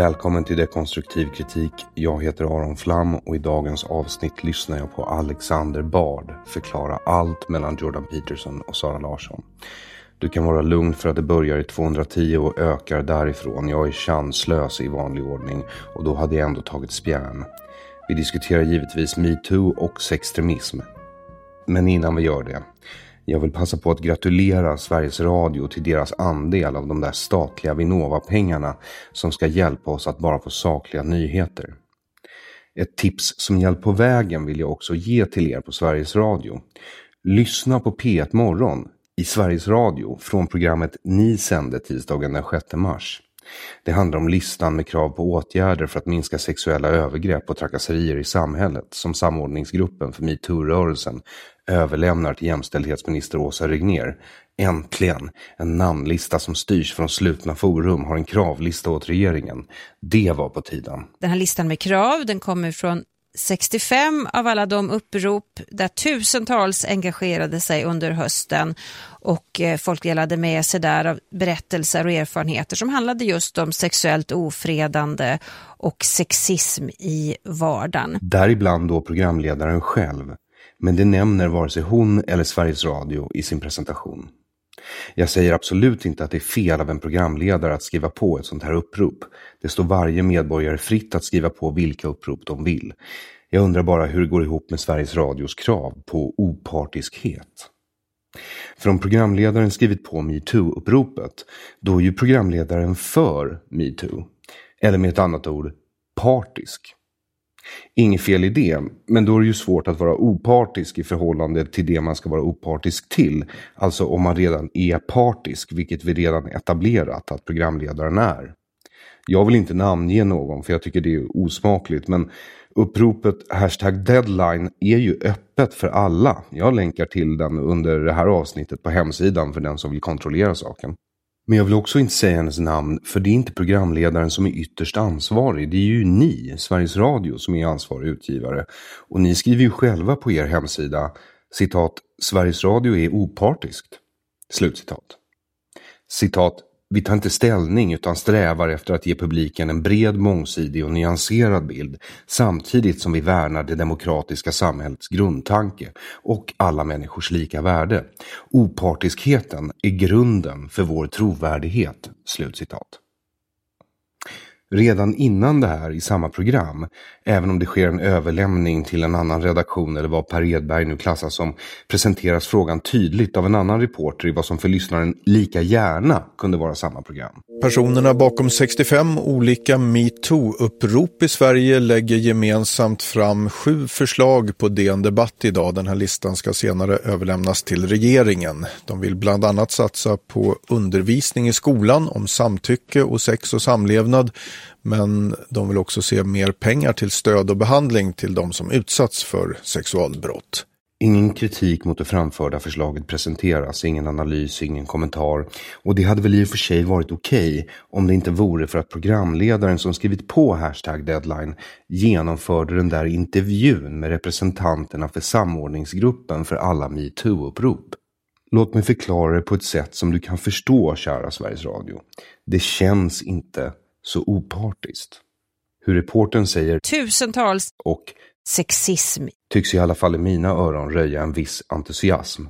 Välkommen till Dekonstruktiv kritik. Jag heter Aron Flam och i dagens avsnitt lyssnar jag på Alexander Bard förklara allt mellan Jordan Peterson och Sara Larsson. Du kan vara lugn för att det börjar i 210 och ökar därifrån. Jag är chanslös i vanlig ordning och då hade jag ändå tagit spjärn. Vi diskuterar givetvis metoo och sextremism. Men innan vi gör det. Jag vill passa på att gratulera Sveriges Radio till deras andel av de där statliga Vinnova-pengarna som ska hjälpa oss att bara få sakliga nyheter. Ett tips som hjälp på vägen vill jag också ge till er på Sveriges Radio. Lyssna på P1 Morgon i Sveriges Radio från programmet ni sände tisdagen den 6 mars. Det handlar om listan med krav på åtgärder för att minska sexuella övergrepp och trakasserier i samhället som samordningsgruppen för metoo-rörelsen överlämnar till jämställdhetsminister Åsa Regner. Äntligen! En namnlista som styrs från slutna forum har en kravlista åt regeringen. Det var på tiden. Den här listan med krav den kommer från 65 av alla de upprop där tusentals engagerade sig under hösten och eh, folk delade med sig där av berättelser och erfarenheter som handlade just om sexuellt ofredande och sexism i vardagen. Däribland då programledaren själv. Men det nämner vare sig hon eller Sveriges Radio i sin presentation. Jag säger absolut inte att det är fel av en programledare att skriva på ett sånt här upprop. Det står varje medborgare fritt att skriva på vilka upprop de vill. Jag undrar bara hur det går ihop med Sveriges Radios krav på opartiskhet. För om programledaren skrivit på metoo-uppropet, då är ju programledaren för metoo. Eller med ett annat ord, partisk. Inget fel i det, men då är det ju svårt att vara opartisk i förhållande till det man ska vara opartisk till. Alltså om man redan är partisk, vilket vi redan etablerat att programledaren är. Jag vill inte namnge någon för jag tycker det är osmakligt, men uppropet hashtag deadline är ju öppet för alla. Jag länkar till den under det här avsnittet på hemsidan för den som vill kontrollera saken. Men jag vill också inte säga hennes namn, för det är inte programledaren som är ytterst ansvarig. Det är ju ni, Sveriges Radio, som är ansvarig utgivare. Och ni skriver ju själva på er hemsida, citat, Sveriges Radio är opartiskt. Slutcitat. Citat, vi tar inte ställning utan strävar efter att ge publiken en bred, mångsidig och nyanserad bild samtidigt som vi värnar det demokratiska samhällets grundtanke och alla människors lika värde. Opartiskheten är grunden för vår trovärdighet." Slutcitat. Redan innan det här i samma program, även om det sker en överlämning till en annan redaktion eller vad Per Edberg nu klassas som, presenteras frågan tydligt av en annan reporter i vad som för lyssnaren lika gärna kunde vara samma program. Personerna bakom 65 olika metoo-upprop i Sverige lägger gemensamt fram sju förslag på DN Debatt idag. Den här listan ska senare överlämnas till regeringen. De vill bland annat satsa på undervisning i skolan om samtycke och sex och samlevnad men de vill också se mer pengar till stöd och behandling till de som utsatts för sexualbrott. Ingen kritik mot det framförda förslaget presenteras, ingen analys, ingen kommentar. Och det hade väl i och för sig varit okej okay om det inte vore för att programledaren som skrivit på hashtag deadline genomförde den där intervjun med representanterna för samordningsgruppen för alla metoo-upprop. Låt mig förklara det på ett sätt som du kan förstå, kära Sveriges Radio. Det känns inte så opartiskt. Hur reporten säger tusentals och sexism tycks i alla fall i mina öron röja en viss entusiasm.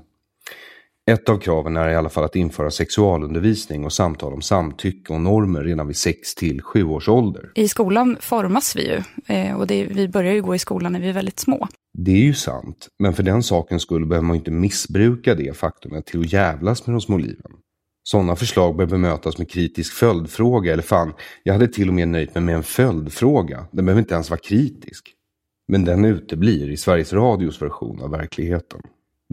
Ett av kraven är i alla fall att införa sexualundervisning och samtal om samtycke och normer redan vid 6 till 7 års ålder. I skolan formas vi ju eh, och det, vi börjar ju gå i skolan när vi är väldigt små. Det är ju sant, men för den sakens skull behöver man inte missbruka det faktumet till att jävlas med de små liven. Sådana förslag bör bemötas med kritisk följdfråga, eller fan, jag hade till och med nöjt mig med en följdfråga. Den behöver inte ens vara kritisk. Men den uteblir i Sveriges Radios version av verkligheten.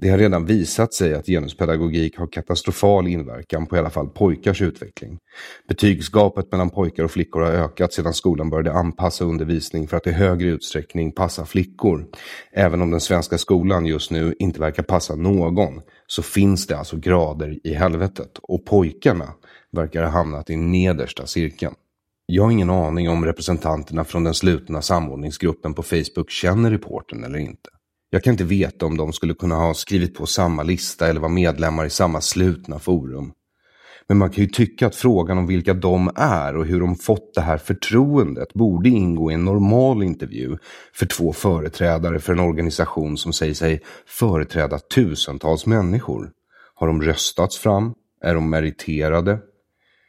Det har redan visat sig att genuspedagogik har katastrofal inverkan på i alla fall pojkars utveckling. Betygsgapet mellan pojkar och flickor har ökat sedan skolan började anpassa undervisning för att i högre utsträckning passa flickor. Även om den svenska skolan just nu inte verkar passa någon så finns det alltså grader i helvetet och pojkarna verkar ha hamnat i nedersta cirkeln. Jag har ingen aning om representanterna från den slutna samordningsgruppen på Facebook känner reporten eller inte. Jag kan inte veta om de skulle kunna ha skrivit på samma lista eller vara medlemmar i samma slutna forum. Men man kan ju tycka att frågan om vilka de är och hur de fått det här förtroendet borde ingå i en normal intervju för två företrädare för en organisation som säger sig företräda tusentals människor. Har de röstats fram? Är de meriterade?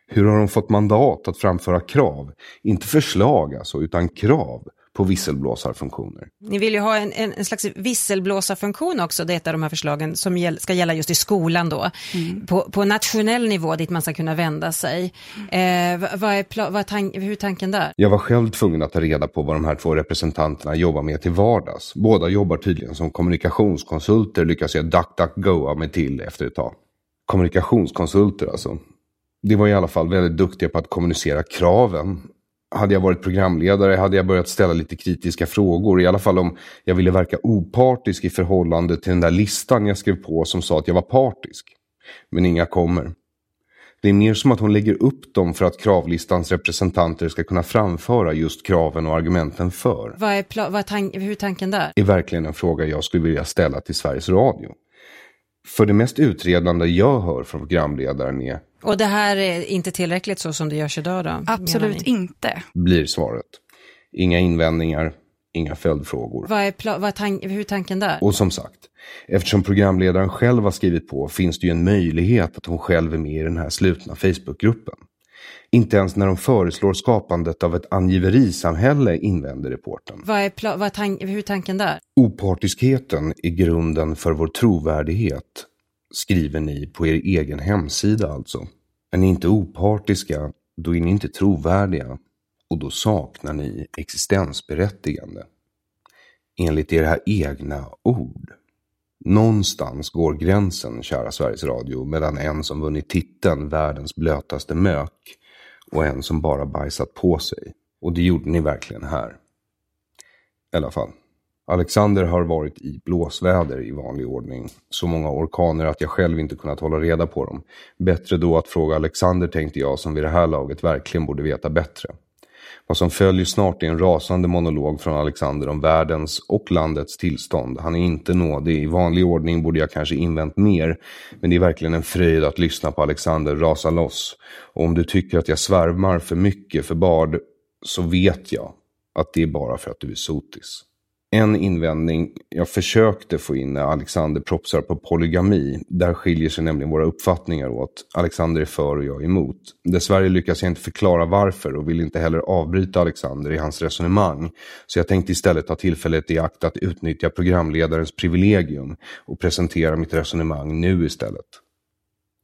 Hur har de fått mandat att framföra krav? Inte förslag alltså, utan krav på visselblåsarfunktioner. Ni vill ju ha en, en, en slags visselblåsarfunktion också, det är ett av de här förslagen som gäll, ska gälla just i skolan då. Mm. På, på, nationell nivå dit man ska kunna vända sig. Eh, vad är, vad tank, hur är tanken där? Jag var själv tvungen att ta reda på vad de här två representanterna jobbar med till vardags. Båda jobbar tydligen som kommunikationskonsulter, lyckas jag duck-duck-goa mig till efter ett tag. Kommunikationskonsulter alltså. Det var i alla fall väldigt duktiga på att kommunicera kraven hade jag varit programledare hade jag börjat ställa lite kritiska frågor. I alla fall om jag ville verka opartisk i förhållande till den där listan jag skrev på som sa att jag var partisk. Men inga kommer. Det är mer som att hon lägger upp dem för att kravlistans representanter ska kunna framföra just kraven och argumenten för. Vad är, vad är tank hur är tanken där? Det är verkligen en fråga jag skulle vilja ställa till Sveriges Radio. För det mest utredande jag hör från programledaren är och det här är inte tillräckligt så som det görs idag då? Absolut inte. Blir svaret. Inga invändningar, inga följdfrågor. Vad är, vad tank hur är tanken där? Och som sagt, eftersom programledaren själv har skrivit på finns det ju en möjlighet att hon själv är med i den här slutna Facebookgruppen. Inte ens när de föreslår skapandet av ett angiverisamhälle invänder reporten. Vad är, vad tank hur är tanken där? Opartiskheten är grunden för vår trovärdighet skriver ni på er egen hemsida alltså. Är ni inte opartiska, då är ni inte trovärdiga och då saknar ni existensberättigande. Enligt era egna ord. Någonstans går gränsen, kära Sveriges Radio, mellan en som vunnit titeln världens blötaste mök och en som bara bajsat på sig. Och det gjorde ni verkligen här. I alla fall. Alexander har varit i blåsväder i vanlig ordning. Så många orkaner att jag själv inte kunnat hålla reda på dem. Bättre då att fråga Alexander tänkte jag som vid det här laget verkligen borde veta bättre. Vad som följer snart är en rasande monolog från Alexander om världens och landets tillstånd. Han är inte nådig. I vanlig ordning borde jag kanske invänt mer. Men det är verkligen en fröjd att lyssna på Alexander rasa loss. Och om du tycker att jag svärmar för mycket för Bard så vet jag att det är bara för att du är sotis. En invändning jag försökte få in när Alexander propsar på polygami. Där skiljer sig nämligen våra uppfattningar åt. Alexander är för och jag är emot. Dessvärre lyckas jag inte förklara varför och vill inte heller avbryta Alexander i hans resonemang. Så jag tänkte istället ta tillfället i akt att utnyttja programledarens privilegium och presentera mitt resonemang nu istället.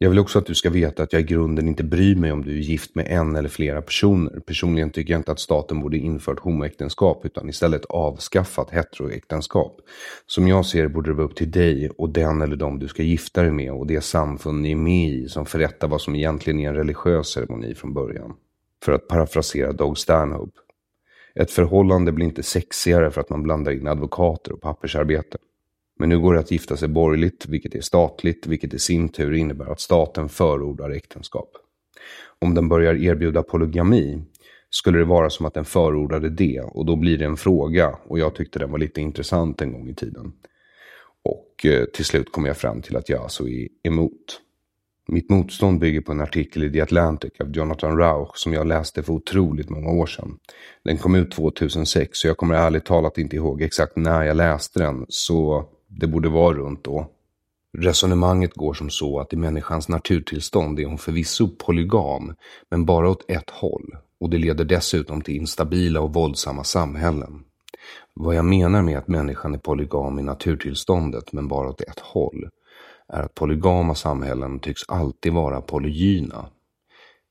Jag vill också att du ska veta att jag i grunden inte bryr mig om du är gift med en eller flera personer. Personligen tycker jag inte att staten borde infört homoäktenskap utan istället avskaffat heteroäktenskap. Som jag ser det borde det vara upp till dig och den eller de du ska gifta dig med och det samfund ni är med i som förrättar vad som egentligen är en religiös ceremoni från början. För att parafrasera Doug Stanhope. Ett förhållande blir inte sexigare för att man blandar in advokater och pappersarbete. Men nu går det att gifta sig borgerligt, vilket är statligt, vilket i sin tur innebär att staten förordar äktenskap. Om den börjar erbjuda polygami skulle det vara som att den förordade det och då blir det en fråga och jag tyckte den var lite intressant en gång i tiden. Och eh, till slut kom jag fram till att jag alltså är emot. Mitt motstånd bygger på en artikel i The Atlantic av Jonathan Rauch som jag läste för otroligt många år sedan. Den kom ut 2006 så jag kommer ärligt talat inte ihåg exakt när jag läste den, så det borde vara runt då. Resonemanget går som så att i människans naturtillstånd är hon förvisso polygam, men bara åt ett håll. Och det leder dessutom till instabila och våldsamma samhällen. Vad jag menar med att människan är polygam i naturtillståndet, men bara åt ett håll, är att polygama samhällen tycks alltid vara polygyna.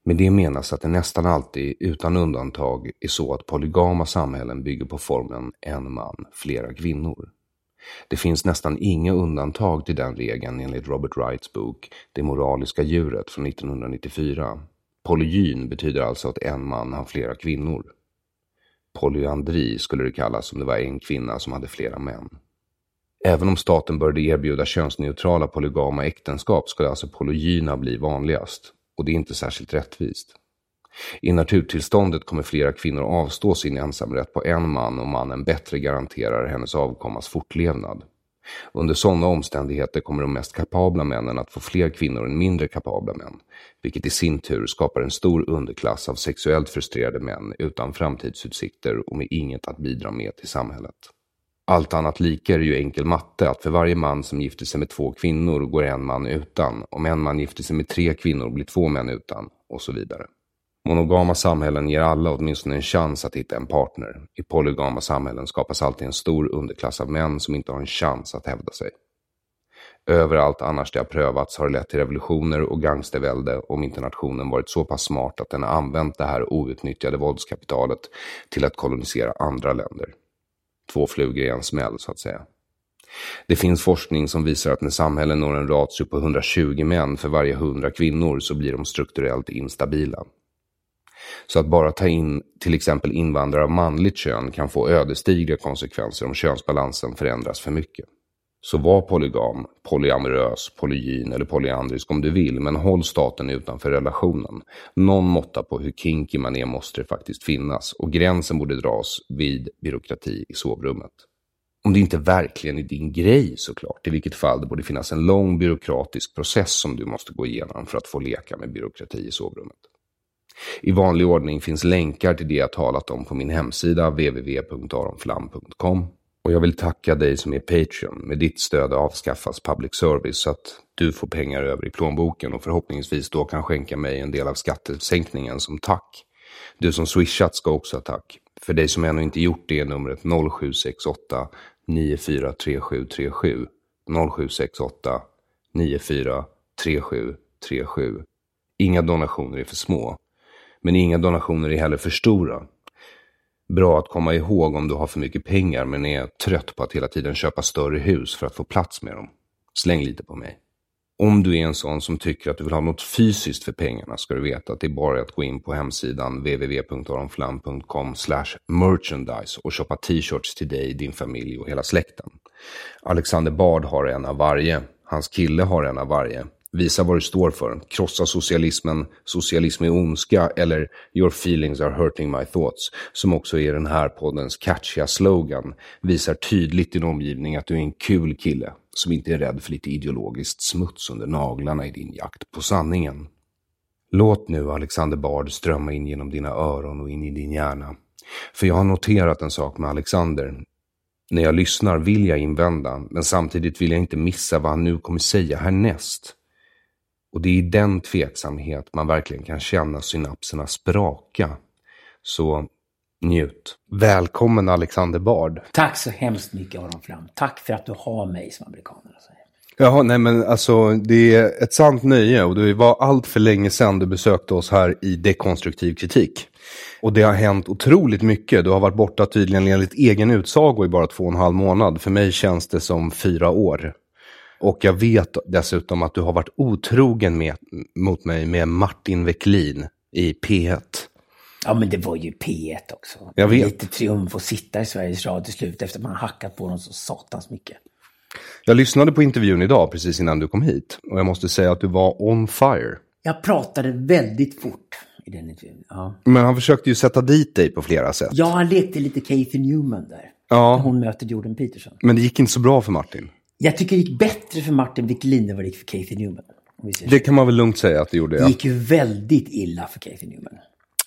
Med det menas att det nästan alltid, utan undantag, är så att polygama samhällen bygger på formen en man, flera kvinnor. Det finns nästan inga undantag till den regeln enligt Robert Wrights bok Det moraliska djuret från 1994. Polygyn betyder alltså att en man har flera kvinnor. Polyandri skulle det kallas om det var en kvinna som hade flera män. Även om staten började erbjuda könsneutrala polygama äktenskap skulle alltså polygyna bli vanligast. Och det är inte särskilt rättvist. I naturtillståndet kommer flera kvinnor avstå sin ensamrätt på en man om mannen bättre garanterar hennes avkommas fortlevnad. Under sådana omständigheter kommer de mest kapabla männen att få fler kvinnor än mindre kapabla män, vilket i sin tur skapar en stor underklass av sexuellt frustrerade män utan framtidsutsikter och med inget att bidra med till samhället. Allt annat lika är det ju enkel matte att för varje man som gifter sig med två kvinnor går en man utan, om en man gifter sig med tre kvinnor blir två män utan, och så vidare. Monogama samhällen ger alla åtminstone en chans att hitta en partner. I polygama samhällen skapas alltid en stor underklass av män som inte har en chans att hävda sig. Överallt annars det har prövats har det lett till revolutioner och gangstervälde om inte nationen varit så pass smart att den har använt det här outnyttjade våldskapitalet till att kolonisera andra länder. Två flugor i en smäll, så att säga. Det finns forskning som visar att när samhällen når en ratio på 120 män för varje 100 kvinnor så blir de strukturellt instabila. Så att bara ta in till exempel invandrare av manligt kön kan få ödesdigra konsekvenser om könsbalansen förändras för mycket. Så var polygam, polyamorös, polygyn eller polyandrisk om du vill, men håll staten utanför relationen. Någon måtta på hur kinky man är måste det faktiskt finnas och gränsen borde dras vid byråkrati i sovrummet. Om det inte verkligen är din grej såklart, i vilket fall det borde finnas en lång byråkratisk process som du måste gå igenom för att få leka med byråkrati i sovrummet. I vanlig ordning finns länkar till det jag talat om på min hemsida www.aronflam.com. Och jag vill tacka dig som är Patreon. Med ditt stöd avskaffas public service så att du får pengar över i plånboken och förhoppningsvis då kan skänka mig en del av skattesänkningen som tack. Du som swishat ska också ha tack. För dig som ännu inte gjort det är numret 0768 943737. 0768 943737. Inga donationer är för små. Men inga donationer är heller för stora. Bra att komma ihåg om du har för mycket pengar men är trött på att hela tiden köpa större hus för att få plats med dem. Släng lite på mig. Om du är en sån som tycker att du vill ha något fysiskt för pengarna ska du veta att det är bara att gå in på hemsidan www.aronflam.com merchandise och köpa t-shirts till dig, din familj och hela släkten. Alexander Bard har en av varje. Hans kille har en av varje. Visa vad du står för. Krossa socialismen, socialism är ondska eller your feelings are hurting my thoughts. Som också är den här poddens catchiga slogan. Visar tydligt din omgivning att du är en kul kille som inte är rädd för lite ideologiskt smuts under naglarna i din jakt på sanningen. Låt nu Alexander Bard strömma in genom dina öron och in i din hjärna. För jag har noterat en sak med Alexander. När jag lyssnar vill jag invända, men samtidigt vill jag inte missa vad han nu kommer säga härnäst. Och det är i den tveksamhet man verkligen kan känna synapserna spraka. Så njut. Välkommen Alexander Bard. Tack så hemskt mycket Aron Flam. Tack för att du har mig som amerikanerna säger. Jaha, nej men alltså det är ett sant nöje och det var allt för länge sedan du besökte oss här i dekonstruktiv kritik. Och det har hänt otroligt mycket. Du har varit borta tydligen enligt egen utsago i bara två och en halv månad. För mig känns det som fyra år. Och jag vet dessutom att du har varit otrogen med, mot mig med Martin Weklin i P1. Ja, men det var ju P1 också. Jag vet. Lite triumf att sitta i Sveriges Radio till slut efter att man hackat på dem så satans mycket. Jag lyssnade på intervjun idag precis innan du kom hit och jag måste säga att du var on fire. Jag pratade väldigt fort i den intervjun. Ja, Men han försökte ju sätta dit dig på flera sätt. ja han lekte lite Kathy Newman där. Ja. Hon möter Jordan Peterson. Men det gick inte så bra för Martin. Jag tycker det gick bättre för Martin Wiklin än vad det gick för Kathy Newman. Det kan man väl lugnt säga att det gjorde, det ja. gick ju väldigt illa för Kathy Newman.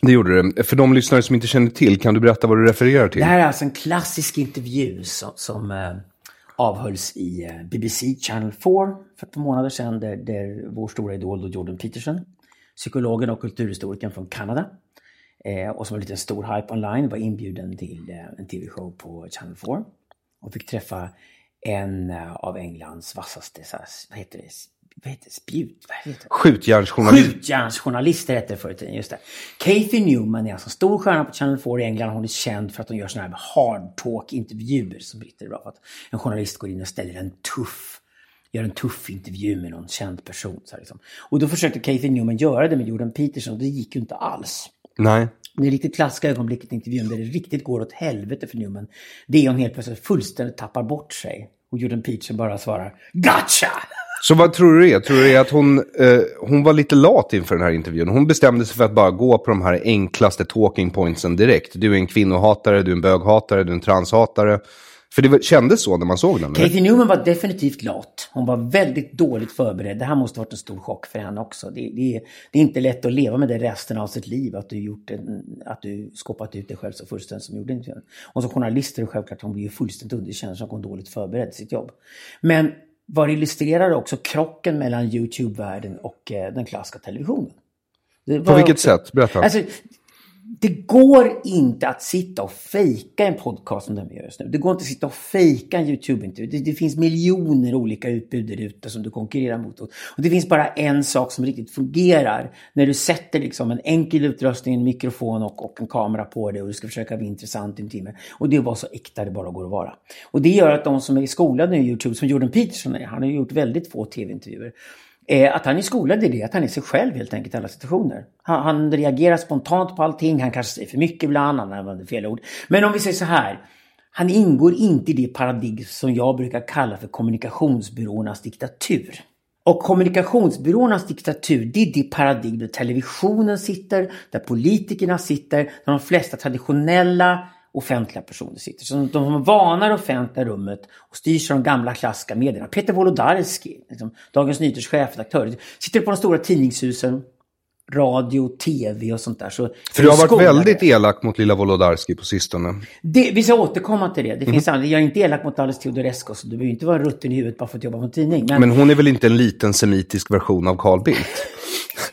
Det gjorde det. För de lyssnare som inte känner till, kan du berätta vad du refererar till? Det här är alltså en klassisk intervju som, som eh, avhölls i eh, BBC Channel 4 för ett par månader sedan där, där vår stora idol då Jordan Peterson, psykologen och kulturhistorikern från Kanada eh, och som var lite stor hype online var inbjuden till eh, en tv-show på Channel 4 och fick träffa en eh, av Englands vassaste, vad heter det, vad heter det, spjut, vad heter det? Skjutjärnsjournalist. Skjutjärnsjournalister hette det förr i tiden, just det. Kathy Newman är alltså en stor stjärna på Channel 4 i England. Hon är känd för att hon gör såna här hard talk-intervjuer som britter är bra på. Att en journalist går in och ställer en tuff, gör en tuff intervju med någon känd person. Så här liksom. Och då försökte Kathy Newman göra det med Jordan Peterson och det gick ju inte alls. Nej. Det riktigt klassiska ögonblicket i intervjun där det riktigt går åt helvete för Newman. Det är hon helt plötsligt fullständigt tappar bort sig. Och Jordan Peterson bara svarar Gotcha! Så vad tror du det är? Tror du det är att hon, eh, hon var lite lat inför den här intervjun? Hon bestämde sig för att bara gå på de här enklaste talking pointsen direkt. Du är en kvinnohatare, du är en böghatare, du är en transhatare. För det kändes så när man såg den. Kathy Newman var definitivt lat. Hon var väldigt dåligt förberedd. Det här måste ha varit en stor chock för henne också. Det, det, är, det är inte lätt att leva med det resten av sitt liv. Att du, gjort en, att du skåpat ut dig själv så fullständigt som du gjorde. intervjun. Och som journalist är det självklart hon blir ju fullständigt underkänd som hon dåligt förberedd sitt jobb. Men vad illustrerar också krocken mellan YouTube-världen och eh, den klassiska televisionen. Det På vilket också- sätt? Berätta. Alltså, det går inte att sitta och fejka en podcast som den vi gör just nu. Det går inte att sitta och fejka en YouTube-intervju. Det, det finns miljoner olika utbud där ute som du konkurrerar mot. Och det finns bara en sak som riktigt fungerar. När du sätter liksom en enkel utrustning, en mikrofon och, och en kamera på dig. och du ska försöka bli intressant i en timme. Och det är så äkta det bara går att vara. Och det gör att de som är skolade i YouTube, som Jordan Peterson är, han har ju gjort väldigt få tv-intervjuer. Eh, att han är skolad i det, att han är sig själv helt enkelt i alla situationer. Han, han reagerar spontant på allting, han kanske säger för mycket ibland, han använder fel ord. Men om vi säger så här, han ingår inte i det paradigm som jag brukar kalla för kommunikationsbyråernas diktatur. Och kommunikationsbyråernas diktatur, det är det paradigm där televisionen sitter, där politikerna sitter, där de flesta traditionella offentliga personer sitter. Så de vanar offentliga rummet och styrs av de gamla klassiska medierna. Peter Wolodarski, liksom, Dagens Nyheters chefredaktör, sitter på de stora tidningshusen, radio, tv och sånt där. Så För du har varit väldigt elak mot lilla Wolodarski på sistone. Det, vi ska återkomma till det. Det Mhm. finns anledning. Jag är inte elak mot Alice Teodorescu, så du behöver inte vara rutten i huvudet bara för att jobba på en tidning. Men, Men hon är väl inte en liten semitisk version av Carl Bildt?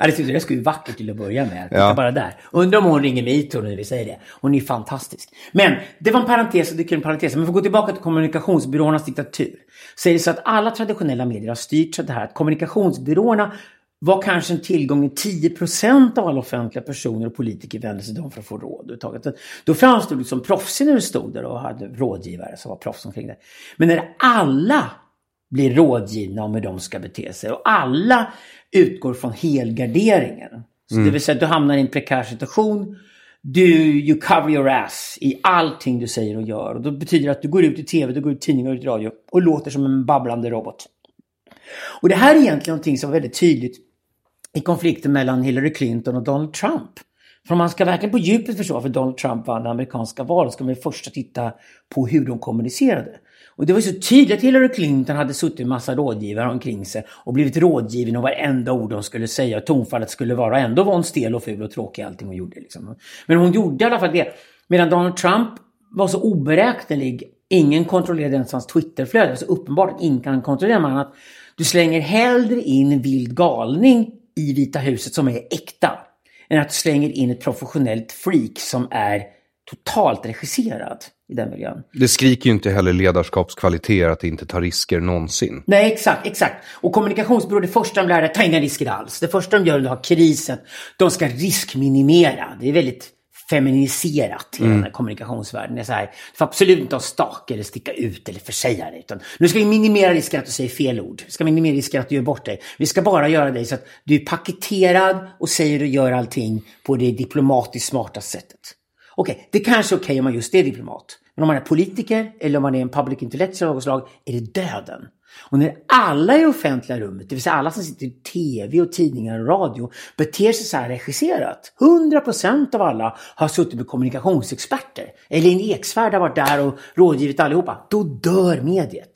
Alice Teodorescu är ju vacker till att börja med. Titta Ja. bara där. Undrar om hon ringer metoo när vi säger det. Hon är fantastisk. Men det var en parentes, och det är en parentes. Men för att gå tillbaka till kommunikationsbyråernas diktatur. Så är det så att alla traditionella medier har styrts av det här att kommunikationsbyråerna var kanske en tillgång i 10% av alla offentliga personer och politiker vände sig till dem för att få råd. överhuvudtaget. Då framstod du som proffsig när du stod där och hade rådgivare som var proffs omkring det. Men när alla blir rådgivna om hur de ska bete sig och alla utgår från helgarderingen. Så Det vill säga att du hamnar i en prekär situation. Du you cover your ass i allting du säger och gör. Och då betyder det att du går ut i tv, du går ut i tidningar och ut i radio och låter som en babblande robot. Och det här är egentligen någonting som var väldigt tydligt i konflikten mellan Hillary Clinton och Donald Trump. För om man ska verkligen på djupet förstå varför Donald Trump vann det amerikanska valet ska man först titta på hur de kommunicerade. Och det var så tydligt att Hillary Clinton hade suttit en massa rådgivare omkring sig och blivit rådgiven och varenda ord hon skulle säga och tonfallet skulle vara. Och ändå var hon stel och ful och tråkig i allting hon gjorde. Liksom. Men hon gjorde i alla fall det. Medan Donald Trump var så oberäknelig. Ingen kontrollerade ens hans Twitterflöde. Det var så uppenbart att ingen kan kontrollera man att du slänger hellre in en vild galning i Vita huset som är äkta än att du slänger in ett professionellt freak som är totalt regisserad i den miljön. Det skriker ju inte heller ledarskapskvaliteter att inte ta risker någonsin. Nej, exakt, exakt. Och kommunikationsbyrå, det första de lär är ta inga risker alls. Det första de gör när de har krisen, de ska riskminimera. Det är väldigt feminiserat hela den här kommunikationsvärlden. Det är så här, du får absolut inte ha stake eller sticka ut eller försäga dig. Utan nu ska vi minimera risken att du säger fel ord. Vi ska minimera risken att du gör bort dig. Vi ska bara göra dig så att du är paketerad och säger och gör allting på det diplomatiskt smarta sättet. Okej, det kanske är okej om man just är diplomat. Men om man är politiker eller om man är en public intellectual av något slag är det döden. Och när alla i offentliga rummet, det vill säga alla som sitter i tv och tidningar och radio, beter sig så här regisserat. 100% av alla har suttit med kommunikationsexperter. Eller en Eksvärd har varit där och rådgivit allihopa. Då dör mediet.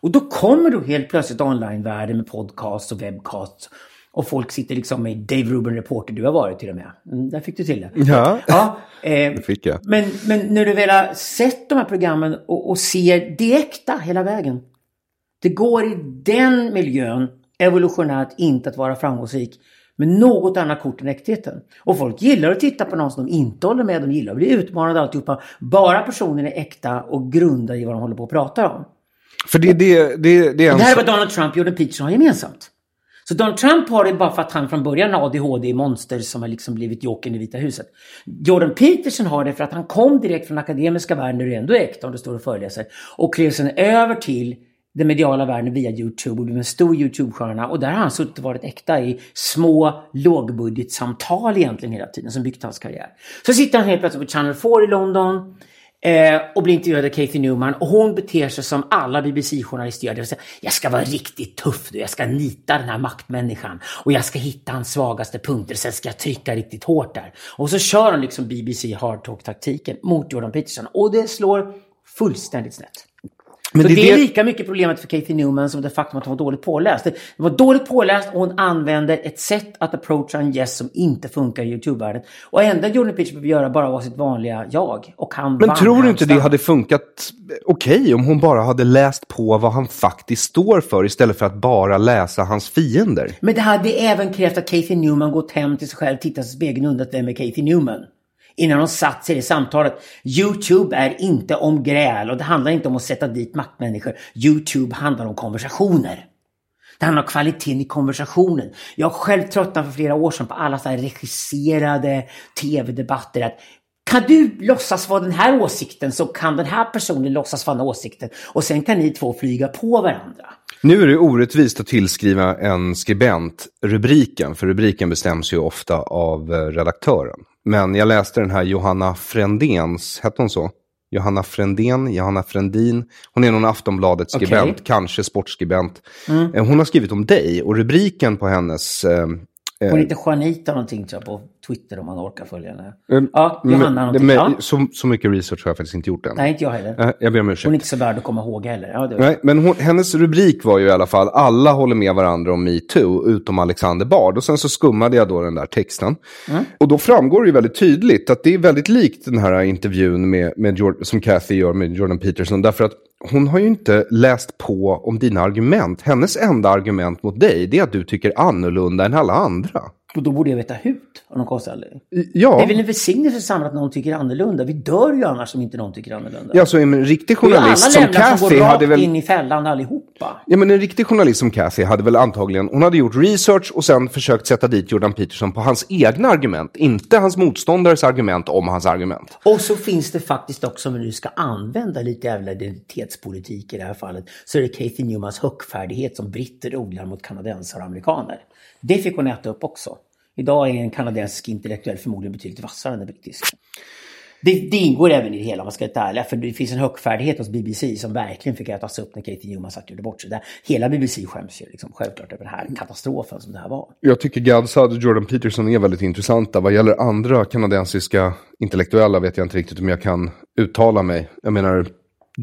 Och då kommer då helt plötsligt onlinevärlden med podcasts och webcasts. Och folk sitter liksom med Dave Rubin Reporter, du har varit till och med. Mm, där fick du till det. Ja. ja eh, Det fick jag. men, men när du väl har sett de här programmen och, och ser det äkta hela vägen. Det går i den miljön evolutionärt inte att vara framgångsrik med något annat kort än äktheten. Och folk gillar att titta på någon som de inte håller med, de gillar att bli utmanade och alltihopa. Bara personen är äkta och grundar i vad de håller på att prata om. För det, det, det, det är en Det här är vad Donald Trump och Jordan Peterson har gemensamt. Så Donald Trump har det bara för att han från början har ADHD-monster som har liksom blivit jokern i Vita huset. Jordan Peterson har det för att han kom direkt från akademiska världen där det ändå är äkta om du står och föreläser. Och klev sen över till den mediala världen via YouTube och blev en stor YouTube-stjärna. Och där har han suttit och varit äkta i små lågbudgetsamtal egentligen hela tiden som byggt hans karriär. Så sitter han helt plötsligt på Channel 4 i London Eh, och blir intervjuad av Kathy Newman och hon beter sig som alla BBC-journalister gör. Det vill säga, jag ska vara riktigt tuff nu, jag ska nita den här maktmänniskan och jag ska hitta hans svagaste punkter, sen ska jag trycka riktigt hårt där. Och så kör hon liksom BBC-hardtalk-taktiken mot Jordan Peterson och det slår fullständigt snett. Men det det, är lika mycket problemet för Kathy Newman som det faktum att hon var dåligt påläst. Det var dåligt påläst och hon använder ett sätt att approacha en gäst som inte funkar i YouTube-världen. Och enda Jordan Peterson behöver göra bara var sitt vanliga jag. Och han Men vann tror du inte det hade funkat okej om hon bara hade läst på vad han faktiskt står för istället för att bara läsa hans fiender? Men det hade även krävt att Kathy Newman gått hem till sig själv, tittat i spegeln och undrat vem är Kathy Newman? Innan hon satt sig i det samtalet. YouTube är inte om gräl och det handlar inte om att sätta dit maktmänniskor. YouTube handlar om konversationer. Det handlar om kvaliteten i konversationen. Jag har själv tröttnat för flera år sedan på alla så här regisserade tv-debatter. Att kan du låtsas vara den här åsikten så kan den här personen låtsas vara den här åsikten. Och sen kan ni två flyga på varandra. Nu är det orättvist att tillskriva en skribent rubriken, för rubriken bestäms ju ofta av eh, redaktören. Men jag läste den här Johanna Frändéns, hette hon så? Johanna Frändén, Johanna Frändin. Hon är någon Aftonbladet-skribent. Mm. kanske sportskribent. Eh, Hon har skrivit om dig och rubriken på hennes... Eh, Hon heter Juanita någonting tror jag på Twitter om man orkar följa henne. eh, Ja, Johanna någonting. men- Ja. så, så mycket research har jag faktiskt inte gjort än. Nej, inte jag heller. Eh, Jag ber om ursäkt. Hon är inte så värd att komma ihåg heller. Ja. Nej, men hon, hennes rubrik var ju i alla fall alla håller med varandra om metoo utom Alexander Bard. Och sen så skummade jag då den där texten. Och då framgår det ju väldigt tydligt att det är väldigt likt den här intervjun med, med Jord- som Kathy gör med Jordan Peterson. Därför att hon har ju inte läst på om dina argument. Hennes enda argument mot dig det är att du tycker annorlunda än alla andra. Och då borde jag veta hut av någon konstig anledning. Ja, Det är väl en välsignelse för samhället att någon tycker annorlunda. Vi dör ju annars om inte någon tycker annorlunda. ja så en riktig journalist som Kathy rakt hade väl... in i fällan allihopa. Ja, men en riktig journalist som Kathy hade väl antagligen, hon hade gjort research och sen försökt sätta dit Jordan Peterson på hans egna argument, inte hans motståndares argument om hans argument. Och så finns det faktiskt också, om vi nu ska använda lite jävla identitetspolitik i det här fallet, så är det Kathy Newmans högfärdighet som britter odlar mot kanadensare och amerikaner. Det fick hon äta upp också. Idag är en kanadensisk intellektuell förmodligen betydligt vassare än en brittisk. Det, det ingår även i det hela, om man ska vara ärlig. För det finns en högfärdighet hos BBC som verkligen fick ätas upp när Katie Newman satt och gjorde bort sig. Där hela BBC skäms ju liksom, självklart över den här katastrofen som det här var. Jag tycker Gadsad och Jordan Peterson är väldigt intressanta. Vad gäller andra kanadensiska intellektuella vet jag inte riktigt om jag kan uttala mig. Jag menar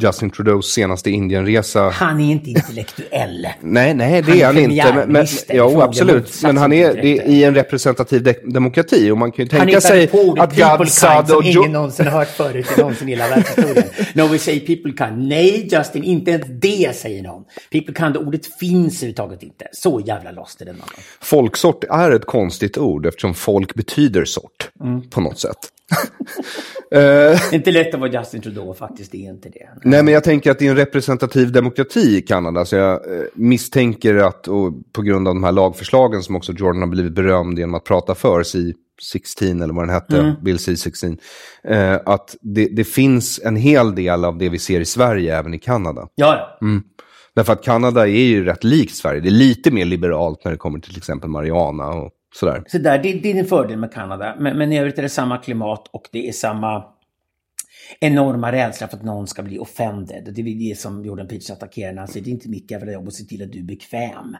Justin Trudeaus senaste Indienresa. Han är inte intellektuell. Nej, nej, det Han är han inte. Men, men, jo, absolut. Men han är det, i en representativ de demokrati. Och man kan ju tänka sig att kind som och... ingen någonsin har hört förut i någonsin hela världshistorien. No, we say people kind. Nej, Justin, inte ens det säger någon. People kind, ordet finns överhuvudtaget inte. Så jävla lost är den mannen. Folksort är ett konstigt ord eftersom folk betyder sort Mm. på något sätt. Är inte lätt att vara Justin Trudeau, faktiskt. Det är inte det. Nej, men jag tänker att det är en representativ demokrati i Kanada. Så jag eh, misstänker att, och på grund av de här lagförslagen som också Jordan har blivit berömd genom att prata för, si 16 eller vad den hette, Bill C16. Eh, att det, det finns en hel del av det vi ser i Sverige även i Kanada. Ja, ja. Mm. Därför att Kanada är ju rätt likt Sverige. Det är lite mer liberalt när det kommer till till exempel marijuana och sådär. Så där, det, det är en fördel med Kanada. Men, men i övrigt är det samma klimat och det är samma enorma rädsla för att någon ska bli offended. Det är det som Jordan Peterson attackerar när han säger det är inte mitt jävla jobb att se till att du är bekväm.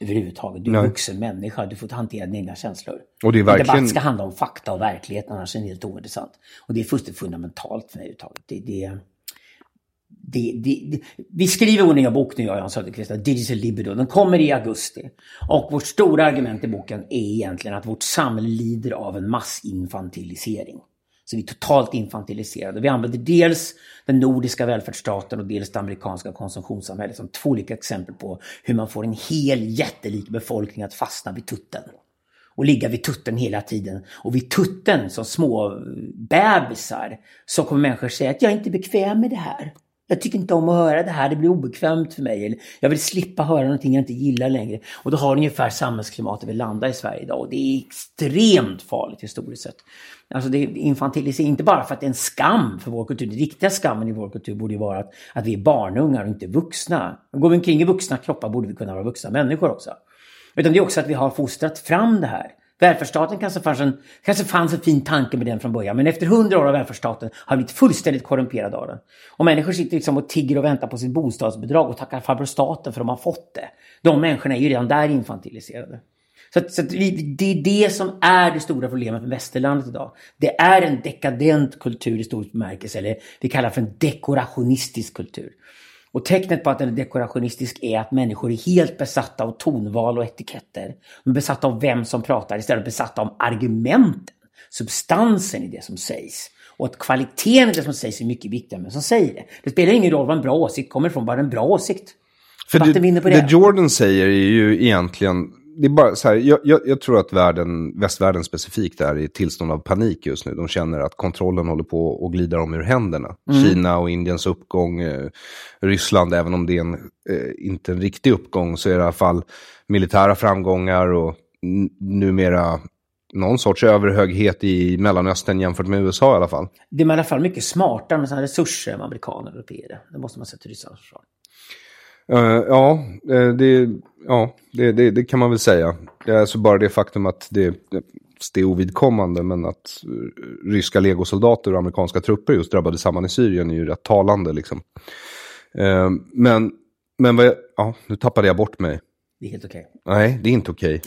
Överhuvudtaget. Du är en vuxen människa. Du får hantera dina egna känslor. Och det är En verkligen- debatt ska handla om fakta och verklighet, annars är den helt ointressant. Och det är fullständigt fundamentalt för mig överhuvudtaget. Det, det, det, det, det, vi skriver vår nya bok nu, jag och Jan Söderqvist, Digital Libido. Den kommer i augusti. Och vårt stora argument i boken är egentligen att vårt samhälle lider av en massinfantilisering. Så vi är totalt infantiliserade. Vi använder dels den nordiska välfärdsstaten och dels det amerikanska konsumtionssamhället som två olika exempel på hur man får en hel jättelik befolkning att fastna vid tutten och ligga vid tutten hela tiden. Och vid tutten som små bebisar så kommer människor säga att jag är inte bekväm med det här. Jag tycker inte om att höra det här, det blir obekvämt för mig. Eller jag vill slippa höra någonting jag inte gillar längre. Och då har ungefär samhällsklimatet vi landar i Sverige idag. Och det är extremt farligt historiskt sett. Alltså det infantilisering, inte bara för att det är en skam för vår kultur. Den riktiga skammen i vår kultur borde ju vara att, att vi är barnungar och inte vuxna. Går vi omkring i vuxna kroppar borde vi kunna vara vuxna människor också. Utan det är också att vi har fostrat fram det här. Välfärdsstaten kanske fanns en, kanske fanns en fin tanke med den från början, men efter hundra år av välfärdsstaten har vi blivit fullständigt korrumperade av den. Och människor sitter liksom och tigger och väntar på sitt bostadsbidrag och tackar farbror staten för att de har fått det. De människorna är ju redan där infantiliserade. Så, att, så att vi, det är det som är det stora problemet med västerlandet idag. Det är en dekadent kultur i stor bemärkelse, eller vi kallar för en dekorationistisk kultur. Och tecknet på att den är dekorationistisk är att människor är helt besatta av tonval och etiketter. De är besatta av vem som pratar istället för besatta av argumenten, substansen i det som sägs. Och att kvaliteten i det som sägs är mycket viktigare än vem som säger det. Det spelar ingen roll vad en bra åsikt kommer ifrån, bara en bra åsikt. För på det. det Jordan säger är ju egentligen, det är bara så här, jag, jag, jag tror att världen, västvärlden specifikt är i ett tillstånd av panik just nu. De känner att kontrollen håller på att glida dem ur händerna. Mm. Kina och Indiens uppgång, eh, Ryssland, även om det är en, eh, inte en riktig uppgång, så är det i alla fall militära framgångar och numera någon sorts överhöghet i Mellanöstern jämfört med USA i alla fall. Det är i alla fall mycket smartare med sådana resurser än amerikaner och europeer. Det måste man säga till ryssarnas försvar. Eh, ja, eh, det, ja det, det, det kan man väl säga. Alltså bara det faktum att det, det är ovidkommande, men att eh, ryska legosoldater och amerikanska trupper just drabbade samman i Syrien är ju rätt talande. Liksom. Eh, men, men jag, ja, nu tappade jag bort mig. Det är helt okej. Nej, det är inte okej.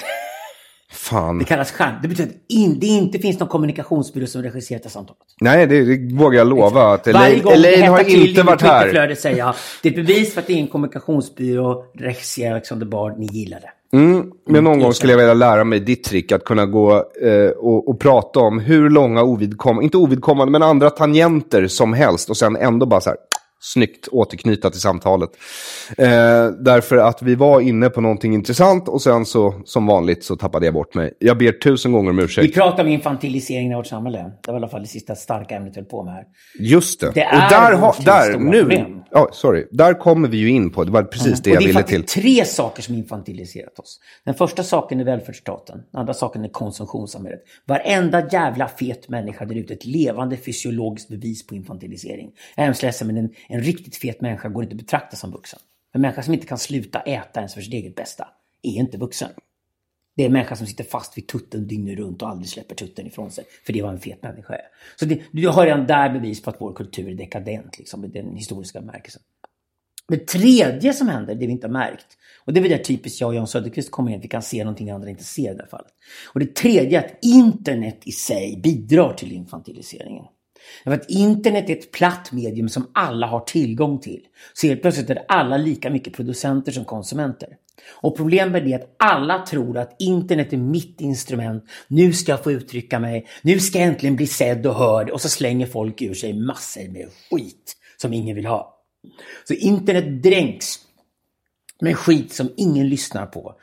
Fan. Det kallas skärm. Det betyder att in, det inte finns någon kommunikationsbyrå som regisserar det samtalet. Nej, det, det vågar jag lova. Att Elaine, Elaine har inte varit här. Twitterflödet säger jag, det är ett bevis för att det är en kommunikationsbyrå, regisserad Alexander Bard, ni gillar det. Mm, men någon gång skulle jag vilja lära mig ditt trick att kunna gå eh, och, och prata om hur långa ovidkommande, inte ovidkommande, men andra tangenter som helst och sen ändå bara så här snyggt återknyta till samtalet. Eh, därför att vi var inne på någonting intressant och sen så som vanligt så tappade jag bort mig. Jag ber tusen gånger om Vi ursäkt. pratar om infantiliseringen av vårt samhälle. Det var i alla fall det sista starka ämnet vi höll på med här. Just det. Det och är där, tids där nu, problem. ja, sorry, där kommer vi ju in på, det var precis det jag det är ville till. faktiskt tre saker som infantiliserat oss. Den första saken är välfärdsstaten. Den andra saken är konsumtionssamhället. Varenda jävla fet människa där ute är ett levande fysiologiskt bevis på infantilisering. Jag är hemskt ledsen men en, en riktigt fet människa går inte att betrakta som vuxen. En människa som inte kan sluta äta ens för sitt eget bästa är inte vuxen. Det är en människa som sitter fast vid tutten dygnet runt och aldrig släpper tutten ifrån sig. För det är vad en fet människa är. Så det, du har redan där bevis på att vår kultur är dekadent, liksom, i den historiska bemärkelsen. Det tredje som händer, det vi inte har märkt, och det är väl där typiskt jag och Jan Söderqvist kommer in, att vi kan se någonting andra inte ser i det här fallet. Och det tredje är att internet i sig bidrar till infantiliseringen. Därför att internet är ett platt medium som alla har tillgång till. Så helt plötsligt är alla lika mycket producenter som konsumenter. Och problemet är att alla tror att internet är mitt instrument. Nu ska jag få uttrycka mig. Nu ska jag äntligen bli sedd och hörd. Och så slänger folk ur sig massor med skit som ingen vill ha. Så internet dränks med skit som ingen lyssnar på.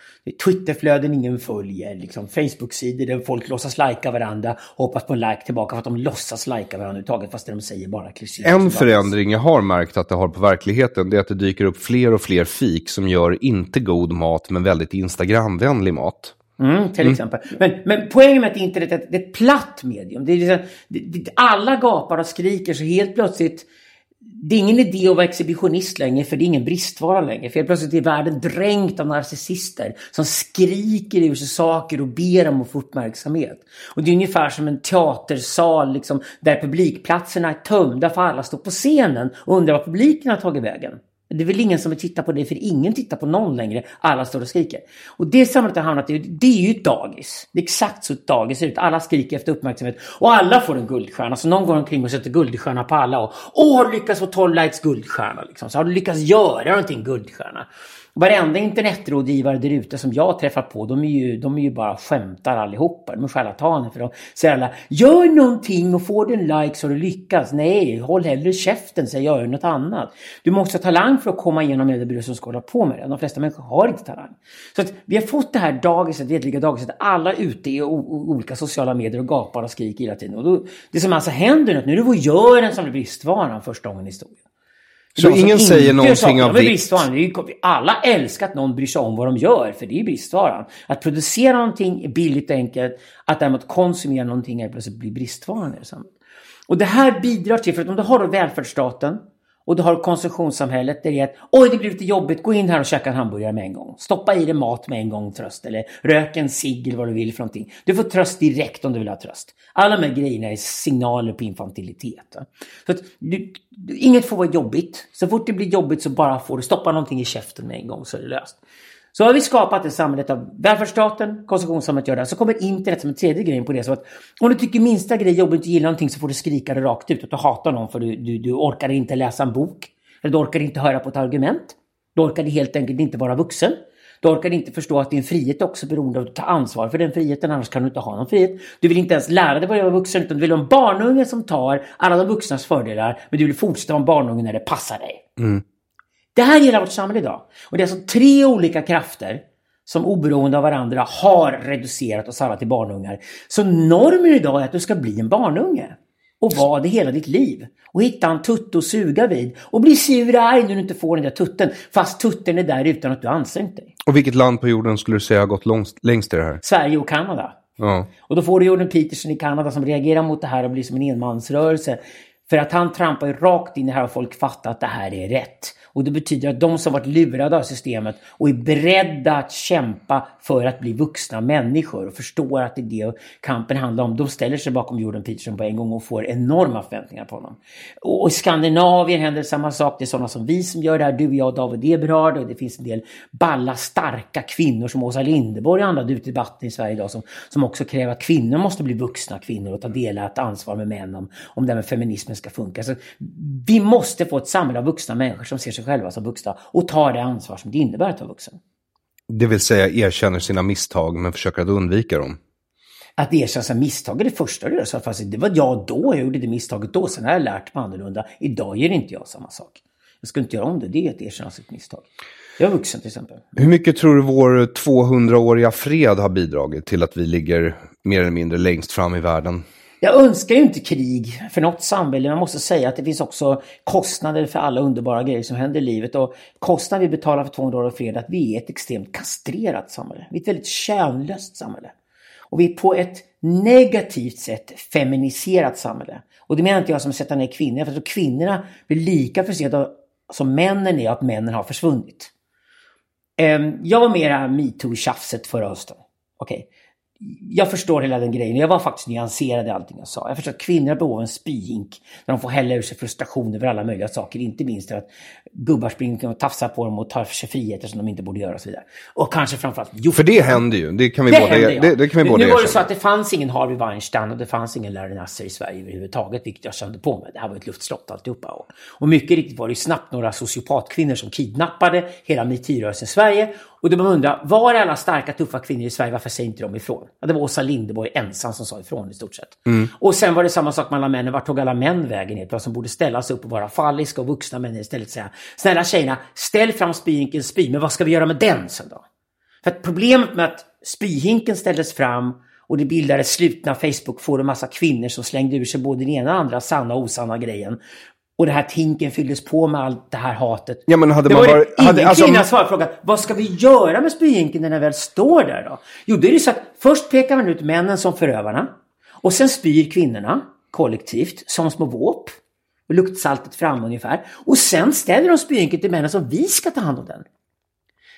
Twitterflöden ingen följer, liksom Facebook-sidor där folk låtsas lajka varandra och hoppas på en like tillbaka för att de låtsas lajka varandra överhuvudtaget fast de säger bara klichéer. En förändring jag har märkt att det har på verkligheten det är att det dyker upp fler och fler fik som gör inte god mat men väldigt Instagramvänlig mat. Mm, till exempel. Men, men poängen med att internet är, det är ett platt medium. Det är liksom, det, det, alla gapar och skriker så helt plötsligt det är ingen idé att vara exhibitionist längre för det är ingen bristvara längre. För helt plötsligt är världen dränkt av narcissister som skriker ur sig saker och ber om att få uppmärksamhet. Och det är ungefär som en teatersal liksom, där publikplatserna är tömda för alla står på scenen och undrar var publiken har tagit vägen. Det är väl ingen som vill titta på det, för ingen tittar på någon längre. Alla står och skriker. Och det samhället har hamnat i, det är ju ett dagis. Det är exakt så ett dagis ser ut. Alla skriker efter uppmärksamhet. Och alla får en guldstjärna. Så någon går omkring och sätter guldstjärna på alla. Och Åh, har du lyckats få 12 likes guldstjärna? Liksom. Så har du lyckats göra någonting guldstjärna? Varenda internetrådgivare där ute som jag träffar på, de är ju, de är ju bara skämtar allihopa. De är charlataner för de säger alla, gör någonting och får du en like så har du lyckats. Nej, håll hellre käften, säg gör något annat. Du måste ha talang för att komma igenom det du som ska hålla på med det. De flesta människor har inte talang. Så att vi har fått det här dagiset, Vetliga dagiset, alla ute i olika sociala medier och gapar och skriker hela tiden. Och då, det som alltså händer nu, nu är det vår Göran som blir bristvaran första gången i historien. Så ingen säger någonting av vikt? Alla älskar att någon bryr sig om vad de gör, för det är bristvaran. Att producera någonting är billigt och enkelt. Att däremot konsumera någonting är plötsligt blir bristvaran i. Och det här bidrar till, för att om du har då välfärdsstaten och du har konsumtionssamhället där det är att oj det blir lite jobbigt, gå in här och käka en hamburgare med en gång. Stoppa i dig mat med en gång tröst eller rök en cigg eller vad du vill för någonting. Du får tröst direkt om du vill ha tröst. Alla de här grejerna är signaler på infantilitet. Så att du, inget får vara jobbigt. Så fort det blir jobbigt så bara får du stoppa någonting i käften med en gång så är det löst. Så har vi skapat ett samhälle av välfärdsstaten, konsumtionssamhället gör det. Så kommer internet som en tredje grej på det. Så att om du tycker minsta grej är jobbigt och inte gillar någonting så får du skrika det rakt ut. Att du hatar någon för du, du, du orkar inte läsa en bok. Eller du orkar inte höra på ett argument. Du orkar helt enkelt inte vara vuxen. Du orkar inte förstå att din frihet också är beroende av att ta ansvar för den friheten, annars kan du inte ha någon frihet. Du vill inte ens lära dig vad vara vuxen, utan du vill ha en barnunge som tar alla de vuxnas fördelar, men du vill fortsätta vara en barnunge när det passar dig. Mm. Det här gäller vårt samhälle idag. Och det är alltså tre olika krafter som oberoende av varandra har reducerat oss alla till barnungar. Så normen idag är att du ska bli en barnunge. Och vara det hela ditt liv. Och hitta en tutte att suga vid. Och bli sur och arg när du inte får den där tutten. Fast tutten är där utan att du ansträngt dig. Och vilket land på jorden skulle du säga har gått långst, längst i det här? Sverige och Kanada. Ja. Och då får du Jordan Peterson i Kanada som reagerar mot det här och blir som en enmansrörelse. För att han trampar ju rakt in i det här och folk fattar att det här är rätt. Och det betyder att de som varit lurade av systemet och är beredda att kämpa för att bli vuxna människor och förstår att det är det kampen handlar om, de ställer sig bakom Jordan Peterson på en gång och får enorma förväntningar på honom. Och i Skandinavien händer samma sak. Det är sådana som vi som gör det här. Du, jag och David Eberhard och det finns en del balla, starka kvinnor som Åsa Linderborg och andra ute i debatten i Sverige idag som, som också kräver att kvinnor måste bli vuxna kvinnor och ta delat ansvar med män om, om det här med feminismen ska funka. Så vi måste få ett samhälle av vuxna människor som ser sig själva som vuxna och tar det ansvar som det innebär att vara vuxen. Det vill säga erkänner sina misstag men försöker att undvika dem. Att erkänna sina misstag är det första du gör. Så fast det var jag då, jag gjorde det misstaget då, sen har jag lärt mig annorlunda. Idag gör inte jag samma sak. Jag ska inte göra om det, det är att erkänna sitt misstag. Jag är vuxen till exempel. Hur mycket tror du vår 200-åriga fred har bidragit till att vi ligger mer eller mindre längst fram i världen? Jag önskar ju inte krig för något samhälle. Man måste säga att det finns också kostnader för alla underbara grejer som händer i livet. Och kostnaden vi betalar för 200 år av fred, är att vi är ett extremt kastrerat samhälle. Vi är ett väldigt kärnlöst samhälle. Och vi är på ett negativt sätt feminiserat samhälle. Och det menar inte jag som att sätta ner kvinnor, för att kvinnorna blir lika försedda som männen är att männen har försvunnit. Ehm, jag var mera metoo-tjafset förra hösten. Okej. Okay jag förstår hela den grejen. Jag var faktiskt nyanserad i allting jag sa. Jag förstår att kvinnor av en spyhink när de får hälla ur sig frustration över alla möjliga saker. Inte minst att gubbar springer och tafsar på dem och tar sig friheter som de inte borde göra och så vidare. Och kanske framförallt... Jo, för det händer ju. Det kan vi det båda, ja. det, det, kan vi båda Nu var det så att det fanns ingen Harvey Weinstein och det fanns ingen Larry Nasser i Sverige överhuvudtaget, vilket jag kände på mig. Det här var ett luftslott alltihopa. Och, och mycket riktigt var det snabbt några sociopatkvinnor som kidnappade hela metoo-rörelsen i Sverige och då man undrar, var är alla starka tuffa kvinnor i Sverige? Varför säger inte de ifrån? Ja, det var Åsa Linderborg ensam som sa ifrån i stort sett. Mm. Och sen var det samma sak med alla männen. Vart tog alla män vägen helt Som borde ställa sig upp och vara falliska och vuxna män istället säga Snälla tjejerna, ställ fram spyhinken spy, men vad ska vi göra med den sen då? För att problemet med att spyhinken ställdes fram och det bildades slutna Facebook-forum, massa kvinnor som slängde ur sig både den ena och andra sanna och osanna grejen Och det här tinken fylldes på med allt det här hatet. Ja, men hade det man var varit- ingen hade- alltså- kvinna svarade frågan, vad ska vi göra med spyhinken när den väl står där då? Jo, då är det så att först pekar man ut männen som förövarna. Och sen spyr kvinnorna kollektivt som små våp. Och luktsaltet fram ungefär. Och sen ställer de spyhinken till männen som vi ska ta hand om den.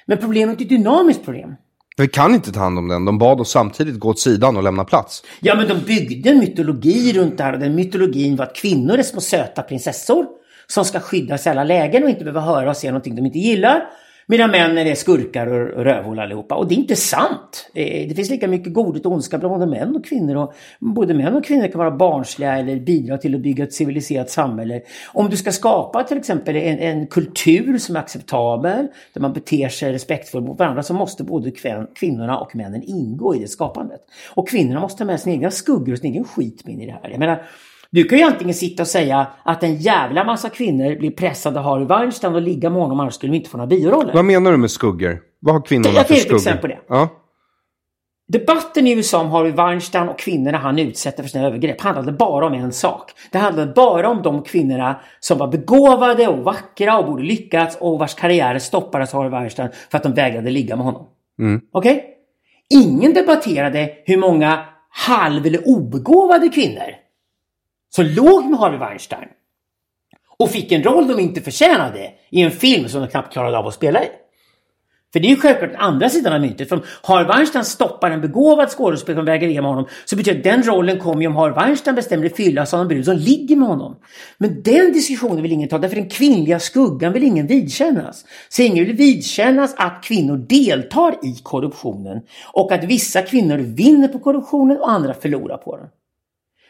Men problemet är ett dynamiskt problem. Vi kan inte ta hand om den. De bad oss samtidigt gå åt sidan och lämna plats. Ja, men de byggde en mytologi runt det här och den mytologin var att kvinnor är små söta prinsessor som ska skyddas i alla lägen och inte behöva höra och se någonting de inte gillar. Medan männen är skurkar och rövhål allihopa. Och det är inte sant. Eh, det finns lika mycket godhet och ondska bland både män och kvinnor. Och både män och kvinnor kan vara barnsliga eller bidra till att bygga ett civiliserat samhälle. Om du ska skapa till exempel en, en kultur som är acceptabel, där man beter sig respektfullt mot varandra, så måste både kvinnorna och männen ingå i det skapandet. Och kvinnorna måste ha med sina egna skuggor och sin egen skit in i det här. Jag menar, du kan ju antingen sitta och säga att en jävla massa kvinnor blir pressade av Harry Weinstein och ligga med honom annars skulle de inte få några bioroller. Vad menar du med skuggor? Vad har kvinnorna Jag för kan ge ett skuggor? exempel på det. Ja. Debatten i USA om Harvey Weinstein och kvinnorna han utsätter för sina övergrepp handlade bara om en sak. Det handlade bara om de kvinnorna som var begåvade och vackra och borde lyckats och vars karriärer stoppades av Harvey Weinstein för att de vägrade ligga med honom. Mm. Okej? Ingen debatterade hur många halv eller obegåvade kvinnor som låg med Harvey Weinstein och fick en roll de inte förtjänade i en film som de knappt klarade av att spela i. För det är ju självklart den andra sidan av myntet. För om Harvey Weinstein stoppar en begåvad skådespelare som väger ligga med honom så betyder det att den rollen kommer ju om Harvey Weinstein bestämmer fyllas av en brud som ligger med honom. Men den diskussionen vill ingen ta därför den kvinnliga skuggan vill ingen vidkännas. Så ingen vill vidkännas att kvinnor deltar i korruptionen och att vissa kvinnor vinner på korruptionen och andra förlorar på den.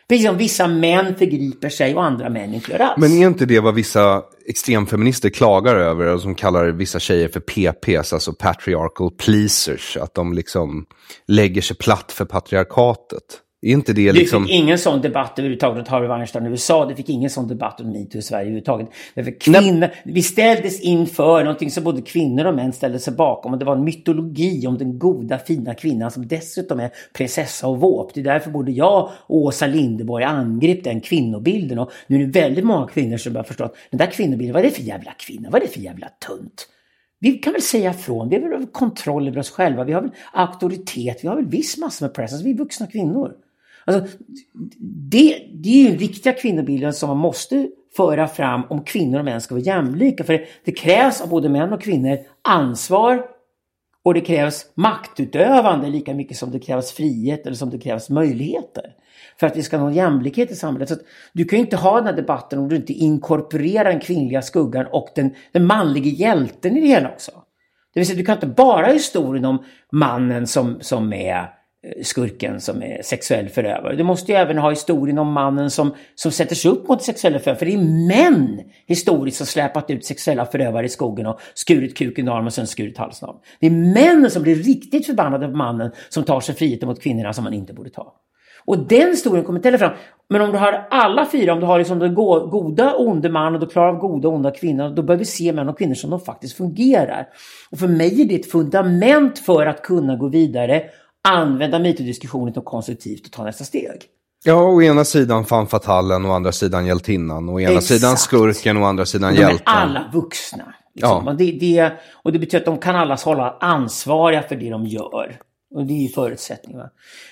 Precis som vissa män förgriper sig och andra män inte gör alls. Men är inte det vad vissa extremfeminister klagar över och som kallar vissa tjejer för PPs, alltså patriarchal pleasers, att de liksom lägger sig platt för patriarkatet? Är inte det liksom... fick ingen sån debatt överhuvudtaget Harvey Weinstein i USA. Du fick ingen sån debatt om metoo i Sverige överhuvudtaget. Därför kvinnor, vi ställdes inför någonting som både kvinnor och män ställde sig bakom. Och det var en mytologi om den goda fina kvinnan som dessutom är prinsessa och våp. Det är därför både jag och Åsa Linderborg angrep den kvinnobilden. Och nu är det väldigt många kvinnor som börjar förstå att den där kvinnobilden, vad är det för jävla kvinna? Vad är det för jävla tunt? Vi kan väl säga ifrån. Vi har väl kontroll över oss själva. Vi har väl auktoritet. Vi har väl viss massa med presence. Vi är vuxna kvinnor. Alltså, det, det är ju den riktiga kvinnobilden som man måste föra fram om kvinnor och män ska vara jämlika. För det, det krävs av både män och kvinnor ansvar och det krävs maktutövande lika mycket som det krävs frihet eller som det krävs möjligheter. För att vi ska nå jämlikhet i samhället. Så att du kan ju inte ha den här debatten om du inte inkorporerar den kvinnliga skuggan och den, den manliga hjälten i det hela också. Det vill säga, du kan inte bara ha historien om mannen som, som är eh, Eh, skurken som är sexuell förövare. Du måste ju även ha historien om mannen som, som sätter sig upp mot sexuella förövare. För det är män historiskt som släpat ut sexuella förövare i skogen och skurit kuken av dem och sen skurit halsen av dem. Det är männen som blir riktigt förbannade på mannen som tar sig friheten mot kvinnorna som man inte borde ta. Och den historien kommer inte heller fram. Men om du har alla fyra, om du har liksom den goda onde man och du klarar av goda onda kvinnor, då behöver vi se män och kvinnor som de faktiskt fungerar. Och för mig är det ett fundament för att kunna gå vidare, använda metodiskussionen som konstruktivt och ta nästa steg. Ja, å ena sidan fan fatalen och å andra sidan hjältinnan. Å ena Exakt. sidan skurken och å andra sidan De är hjälten. alla vuxna. Liksom. Ja. Och, det, det, och det betyder att de kan alla hålla ansvariga för det de gör. Och det är ju förutsättningen.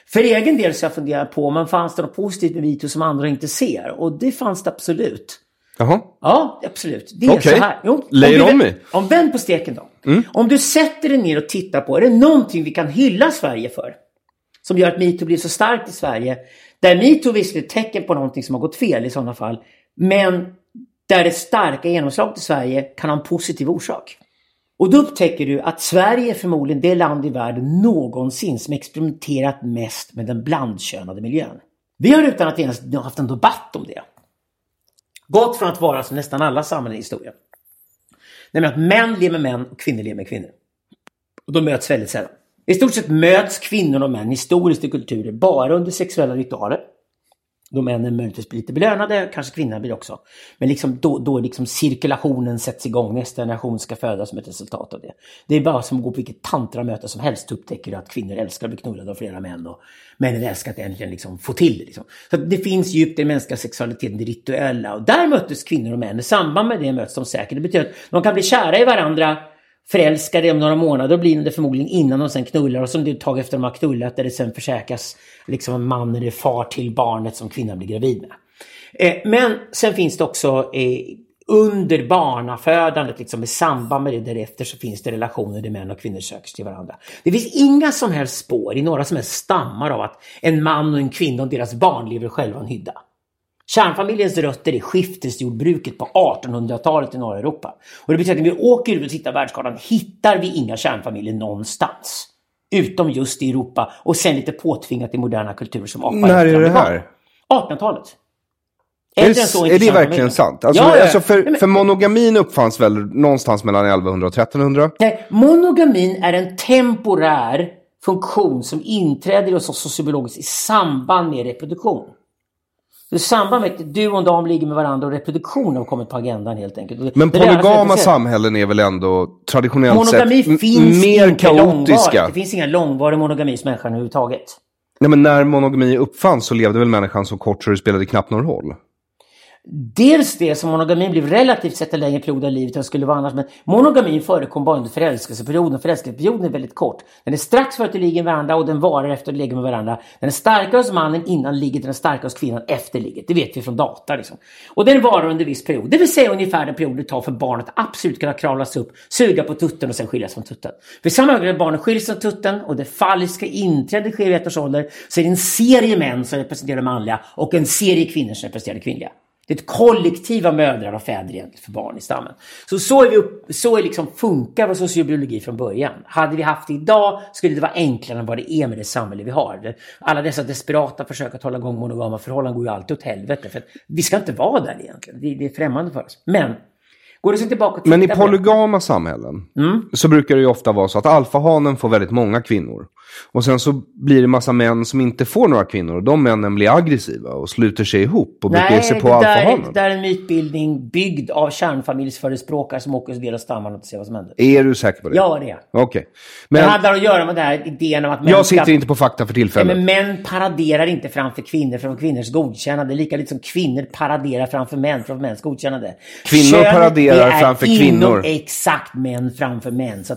För egen del så jag funderar på, men fanns det något positivt med video som andra inte ser? Och det fanns det absolut. Jaha. Ja, absolut. Det är Okej. så här. Jo, om Lay on vä- me. Mm. Om vänd på steken då. Om du sätter dig ner och tittar på, är det någonting vi kan hylla Sverige för? Som gör att metoo blir så starkt i Sverige. Där metoo visserligen är ett tecken på någonting som har gått fel i sådana fall. Men där det starka genomslaget i Sverige kan ha en positiv orsak. Och då upptäcker du att Sverige är förmodligen det land i världen någonsin som experimenterat mest med den blandkönade miljön. Vi har utan att ens ha haft en debatt om det gått från att vara som nästan alla samhällen i historien. Nämligen att män lever med män och kvinnor lever med kvinnor. Och de möts väldigt sällan. I stort sett möts kvinnor och män historiskt i kulturer bara under sexuella ritualer. Då männen möjligtvis blir lite belönade, kanske kvinnorna blir också. Men liksom då, då liksom cirkulationen sätts igång, nästa generation ska födas som ett resultat av det. Det är bara som att gå på vilket tantramöte som helst upptäcker du att kvinnor älskar att bli knullade av flera män och männen älskar att äntligen liksom få till det. Liksom. Så det finns djupt i den mänskliga sexualiteten, det rituella. Och där möttes kvinnor och män. I samband med det möts de säkert. Det betyder att de kan bli kära i varandra förälskade om några månader och blir det förmodligen innan de sen knullar och som det är ett tag efter de har knullat där det sen försäkras liksom en man eller far till barnet som kvinnan blir gravid med. Eh, men sen finns det också eh, under barnafödandet, liksom i samband med det därefter så finns det relationer där män och kvinnor söker sig till varandra. Det finns inga som helst spår i några som helst stammar av att en man och en kvinna och deras barn lever själva i en hydda. Kärnfamiljens rötter är skiftesjordbruket på 1800-talet i norra Europa. Och det betyder att när vi åker ut och tittar världskartan hittar vi inga kärnfamiljer någonstans. Utom just i Europa och sen lite påtvingat i moderna kulturer som apar När är det här? 1800-talet. Är det, är det verkligen sant? Alltså, Ja, ja, alltså för, Nej, men- för monogamin uppfanns väl någonstans mellan 1100 och 1300? Nej, monogamin är en temporär funktion som inträder hos oss sociobiologiskt i samband med reproduktion. I samband med att du och dam ligger med varandra och reproduktion har kommit på agendan helt enkelt. Men polygama samhällen är väl ändå traditionellt Monogami sett finns mer inte kaotiska? Det finns inga långvarig monogami hos människan överhuvudtaget. Nej, men när monogami uppfanns så levde väl människan så kort så det spelade knappt någon roll? Dels det som monogamin blev relativt sett en längre period av livet än skulle vara annars. Men monogamin förekom bara under förälskelseperioden. Förälskelseperioden är väldigt kort. Den är strax före att de ligger med varandra och den varar efter att de ligger med varandra. Den är starkare hos mannen innan ligget, den är starkare hos kvinnan efter ligget. Det vet vi från data. Liksom. Och den varar under viss period. Det vill säga ungefär den period det tar för barnet att absolut kunna kravlas upp, suga på tutten och sen skiljas från tutten. För i samma ögonblick att barnet skiljs från tutten och det falliska inträdet sker vid ett års ålder så är det en serie män som representerar manliga och en serie kvinnor som representerar kvinnliga. Det är ett kollektiv av mödrar och fäder egentligen för barn i stammen. Så så, är vi upp, så är liksom funkar vår sociobiologi från början. Hade vi haft det idag skulle det vara enklare än vad det är med det samhälle vi har. Alla dessa desperata försök att hålla igång monogama förhållanden går ju alltid åt helvete. För att vi ska inte vara där egentligen. Det, det är främmande för oss. Men, går det sen tillbaka Men i det- polygama samhällen Mm. så brukar det ju ofta vara så att alfahanen får väldigt många kvinnor. Och sen så blir det massa män som inte får några kvinnor. Och de männen blir aggressiva och sluter sig ihop och beter Nej, sig på det alfahanen. det där är en mytbildning byggd av kärnfamiljsförespråkare som åker och delar stammarna och ser vad som händer. Är du säker på det? Ja, det är. Okej. Det Men handlar att göra med den här idén om att män jag ska- sitter inte på fakta för Nej, tillfället. men män paraderar inte framför kvinnor för kvinnors godkännande. Lika lite som kvinnor paraderar framför män för mäns godkännande. Kvinnor paraderar det är framför inom kvinnor. Exakt, män framför män. Så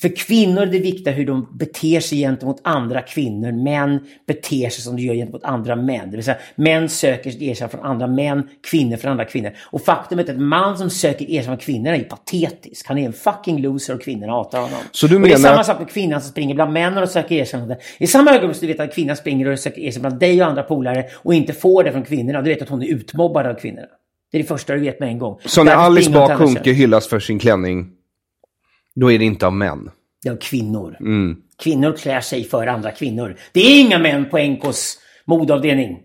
för kvinnor är det viktiga hur de beter sig gentemot andra kvinnor. Män beter sig som de gör gentemot andra män. Det vill säga, män söker erkännande från andra män, kvinnor från andra kvinnor. Och faktumet är att en man som söker erkännande från kvinnor är ju patetisk. Han är en fucking loser och kvinnorna hatar honom. Så du och det är menar samma sak med kvinnan som springer bland männen och söker erkännande. I samma ögonblick som du vet att kvinnan springer och söker erkännande bland dig och andra polare och inte får det från kvinnorna, du vet att hon är utmobbad av kvinnorna. Det är det första du vet med en gång. Så när Därför Alice Bah Kuhnke hyllas för sin klänning, då är det inte av män. Det är kvinnor. Mm. Kvinnor klär sig för andra kvinnor. Det är inga män på NKs modeavdelning.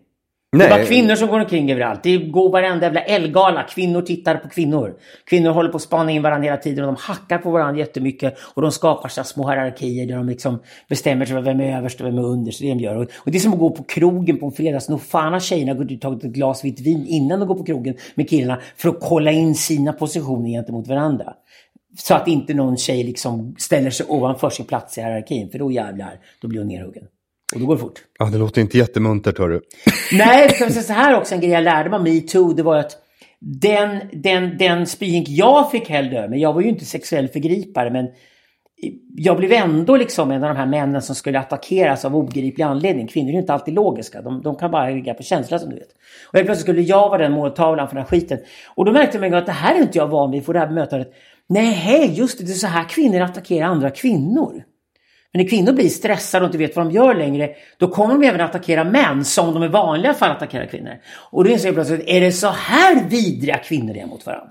Det är Nej. bara kvinnor som går omkring överallt. Det går varenda jävla Elgala. Kvinnor tittar på kvinnor. Kvinnor håller på att spana in varandra hela tiden och de hackar på varandra jättemycket. Och de skapar så här små hierarkier där de liksom bestämmer sig för vem är överst och vem är underst. Det de gör. Och, det är som att gå på krogen på en fredag. Så nog fan har tjejerna gått ut och tagit ett glas vitt vin innan de går på krogen med killarna för att kolla in sina positioner gentemot varandra. Så att inte någon tjej liksom ställer sig ovanför sin plats i hierarkin. För då jävlar, då blir hon nerhuggen. Och då går det fort. Ja, det låter inte jättemuntert, hörru. Nej, kan vi säga så här också, en grej jag lärde mig av metoo, det var att den, den, den spyink jag fick över mig, jag var ju inte sexuell förgripare, men jag blev ändå liksom en av de här männen som skulle attackeras av obegriplig anledning. Kvinnor är ju inte alltid logiska, de, de kan bara ligga på känsla som du vet. Och helt plötsligt skulle jag vara den måltavlan för den här skiten. Och då märkte jag gång att det här är inte jag van vid, för det här bemötandet. Nej, just det, det är så här kvinnor attackerar andra kvinnor. Men när kvinnor blir stressade och inte vet vad de gör längre, då kommer de även attackera män som de i vanliga fall attackerar kvinnor. Och då inser jag plötsligt, är det så här vidriga kvinnor är mot varandra?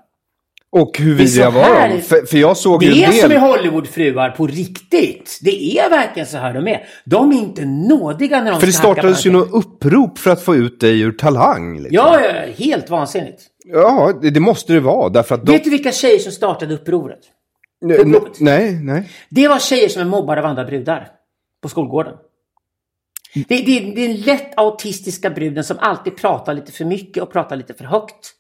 Och hur Det är vidriga var de? För, för jag såg Det ju är en som i. Hollywoodfruar på riktigt. Det är verkligen så här de är. De är inte nådiga när de För det startades ju något upprop för att få ut dig ur talang. Liksom. Ja, ja, ja, helt vansinnigt. Ja, det, det måste det vara. Därför att de... Vet du vilka tjejer som startade upproret? Nej, nej. Det var tjejer som är mobbade av andra brudar på skolgården. Det, det, det är den lätt autistiska bruden som alltid pratar lite för mycket och pratar lite för högt.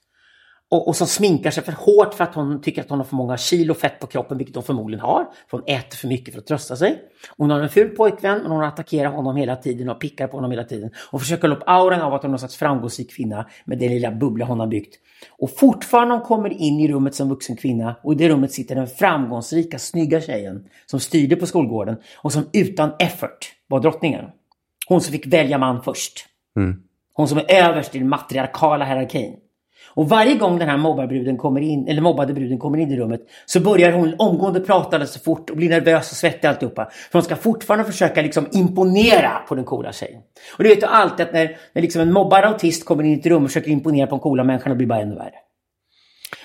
Och, och som sminkar sig för hårt för att hon tycker att hon har för många kilo fett på kroppen, vilket hon förmodligen har. För hon äter för mycket för att trösta sig. Hon har en ful pojkvän, men hon attackerar honom hela tiden och pickar på honom hela tiden. Och försöker upp auran av att hon är någon slags framgångsrik kvinna med den lilla bubbla hon har byggt. Och fortfarande hon kommer in i rummet som vuxen kvinna och i det rummet sitter den framgångsrika, snygga tjejen som styrde på skolgården och som utan effort var drottningen. Hon som fick välja man först. Mm. Hon som är överst i den matriarkala hierarkin. Och varje gång den här mobbarbruden kommer in, eller mobbade bruden kommer in i rummet så börjar hon omgående prata alldeles för fort och blir nervös och svettig alltihopa. För hon ska fortfarande försöka liksom imponera på den coola tjejen. Och du vet ju alltid att när, när liksom en mobbad autist kommer in i ett rum och försöker imponera på den coola människan, då blir det bara ännu värre.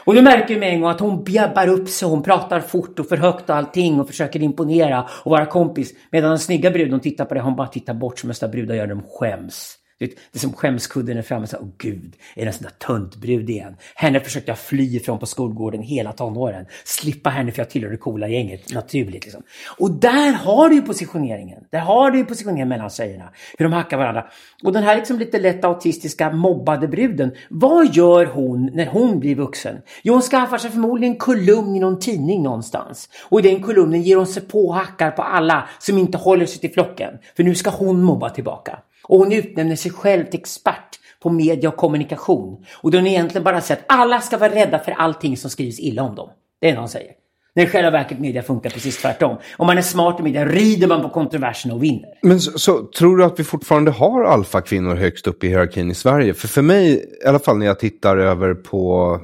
Och du märker ju med en gång att hon bjäbbar upp sig, hon pratar fort och för högt och allting och försöker imponera och vara kompis. Medan den snygga bruden tittar på det, hon bara tittar bort som mesta brudar gör när de skäms. Det är som skämskudden är framme. Så, Åh gud, är det en sån där töntbrud igen? Henne försökte jag fly ifrån på skolgården hela tonåren. Slippa henne för jag tillhör det coola gänget. Naturligt liksom. Och där har du ju positioneringen. Där har du ju positioneringen mellan tjejerna. Hur de hackar varandra. Och den här liksom lite lätt autistiska mobbade bruden. Vad gör hon när hon blir vuxen? Jo, hon skaffar sig förmodligen en kolumn i någon tidning någonstans. Och i den kolumnen ger hon sig på och hackar på alla som inte håller sig till flocken. För nu ska hon mobba tillbaka. Och hon utnämner sig själv till expert på media och kommunikation. Och hon egentligen bara säger att alla ska vara rädda för allting som skrivs illa om dem. Det är vad hon säger. När i själva verket media funkar precis tvärtom. Om man är smart i media rider man på kontroverserna och vinner. Men så, så, tror du att vi fortfarande har alfakvinnor högst upp i hierarkin i Sverige? För för mig, i alla fall när jag tittar över på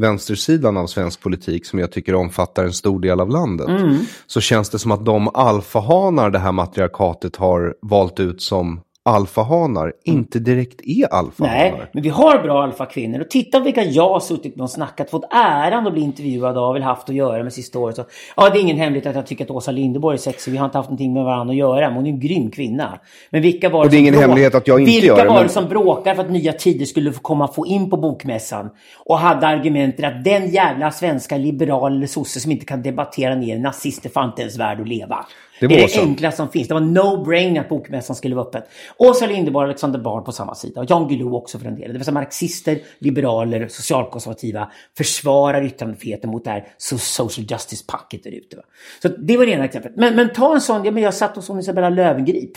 vänstersidan av svensk politik som jag tycker omfattar en stor del av landet. Mm. Så känns det som att de alfahanar det här matriarkatet har valt ut som alfahanar inte direkt är alfahanar. Nej, men vi har bra alfakvinnor. Och titta vilka jag har suttit med och snackat, fått äran att bli intervjuad av, eller haft att göra med sista året. Så, ja, det är ingen hemlighet att jag tycker att Åsa Linderborg är sexig. Vi har inte haft någonting med varandra att göra, men hon är en grym kvinna. Men vilka var Och det är ingen hemlighet att jag inte vilka gör det, var men- det som bråkade för att Nya Tider skulle få komma få in på bokmässan? Och hade argumentet att den jävla svenska liberal eller sosse som inte kan debattera ner nazister fan inte ens värd att leva. Det Det, är det så. enkla som finns. Det var no-brainer att bokmässan skulle vara öppen. Åsa Linderborg och Alexander Bard på samma sida. Och Jan Guillou också för en del. Det vill säga marxister, liberaler, socialkonservativa försvarar yttrandefriheten mot det här so- social justice-packet där ute. va. Så det var det ena exemplet. Men, men ta en sån, ja, men jag satt hos Isabella Löwengrip.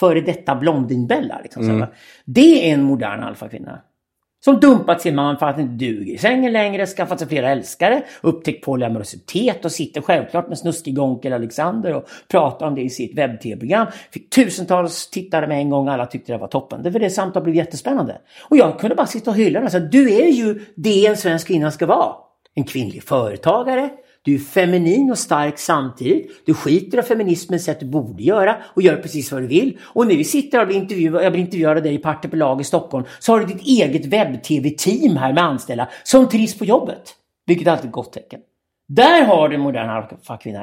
Före detta Blondinbella. Liksom, va. Det är en modern alfakvinna. Som dumpat sin man för att han inte duger i sängen längre, skaffat sig flera älskare, upptäckt polyamorositet och sitter självklart med snuskig Onkel Alexander och pratar om det i sitt webb-tv-program. Fick tusentals tittare med en gång, alla tyckte det var toppen. Det var det samtalet blev jättespännande. Och jag kunde bara sitta och hylla den. Du är ju det en svensk kvinna ska vara. En kvinnlig företagare, du är feminin och stark samtidigt. Du skiter av feminismen sätt du borde göra och gör precis vad du vill. Och när vi sitter här och blir intervjuade, jag blir intervjuad av dig i Partner på i Stockholm så har du ditt eget webb-tv-team här med anställda som trivs på jobbet. Vilket är alltid ett gott tecken. Där har du en modern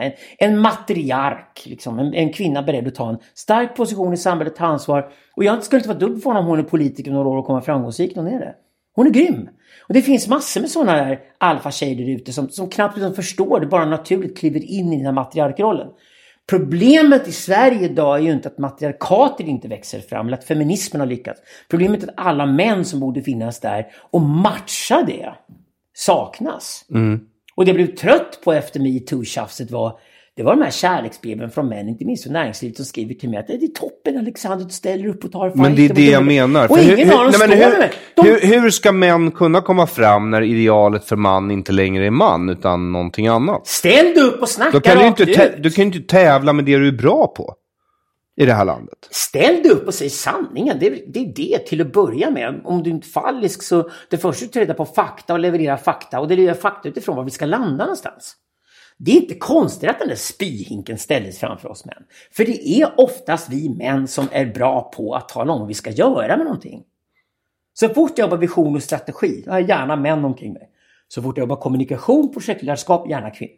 en, en matriark, liksom, en, en kvinna beredd att ta en stark position i samhället, ta ansvar. Och jag skulle inte vara dugg för honom om hon är politiker några år och kommer framgångsrik, hon är det. Hon är grym. Och det finns massor med sådana där alfatjejer där ute som, som knappt liksom förstår det, bara naturligt kliver in i den här matriarkrollen. Problemet i Sverige idag är ju inte att matriarkatet inte växer fram eller att feminismen har lyckats. Problemet är att alla män som borde finnas där och matcha det saknas. Och det jag blev trött på efter metoo-tjafset var det var de här kärleksbreven från män, inte minst från näringslivet, som skriver till mig att det är toppen Alexander, du ställer upp och tar Men det är det jag menar. Och ingen hur, av dem står men med hur, mig. De, hur, hur ska män kunna komma fram när idealet för man inte längre är man utan någonting annat? ställ dig upp och snacka Då kan du, rakt inte, tä- ut. du kan ju inte tävla med det du är bra på i det här landet. Ställ dig upp och säg sanningen. Det är, det är det till att börja med. Om du är inte fallisk så det första du tar reda på fakta och leverera fakta och det är fakta utifrån var vi ska landa någonstans. Det är inte konstigt att den där spyhinken ställdes framför oss män. För det är oftast vi män som är bra på att tala om vad vi ska göra med någonting. Så fort jag jobbar vision och strategi, då har jag gärna män omkring mig. Så fort jag jobbar kommunikation, projektledarskap, gärna kvinnor.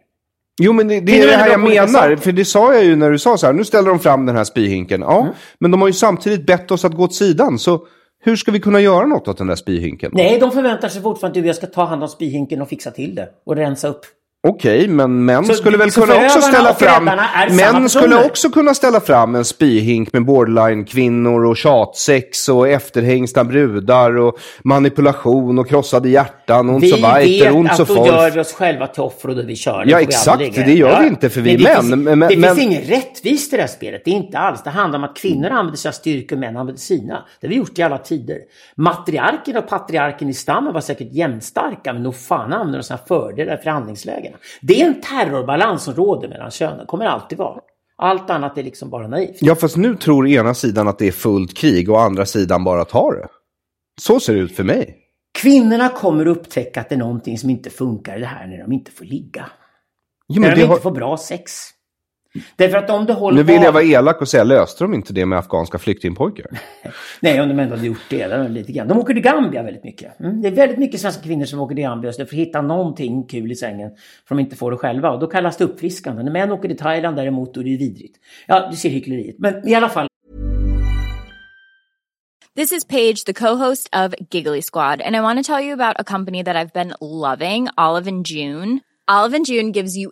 Jo, men det, det är det är här jag menar. saker. För det sa jag ju när du sa så här, nu ställer de fram den här spyhinken. Ja, Mm. men de har ju samtidigt bett oss att gå åt sidan. Så hur ska vi kunna göra något åt den där spyhinken? Nej, de förväntar sig fortfarande att du och jag ska ta hand om spyhinken och fixa till det och rensa upp. Okej, men män Så- skulle väl kunna också ställa fram... Män skulle också kunna ställa fram en spyhink med borderline-kvinnor och tjatsex och efterhängsna brudar och manipulation och krossade hjärtan och ont Vi så weiter, vet ont så att då gör vi oss själva till offer och då vi kör. Det Ja, vi exakt. Det gör vi inte, för vi är det män. Finns, Men- det men- finns inget rättvist i det här spelet. Det är inte alls. Det handlar om att kvinnor använder sig av styrka och män använder sina. Det har vi gjort i alla tider. Matriarken och patriarken i stammen var säkert jämnstarka, men nog fan använder de sina fördelar i förhandlingslägena. Det är en terrorbalans som råder mellan könen. kommer alltid vara. Allt annat är liksom bara naivt. Ja, fast nu tror ena sidan att det är fullt krig och andra sidan bara tar det. Så ser det ut för mig. Kvinnorna kommer upptäcka att det är någonting som inte funkar i det här när de inte får ligga. Jo, när de inte har... får bra sex. Därför att om du håller Nu vill jag vara elak och säga, löste de inte det med afghanska flyktingpojkar? Nej, om de ändå hade gjort det. det var lite grann. De åker till Gambia väldigt mycket. Mm. Det är väldigt mycket svenska kvinnor som åker till Gambia för att hitta någonting kul i sängen. För de inte får det själva. Och då kallas det uppfriskande. När män åker till Thailand däremot, då är det vidrigt. Ja, du ser hyckleriet. Men i alla fall. This is Paige, the co-host of Giggly Squad, and I want to tell you about a company that I've been loving, Olive and June. Olive and June gives you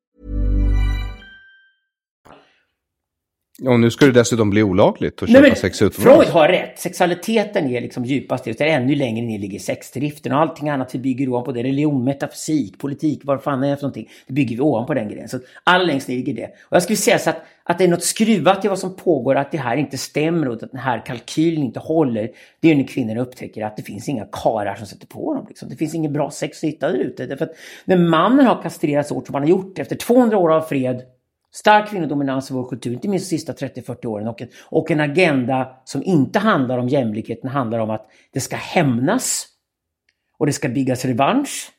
Och nu ska det dessutom bli olagligt att köpa men sex utomlands. Freud har rätt. Sexualiteten är liksom djupast det är ännu längre ner ligger sexdriften och allting annat vi bygger ovanpå det. Religion, metafysik, politik, vad fan är det för någonting. Det bygger vi ovanpå den grejen. Så allra längst ner ligger det. Och jag skulle säga så att, att det är något skruvat i vad som pågår, att det här inte stämmer och att den här kalkylen inte håller. Det är när kvinnorna upptäcker att det finns inga karar som sätter på dem. Liksom. Det finns ingen bra sex att hitta där ute. Därför att när mannen har kastrerats hårt som han har gjort efter 200 år av fred Stark kvinnodominans i vår kultur, inte minst de sista 30-40 åren. Och en, och en agenda som inte handlar om jämlikheten, handlar om att det ska hämnas. Och det ska byggas revansch.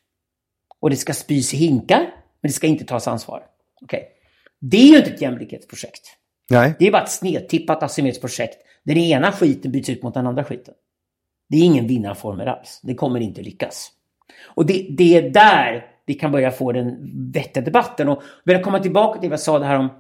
Och det ska spys i hinkar. Men det ska inte tas ansvar. Okej. Det är ju inte ett jämlikhetsprojekt. Nej. Det är bara ett snedtippat asymmetriskt projekt. Där den ena skiten byts ut mot den andra skiten. Det är ingen vinnarformel alls. Det kommer inte lyckas. Och det, det är där vi kan börja få den vettiga debatten. Och vill jag komma tillbaka till vad jag sa det här om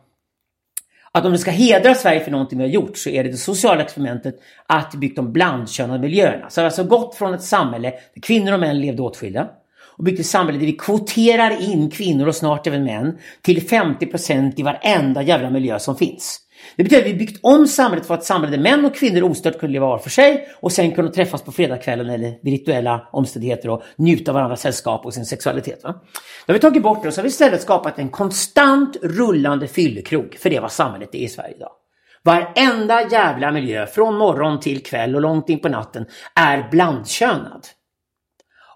att om vi ska hedra Sverige för någonting vi har gjort så är det det sociala experimentet att byggt de blandkönade miljöerna. Så vi har alltså gått från ett samhälle där kvinnor och män levde åtskilda och byggt ett samhälle där vi kvoterar in kvinnor och snart även män till 50% i varenda jävla miljö som finns. Det betyder att vi byggt om samhället för att samhället där män och kvinnor ostört kunde leva var för sig och sen kunde träffas på fredagskvällen eller vid rituella omständigheter och njuta av varandras sällskap och sin sexualitet. Va? Då har vi tagit bort det och så har vi istället skapat en konstant rullande fyllekrog, för det är vad samhället är i Sverige idag. Varenda jävla miljö, från morgon till kväll och långt in på natten, är blandkönad.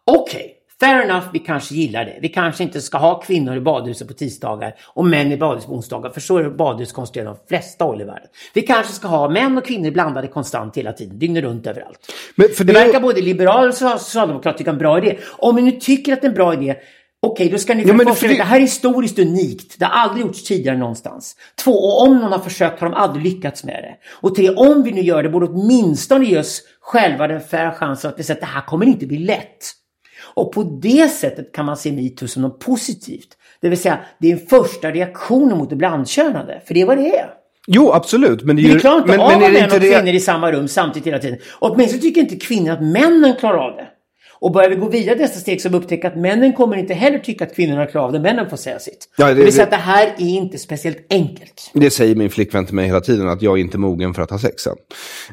Okej, fair enough, vi kanske gillar det. Vi kanske inte ska ha kvinnor i badhuset på tisdagar och män i badhus på onsdagar, för så är badhus konstruerade de flesta håll i världen. Vi kanske ska ha män och kvinnor blandade konstant hela tiden, dygnet runt överallt. Men för det, det- verkar både liberaler och socialdemokrater tycka en bra idé. Om ni nu tycker att det är en bra idé, Okej, då ska ni Ja, för det, här är historiskt unikt. Det har aldrig gjorts tidigare någonstans. Två, och om någon har försökt har de aldrig lyckats med det. Och tre, om vi nu gör det borde åtminstone ge oss själva den färre chansen att vi säger att det här kommer inte bli lätt. Och på det sättet kan man se metoo som något positivt. Det vill säga, det är en första reaktion mot det blandkönade. För det är vad det är. Jo, absolut. Men det är ju... vi klarar inte men, av men män och kvinnor i samma rum samtidigt hela tiden. Och åtminstone tycker inte kvinnor att männen klarar av det. Och börjar vi gå vidare nästa steg så upptäcker att männen kommer inte heller tycka att kvinnorna har krav, där männen får säga sitt. Ja, det- det, vill säga det- att det här är inte speciellt enkelt. Det säger min flickvän till mig hela tiden, att jag är inte mogen för att ha sex än.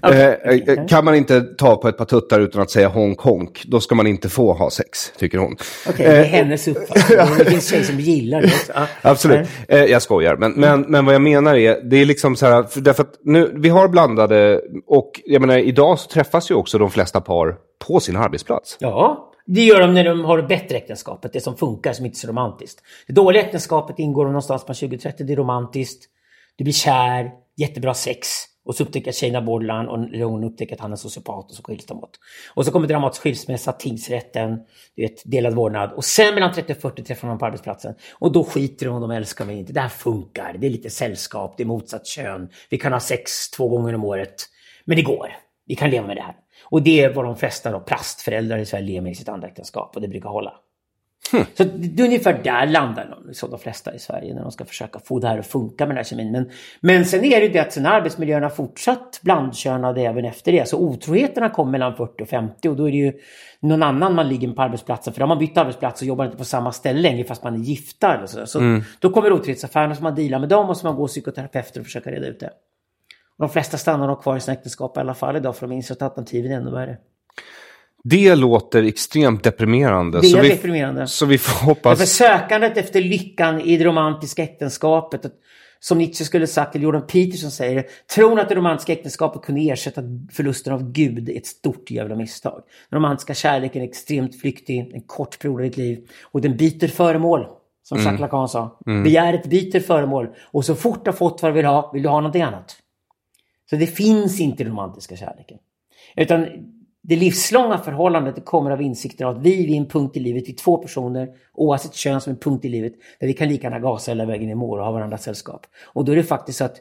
Okej, Eh, eh, okej. Kan man inte ta på ett par tuttar utan att säga honk honk, då ska man inte få ha sex, tycker hon. Okej, det är Eh, hennes uppfattning. Det finns tjejer som gillar det också. Absolut. Eh, jag skojar. Men, men, men vad jag menar är, det är liksom så här, för, därför att nu, vi har blandade, och jag menar idag så träffas ju också de flesta par på sin arbetsplats. Ja, det gör de när de har det bättre äktenskapet, det som funkar, som inte är så romantiskt. Det dåliga äktenskapet ingår någonstans på 2030, det är romantiskt, du blir kär, jättebra sex. Och så upptäcker tjejerna har borderline och hon upptäcker att han är sociopat och så skiljs de åt. Och så kommer dramatisk skilsmässa, tingsrätten, du vet, delad vårdnad. Och sen mellan 30 och 40 träffar man på arbetsplatsen. Och då skiter de om de älskar mig inte. Det här funkar, det är lite sällskap, det är motsatt kön. Vi kan ha sex två gånger om året. Men det går, vi kan leva med det här. Och det är vad de flesta då, plastföräldrar i Sverige lever med i sitt andra äktenskap och det brukar hålla. Så det är ungefär där landar de, liksom, de flesta i Sverige när de ska försöka få det här att funka med den här kemin. Men, men sen är det ju det att sen arbetsmiljön har fortsatt blandkönade även efter det. Så otroheterna kom mellan 40 och 50 och då är det ju någon annan man ligger med på arbetsplatsen. För då har man bytt arbetsplats och jobbar inte på samma ställe längre fast man är gifta. Eller så så då kommer otrohetsaffärerna så man dealar med dem och så man går psykoterapeuter och försöker reda ut det. De flesta stannar nog kvar i sina äktenskap i alla fall idag för de inser att alternativen är ännu värre. Det låter extremt deprimerande. Det är så vi, deprimerande. Så vi får hoppas... sökandet efter lyckan i det romantiska äktenskapet, som Nietzsche skulle sagt, eller Jordan Peterson säger tron att det romantiska äktenskapet kunde ersätta förlusten av Gud är ett stort jävla misstag. Den romantiska kärleken är extremt flyktig, en kort period i ditt liv och den byter föremål. Som Jacques Lacan sa. Begäret byter föremål och så fort du har fått vad du vill ha, vill du ha någonting annat. Så det finns inte den romantiska kärleken. Utan det livslånga förhållandet det kommer av insikten av att vi vid en punkt i livet, vi är två personer, oavsett kön som en punkt i livet, där vi kan lika gärna gasa hela vägen i mål och ha varandras sällskap. Och då är det faktiskt så att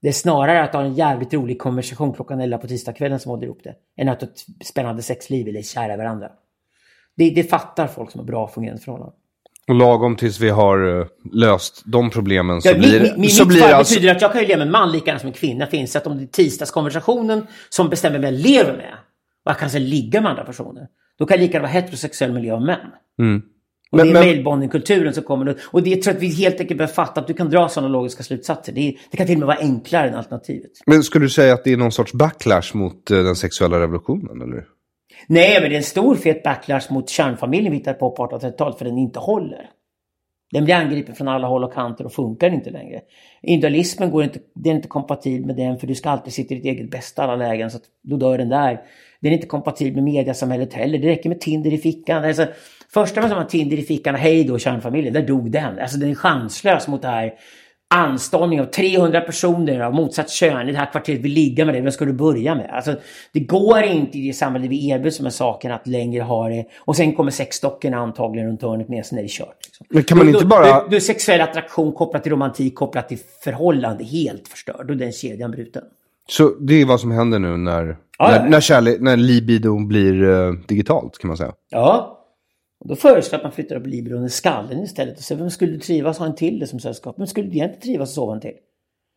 det är snarare att ha en jävligt rolig konversation klockan 11 på tisdagskvällen som håller ihop det, än att ha ett spännande sexliv eller kära i varandra. Det, det fattar folk som har bra fungerande förhållanden. Och lagom tills vi har eh, löst de problemen så Ja, blir, min, min, så mitt blir fall det alltså... betyder att jag kan ju leva med en man lika gärna som en kvinna. Finns att om det är tisdagskonversationen som bestämmer vem jag lever med och jag kan sen ligga med andra personer. Då kan jag lika gärna vara heterosexuell leva med män. Mm. Och Men- det är men- mailbonding-kulturen som kommer nu. Och det jag tror att vi helt enkelt behöver fatta att du kan dra sådana logiska slutsatser. Det, är, det kan till och med vara enklare än alternativet. Men skulle du säga att det är någon sorts backlash mot eh, den sexuella revolutionen? Eller? Nej, men det är en stor fet backlash mot kärnfamiljen vi hittade på på 1830-talet för den inte håller. Den blir angripen från alla håll och kanter och funkar inte längre. Individualismen går inte, det är inte kompatibel med den för du ska alltid sitta i ditt eget bästa alla lägen så att då dör den där. Den är inte kompatibel med mediasamhället heller. Det räcker med Tinder i fickan. Alltså, första man som har Tinder i fickan, hej då kärnfamiljen, där dog den. Alltså den är chanslös mot det här anstormning av 300 personer av motsatt kön i det här kvarteret vill ligga med dig. Vem ska du börja med? Alltså, det går inte i det samhälle vi erbjuds med saken att längre ha det. Och sen kommer sexdockorna antagligen runt hörnet med sig när det är kört. Liksom. Men kan man Då- inte bara- Då, då är sexuell attraktion kopplat till romantik, kopplat till förhållande helt förstörd. Är den kedjan bruten. Så det är vad som händer nu när, Ja, när, när, när libido blir eh, digitalt kan man säga. Ja. Då föreslår jag att man flyttar upp libron i skallen istället och säger vem skulle du trivas ha en till det som sällskap? Vem skulle du egentligen trivas att sova en till?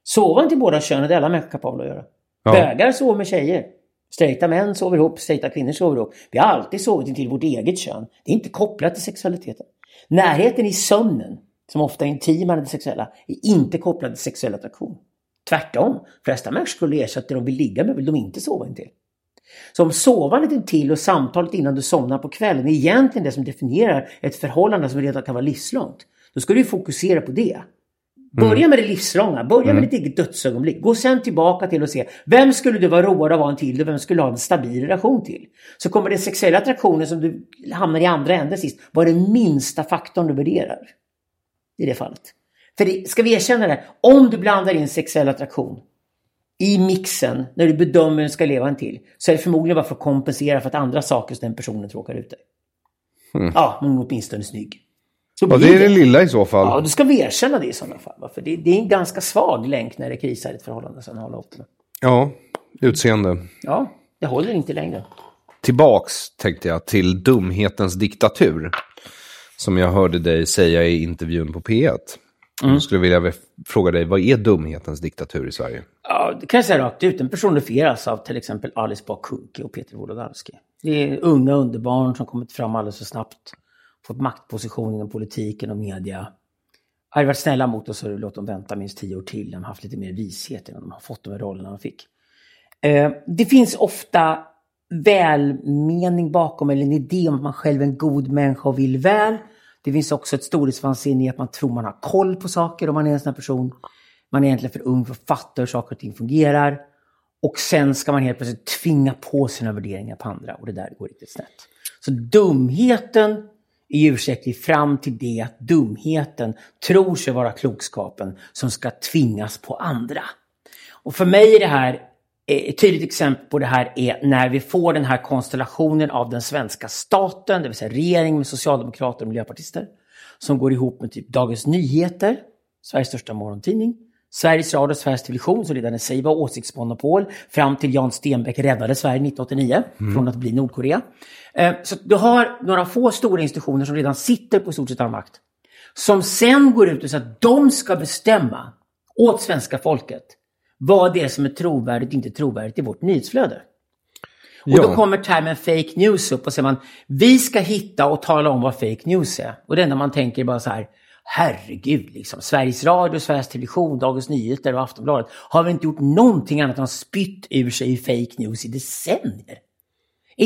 Sova en till båda könen, det är alla människor kapabla att göra. Ja. Bögar sover med tjejer. Straighta män sover ihop, straighta kvinnor sover ihop. Vi har alltid sovit in till vårt eget kön. Det är inte kopplat till sexualiteten. Närheten i sömnen, som ofta är intimare än det sexuella, är inte kopplad till sexuell attraktion. Tvärtom, flesta människor skulle ersätta det de vill ligga med vill de inte sova in till. Så om sovandet är till och samtalet innan du somnar på kvällen är egentligen det som definierar ett förhållande som redan kan vara livslångt. Då ska du fokusera på det. Börja med det livslånga, börja med ditt eget dödsögonblick. Gå sen tillbaka till och se, vem skulle du vara road av att ha en till och vem skulle du ha en stabil relation till? Så kommer den sexuella attraktionen som du hamnar i andra änden sist vara den minsta faktorn du värderar. I det fallet. För det, ska vi erkänna det, om du blandar in sexuell attraktion i mixen när du bedömer vem du ska leva en till så är det förmodligen bara för att kompensera för att andra saker som den personen tråkar ut dig. Ja, men åtminstone snygg. Så Ja, det är det lilla i så fall. Ja, då ska vi erkänna det i sådana fall. För det, det är en ganska svag länk när det krisar i ett förhållande sen hålla upp. Ja, utseende. Ja, det håller inte längre. Tillbaks, tänkte jag, till dumhetens diktatur. Som jag hörde dig säga i intervjun på P1. Mm. Jag skulle vilja fråga dig, vad är dumhetens diktatur i Sverige? Ja, det kan jag säga rakt ut. Den personifieras av till exempel Alice Bah Kuhnke och Peter Wolodarski. Det är unga underbarn som kommit fram alldeles för snabbt, fått maktposition inom politiken och media. Hade varit snälla mot oss så låt dem vänta minst tio år till. De har haft lite mer vishet innan de har fått de här rollerna de fick. Eh, det finns ofta välmening bakom eller en idé om att man själv är en god människa och vill väl. Det finns också ett storhetsvansinne i att man tror man har koll på saker om man är en sån här person. Man är egentligen för ung för att fatta hur saker och ting fungerar. Och sen ska man helt plötsligt tvinga på sina värderingar på andra och det där går riktigt snett. Så dumheten är ursäktlig fram till det att dumheten tror sig vara klokskapen som ska tvingas på andra. Och för mig är det här ett tydligt exempel på det här är när vi får den här konstellationen av den svenska staten, det vill säga regering med socialdemokrater och miljöpartister, som går ihop med typ Dagens Nyheter, Sveriges största morgontidning, Sveriges Radio och Sveriges Television, som redan i sig var åsiktsmonopol, fram till Jan Stenbeck räddade Sverige 1989 mm. från att bli Nordkorea. Eh, så du har några få stora institutioner som redan sitter på stort sett all makt. Som sen går ut och säger att de ska bestämma åt svenska folket vad det är som är trovärdigt och inte trovärdigt i vårt nyhetsflöde. Och ja. då kommer termen fake news upp och säger man vi ska hitta och tala om vad fake news är. Och det enda man tänker är bara så här, herregud, liksom, Sveriges Radio, Sveriges Television, Dagens Nyheter och Aftonbladet har väl inte gjort någonting annat än spytt ur sig fake news i decennier.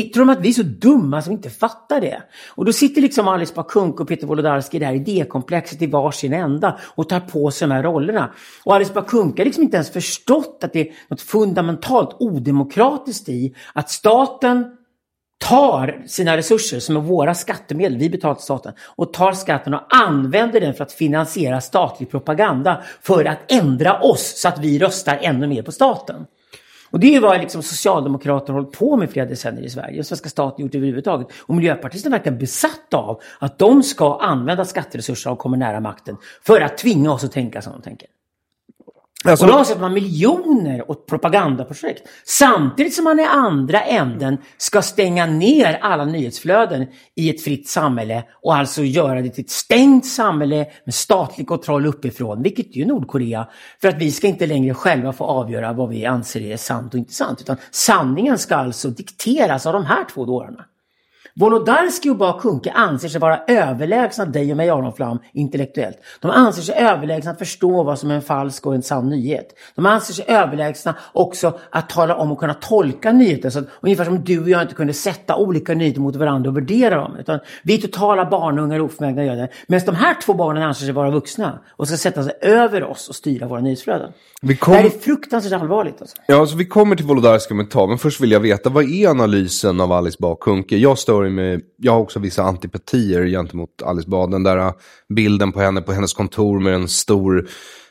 Tror de att vi är så dumma som inte fattar det? Och då sitter liksom Alice Bah Kuhnke och Peter Wolodarski i det här idékomplexet i varsin ända och tar på sig de här rollerna. Och Alice Bah Kuhnke har liksom inte ens förstått att det är något fundamentalt odemokratiskt i att staten tar sina resurser, som är våra skattemedel, vi betalar till staten, och tar skatten och använder den för att finansiera statlig propaganda för att ändra oss så att vi röstar ännu mer på staten. Och det är vad liksom Socialdemokrater har hållit på med flera decennier i Sverige, och svenska staten gjort överhuvudtaget. Och miljöpartisterna verkar besatta av att de ska använda skatteresurser och kommer nära makten för att tvinga oss att tänka som de tänker. Alltså, och då avsätter man miljoner åt propagandaprojekt. Samtidigt som man i andra änden ska stänga ner alla nyhetsflöden i ett fritt samhälle och alltså göra det till ett stängt samhälle med statlig kontroll uppifrån, vilket ju Nordkorea. För att vi ska inte längre själva få avgöra vad vi anser är sant och inte sant. Utan sanningen ska alltså dikteras av de här två dårarna. Wolodarski och Bah Kuhnke anser sig vara överlägsna dig och mig, Aron Flam, intellektuellt. De anser sig överlägsna att förstå vad som är en falsk och en sann nyhet. De anser sig överlägsna också att tala om och kunna tolka nyheter. Så att, ungefär som du och jag inte kunde sätta olika nyheter mot varandra och värdera dem. Utan vi är totala barnungar och oförmögna att göra det. Medan de här två barnen anser sig vara vuxna och ska sätta sig över oss och styra våra nyhetsflöden. Vi kom... Det här är fruktansvärt allvarligt. Alltså. Ja, alltså vi kommer till Wolodarski om ett tag, men först vill jag veta, vad är analysen av Alice Bah Kuhnke? Jag står med, jag har också vissa antipatier gentemot Alice Bah. Den där bilden på henne på hennes kontor med en stor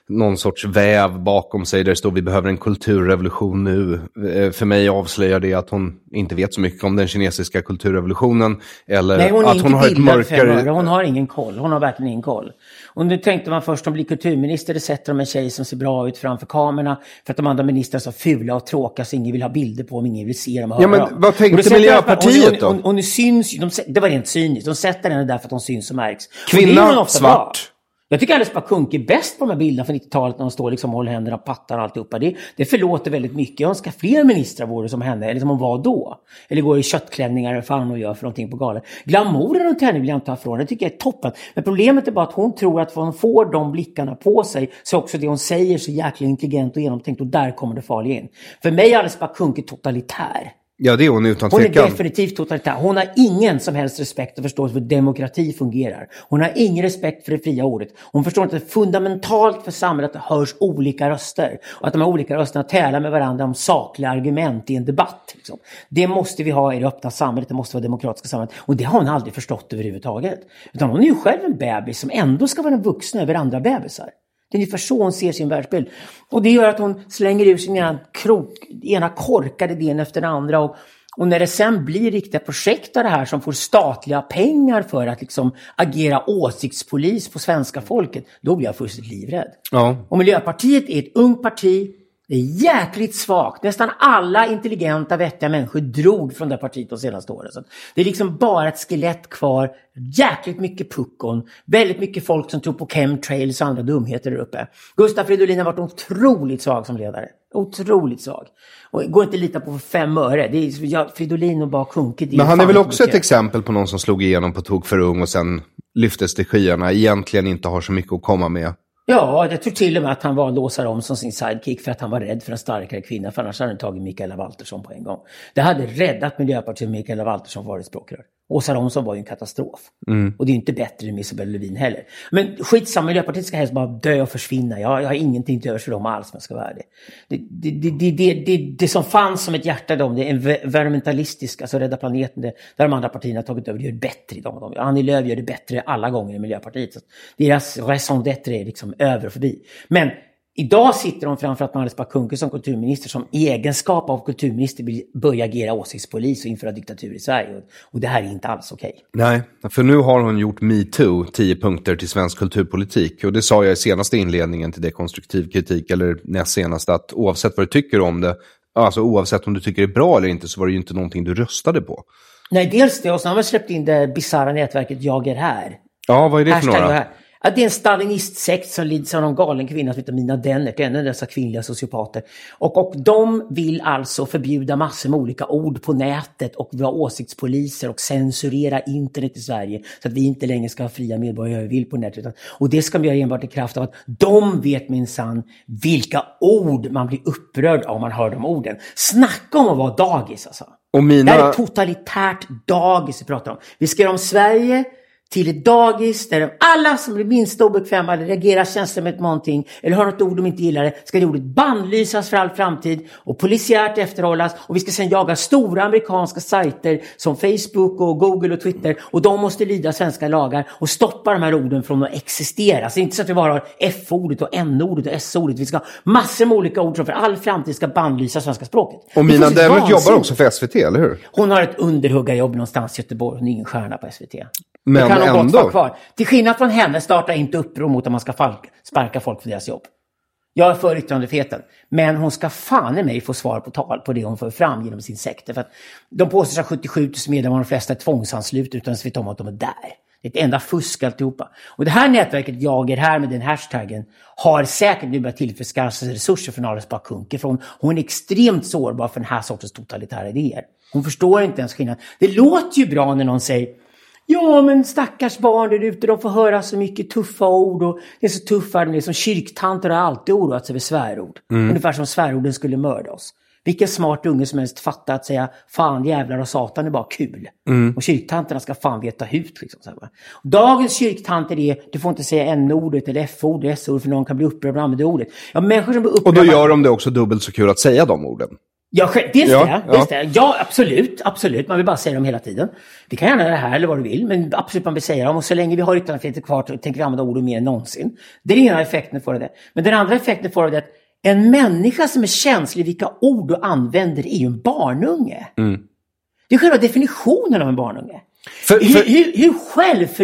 någon sorts väv bakom sig där det står vi behöver en kulturrevolution nu. Eh, för mig avslöjar det att hon inte vet så mycket om den kinesiska kulturrevolutionen. Eller Nej, hon att hon har ett mörkare... Hon har ingen koll. Hon har verkligen ingen koll. Och nu tänkte man först, om blir kulturminister, det sätter de en tjej som ser bra ut framför kamerorna. För att de andra ministrarna är så fula och tråkiga så ingen vill ha bilder på dem, ingen vill se dem och höra Ja, men vad tänkte Miljöpartiet då? Hon, hon, hon, syns, de, det var rent cyniskt. De sätter henne där för att hon syns och märks. Kvinna, och svart. Bra. Jag tycker Alice Bah Kuhnke är bäst på de här bilderna från 90-talet när hon står liksom och håller händerna och pattar och alltihopa. Det, det förlåter väldigt mycket. Jag önskar fler ministrar vore som henne, eller som hon var då. Eller går i köttklänningar eller fan och gör för någonting på galan. Glamouren runt henne vill jag inte ha från, det tycker jag är toppen. Men problemet är bara att hon tror att hon får de blickarna på sig så också det hon säger så jäkla intelligent och genomtänkt och där kommer det farliga in. För mig är Alice Bah Kuhnke totalitär. Ja, det är hon utan tvekan. Hon är definitivt totalitär. Hon har ingen som helst respekt och förståelse för hur demokrati fungerar. Hon har ingen respekt för det fria ordet. Hon förstår inte att det är fundamentalt för samhället att det hörs olika röster. Och att de här olika rösterna tävlar med varandra om sakliga argument i en debatt. Liksom. Det måste vi ha i det öppna samhället, det måste vara det demokratiska samhället. Och det har hon aldrig förstått överhuvudtaget. Utan hon är ju själv en bebis som ändå ska vara en vuxen över andra bebisar. Det är ungefär så hon ser sin världsbild. Och det gör att hon slänger ur sin ena, krok, ena korkade idén efter den andra. Och, och när det sen blir riktiga projekt av det här som får statliga pengar för att liksom agera åsiktspolis på svenska folket, då blir jag fullständigt livrädd. Ja. Och Miljöpartiet är ett ungt parti Det är jäkligt svagt. Nästan alla intelligenta, vettiga människor drog från det partiet de senaste åren. Så det är liksom bara ett skelett kvar. Jäkligt mycket puckon. Väldigt mycket folk som tror på chemtrails och andra dumheter där uppe. Gustaf Fridolin har varit otroligt svag som ledare. Otroligt svag. Och går inte att lita på för fem öre. Det är, ja, Fridolin och bara Kuhnke. Men han är väl också ett exempel på någon som slog igenom på tok för ung och sen lyftes till skyarna. Egentligen inte har så mycket att komma med. Ja, jag tror till och med att han valde Åsa om som sin sidekick för att han var rädd för en starkare kvinna. För annars hade han tagit Mikaela Valtersson på en gång. Det hade räddat Miljöpartiet om Mikaela Valtersson varit språkrör. Åsa Romson var ju en katastrof. Mm. Och det är inte bättre än Isabella Lövin heller. Men skitsamma, Miljöpartiet ska helst bara dö och försvinna. Jag, jag har ingenting till övers för dem alls om jag ska vara ärlig. Det, det, det, det, det, det, som fanns som ett hjärta i dem, det är environmentalistisk, alltså Rädda planeten, det, där de andra partierna har tagit över, det gör det bättre i dem. Annie Lööf gör det bättre alla gånger än Miljöpartiet. Så deras raison d'être är liksom över och förbi. Men Idag sitter de framförallt med Alice Bah Kuhnke som kulturminister som egenskap av kulturminister vill börja agera åsiktspolis och införa diktatur i Sverige. Och det här är inte alls okej. Nej, för nu har hon gjort metoo, tio punkter till svensk kulturpolitik. Och det sa jag i senaste inledningen till dekonstruktiv kritik, eller näst senast, att oavsett vad du tycker om det, alltså oavsett om du tycker det är bra eller inte, så var det ju inte någonting du röstade på. Nej, dels det och sen har vi släppt in det bisarra nätverket Jag är här. Ja, vad är det för några? Ja, det är en stalinistsekt som lids av någon galen kvinna som heter Mina Dennert, en av dessa kvinnliga sociopater. Och, och de vill alltså förbjuda massor med olika ord på nätet och vara åsiktspoliser och censurera internet i Sverige så att vi inte längre ska ha fria medborgare vi vill på nätet. Och det ska vi göra enbart i kraft av att de vet minsann vilka ord man blir upprörd av om man hör de orden. Snacka om att vara dagis alltså. Och mina... Det här är ett totalitärt dagis vi pratar om. Vi ska göra om Sverige till ett dagis där alla som blir minsta obekväma eller reagerar känslomässigt med någonting eller har något ord de inte gillar ska det ordet bannlysas för all framtid och polisiärt efterhållas och vi ska sedan jaga stora amerikanska sajter som Facebook och Google och Twitter och de måste lyda svenska lagar och stoppa de här orden från att existera. Så det är inte så att vi bara har F-ordet och N-ordet och S-ordet. Vi ska ha massor med olika ord som för all framtid ska bannlysa svenska språket. Och Mina Demmert jobbar också för SVT, eller hur? Hon har ett underhuggarjobb någonstans i Göteborg. Hon är ingen stjärna på SVT. Men det kan hon ändå. gott kvar. Till skillnad från henne startar inte uppror mot att man ska falk, sparka folk för deras jobb. Jag är för yttrandefriheten. Men hon ska fan i mig få svar på tal på det hon för fram genom sin sekt. För att de påstår sig ha 77 000 medlemmar de flesta är tvångsanslutna utan att veta om att de är där. Det är ett enda fusk alltihopa. Och det här nätverket, jag är här med den hashtaggen, har säkert nu börjat tillförskansa sig resurser från Alice Bah Kuhnke. För hon, hon är extremt sårbar för den här sortens totalitära idéer. Hon förstår inte ens skillnaden. Det låter ju bra när någon säger Ja, men stackars barn där ute, de får höra så mycket tuffa ord och det är så tuffa, det är som kyrktanter har alltid oroat sig över svärord. Mm. Ungefär som svärorden skulle mörda oss. Vilken smart unge som helst fattar att säga fan, jävlar och satan är bara kul. Mm. Och kyrktanterna ska fan veta hut. Liksom, så här, va. Dagens kyrktanter är, du får inte säga n-ordet eller f-ordet, s-ordet, för någon kan bli upprörd av det ordet. Ja, människor som blir upprörda... Och då gör de det också dubbelt så kul att säga de orden. Ja, dels Ja, det. ja. Dels det. Ja, absolut. Absolut. Man vill bara säga dem hela tiden. Vi kan gärna göra det här eller vad du vill, men absolut man vill säga dem. Och så länge vi har yttrandefrihet kvar så tänker vi använda orden mer än någonsin. Det är den ena effekten får av det. Men den andra effekten får av det att en människa som är känslig vilka ord du använder är ju en barnunge. Det är själva definitionen av en barnunge. För- Hur, för- hur, hur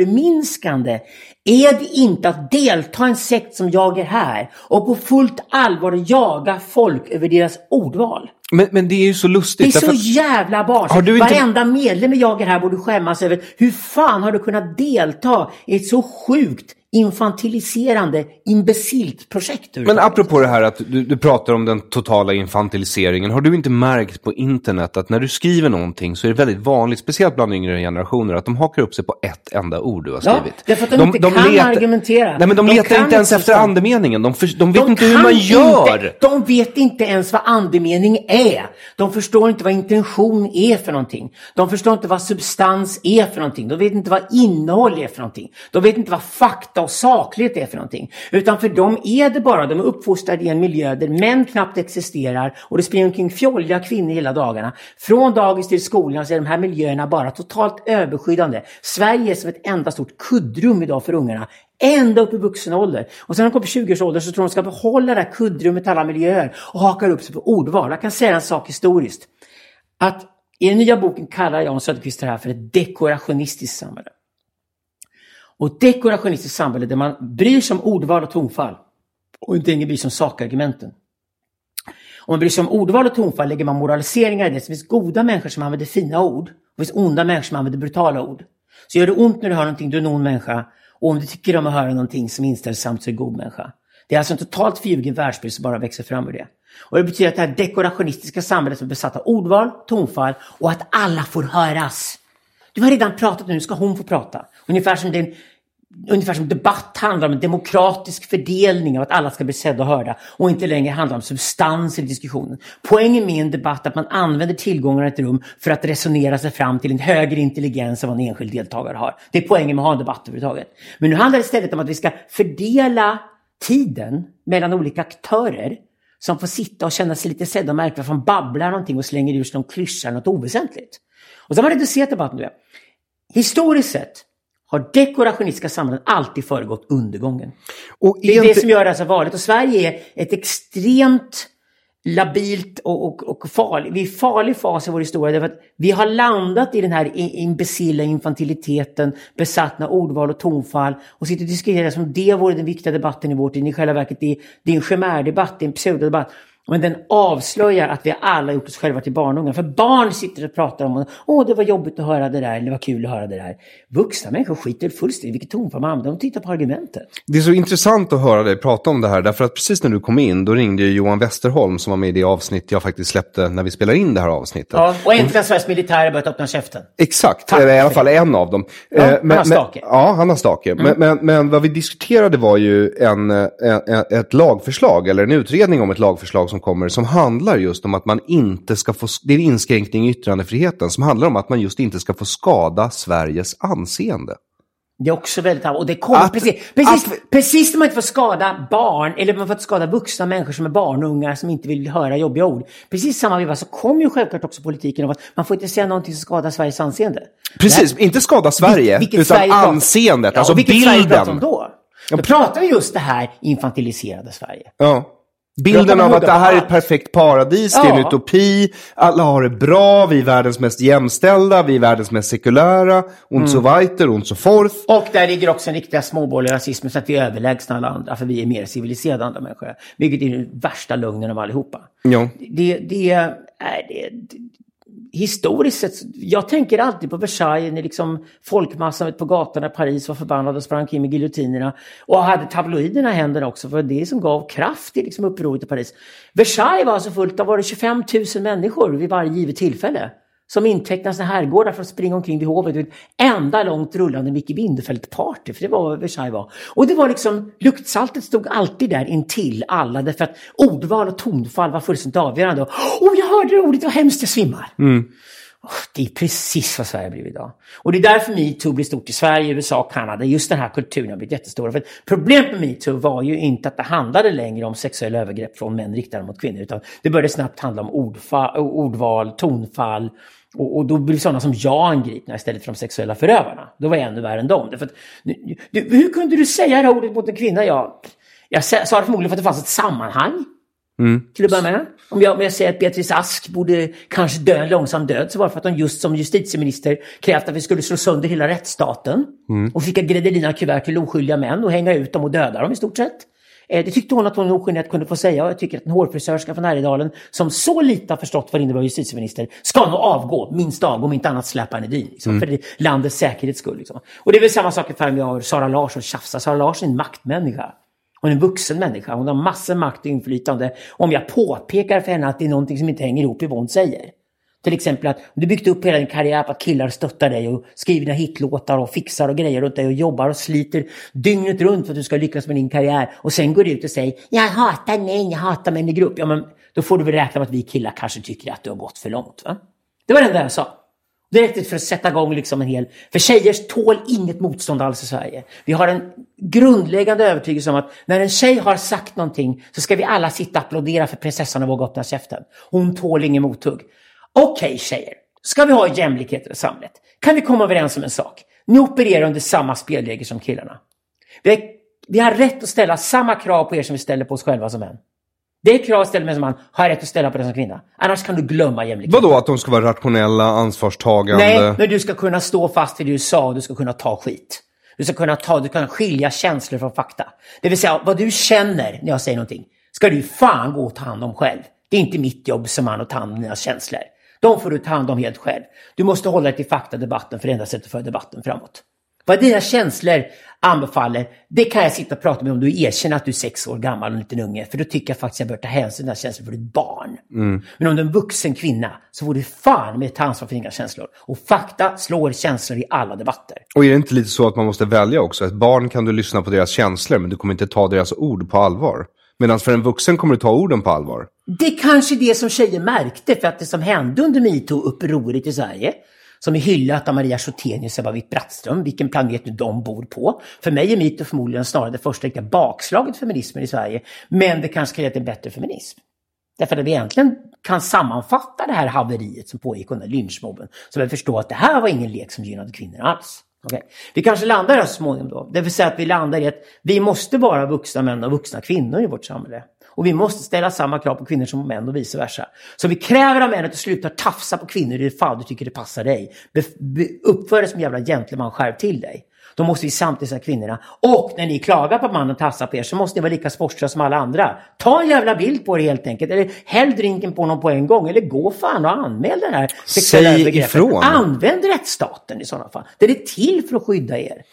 självförminskande är det inte att delta i en sekt som jag är här och på fullt allvar jaga folk över deras ordval? Men, men det är ju så lustigt. Det är så därför- jävla barnsligt. inte- Varenda medlem i Jag är här borde skämmas över hur fan har du kunnat delta i ett så sjukt infantiliserande, imbecilt projekt? Men apropå det här att du, du pratar om den totala infantiliseringen. Har du inte märkt på internet att när du skriver någonting så är det väldigt vanligt, speciellt bland yngre generationer, att de hakar upp sig på ett enda ord du har Ja, skrivit. därför att de inte kan argumentera. Nej, men de, De letar inte ens inte efter andemeningen. De, för, de vet De inte hur man gör. Inte, de vet inte ens vad andemening är. De förstår inte vad intention är för någonting. De förstår inte vad substans är för någonting. De vet inte vad innehåll är för någonting. De vet inte vad fakta och saklighet är för någonting. Utan för dem är det bara, de är uppfostrade i en miljö där män knappt existerar och det springer omkring fjolliga kvinnor hela dagarna. Från dagis till skolan så är de här miljöerna bara totalt överskyddande. Sverige är som ett enda stort kuddrum idag för ungarna. Ända upp i vuxen ålder. Och sen när de kommer på 20-årsåldern så tror de att de ska behålla det här kuddrummet alla miljöer och hakar upp sig på ordval. Jag kan säga en sak historiskt. Att i den nya boken kallar Jan Söderqvist det här för ett dekorationistiskt samhälle. Och ett dekorationistiskt samhälle där man bryr sig om ordval och tonfall och inte ingen bryr sig om sakargumenten. Om man bryr sig om ordval och tonfall lägger man moraliseringar i det. Så det finns goda människor som använder fina ord. Och det finns onda människor som använder brutala ord. Så gör det ont när du hör någonting, du är en ond människa. Och om du tycker om att höra någonting som är inställsamt så är du en god människa. Det är alltså en totalt förljugen världsbild som bara växer fram ur det. Och det betyder att det här dekorationistiska samhället som är besatt av ordval, tonfall och att alla får höras. Du har redan pratat nu, ska hon få prata. Ungefär som den Ungefär som debatt handlar om en demokratisk fördelning av att alla ska bli sedda och hörda och inte längre handlar om substans i diskussionen. Poängen med en debatt är att man använder tillgångarna i ett rum för att resonera sig fram till en högre intelligens än vad en enskild deltagare har. Det är poängen med att ha en debatt överhuvudtaget. Men nu handlar det istället om att vi ska fördela tiden mellan olika aktörer som får sitta och känna sig lite sedda och märka för att de babblar någonting och slänger ur sig någon klyscha något oväsentligt. Och så har man reducerat debatten till det. Historiskt sett har dekorationistiska samhällen alltid föregått undergången. Och det är det som gör det så farligt. Och Sverige är ett extremt labilt och, och, och farligt. Vi är i farlig fas i vår historia därför att vi har landat i den här imbecilla infantiliteten, besattna ordval och tonfall och sitter och diskuterar som det vore den viktiga debatten i vår tid. I själva verket det, det är en chimärdebatt, det är en pseudodebatt. Men den avslöjar att vi alla gjort oss själva till barnungar. För barn sitter och pratar om åh det var jobbigt att höra det där, eller det var kul att höra det där. Vuxna människor skiter fullständigt i vilket tonfall man använder. De tittar på argumentet. Det är så intressant att höra dig prata om det här. Därför att precis när du kom in, då ringde Johan Westerholm som var med i det avsnitt jag faktiskt släppte när vi spelade in det här avsnittet. Ja, och äntligen Sveriges militärer börjat öppna käften. Exakt, Tack. i alla fall en av dem. Ja, eh, men, han har stake. ja, han har stake. Mm. Men, men, men, vad vi diskuterade var ju en, en, ett lagförslag, eller en utredning om ett lagförslag som kommer, som handlar just om att man inte ska få, det är en inskränkning i yttrandefriheten som handlar om att man just inte ska få skada Sveriges anseende. Det är också väldigt och det kommer att, precis, precis, att, precis när man inte får skada barn eller man får skada vuxna människor som är barnungar som inte vill höra jobbiga ord. Precis samma veva så kommer ju självklart också politiken av att man får inte säga någonting som skadar Sveriges anseende. Precis, här, inte skada Sverige vilket, utan Sverige anseendet, ja, alltså vilket bilden. Sverige pratar om då? Då pratar vi just det här infantiliserade Sverige. Ja. Bilden av att det här är ett perfekt paradis, ja. det är en utopi, alla har det bra, vi är världens mest jämställda, vi är världens mest sekulära, und mm. so weiter, und so forth. Och där ligger också den riktiga småborgerliga rasismen, så att vi är överlägsna alla andra, för vi är mer civiliserade andra människor. Vilket är den värsta lögnen av allihopa. Ja. Det, det, är, det, historiskt sett, jag tänker alltid på Versailles när liksom folkmassan på gatorna i Paris var förbannade och sprang in med giljotinerna. Och hade tabloiderna i händerna också, för det som gav kraft i liksom upproret i Paris. Versailles var alltså fullt av var det 25 000 människor vid varje givet tillfälle som intecknade sina herrgårdar för att springa omkring vid hovet. Ett enda långt rullande Micke Bindefeld-party, för det var vad Versailles var. Och det var liksom, luktsaltet stod alltid där intill alla, därför att ordval och tonfall var fullständigt avgörande. Och, oh, jag hörde det ordet, vad hemskt, jag svimmar. Mm. Det är precis vad Sverige blivit idag. Och det är därför metoo blir stort i Sverige, USA, Kanada. Just den här kulturen har blivit jättestor. För problemet med metoo var ju inte att det handlade längre om sexuella övergrepp från män riktade mot kvinnor. Utan det började snabbt handla om ordval, tonfall, och, och, då blir sådana som jag angripna istället för de sexuella förövarna. Då var jag ännu värre än dem. Att, du, hur kunde du säga det här ordet mot en kvinna? Jag, jag sa det förmodligen för att det fanns ett sammanhang. Mm. Till att börja med. Om jag, om jag säger att Beatrice Ask borde kanske dö en långsam död så var det för att hon just som justitieminister krävt att vi skulle slå sönder hela rättsstaten. Mm. Och skicka Gredelina-kuvert till oskyldiga män och hänga ut dem och döda dem i stort sett. Eh, det tyckte hon att hon ogenerat kunde få säga och jag tycker att en hårfrisörska från Härjedalen som så lite har förstått vad det innebär justitieminister ska nog avgå, minst av, om inte annat släpa henne dit. Liksom, mm. För det, landets säkerhets skull. Liksom. Och det är väl samma sak ifall jag har Sara Larsson tjafsar. Sara Larsson är en maktmänniska. Hon är en vuxen människa. Hon har massor makt och inflytande. Om jag påpekar för henne att det är någonting som inte hänger ihop i vad hon säger. Till exempel att du byggt upp hela din karriär på att killar stöttar dig och skriver dina hitlåtar och fixar och grejer runt dig och jobbar och sliter dygnet runt för att du ska lyckas med din karriär. Och sen går du ut och säger jag hatar män, jag hatar män i grupp. Ja, men då får du väl räkna med att vi killar kanske tycker att du har gått för långt. Va? Det var det enda jag sa. Det räckte för att sätta igång liksom en hel... För tjejer tål inget motstånd alls i Sverige. Vi har en grundläggande övertygelse om att när en tjej har sagt någonting så ska vi alla sitta och applådera för prinsessan och våga öppna käften. Hon tål ingen mothugg. Okej okay, tjejer, ska vi ha jämlikhet i samhället? Kan vi komma överens om en sak? Ni opererar under samma spelregler som killarna. Vi har, vi har rätt att ställa samma krav på er som vi ställer på oss själva som män. Det krav ställer mig som man har jag rätt att ställa på dig som kvinna. Annars kan du glömma jämlikhet. Vadå att de ska vara rationella, ansvarstagande? Nej, men du ska kunna stå fast vid det du sa och du ska kunna ta skit. Du ska kunna ta, du kan skilja känslor från fakta. Det vill säga, vad du känner när jag säger någonting ska du fan gå och ta hand om själv. Det är inte mitt jobb som man att ta hand om dina känslor. De får du ta hand om helt själv. Du måste hålla dig till faktadebatten för det enda sättet att föra debatten framåt. Vad dina känslor anbefaller, det kan jag sitta och prata med om du erkänner att du är sex år gammal och en liten unge. För då tycker jag faktiskt att jag bör ta hänsyn till dina känslor för ditt barn. Mm. Men om du är en vuxen kvinna så får du fan med ta ansvar för dina känslor. Och fakta slår känslor i alla debatter. Och är det inte lite så att man måste välja också? Ett barn kan du lyssna på deras känslor, men du kommer inte ta deras ord på allvar. Medan för en vuxen kommer du ta orden på allvar. Det är kanske det som tjejer märkte, för att det som hände under metoo-upproret i Sverige, som är hyllat av Maria Schottenius, och Ebba Brattström, vilken planet nu de bor på. För mig är metoo förmodligen snarare det första riktiga bakslaget för feminismen i Sverige, men det kanske kan leda till en bättre feminism. Därför att vi egentligen kan sammanfatta det här haveriet som pågick under lynchmobben, så vi förstår att det här var ingen lek som gynnade kvinnor alls. Okay. Vi kanske landar här så småningom då. Det vill säga att vi landar i att vi måste vara vuxna män och vuxna kvinnor i vårt samhälle. Och vi måste ställa samma krav på kvinnor som på män och vice versa. Så vi kräver av män att du slutar tafsa på kvinnor i det fall du tycker det passar dig. Be, be, uppför dig som jävla gentleman, skärp till dig. Då måste vi samtidigt säga kvinnorna. Och när ni klagar på att mannen tassar på er så måste ni vara lika sportsliga som alla andra. Ta en jävla bild på det helt enkelt. Eller häll drinken på någon på en gång. Eller gå fan och anmäl den här sexuella Säg ifrån. Använd rättsstaten i sådana fall. Det är till för att skydda er.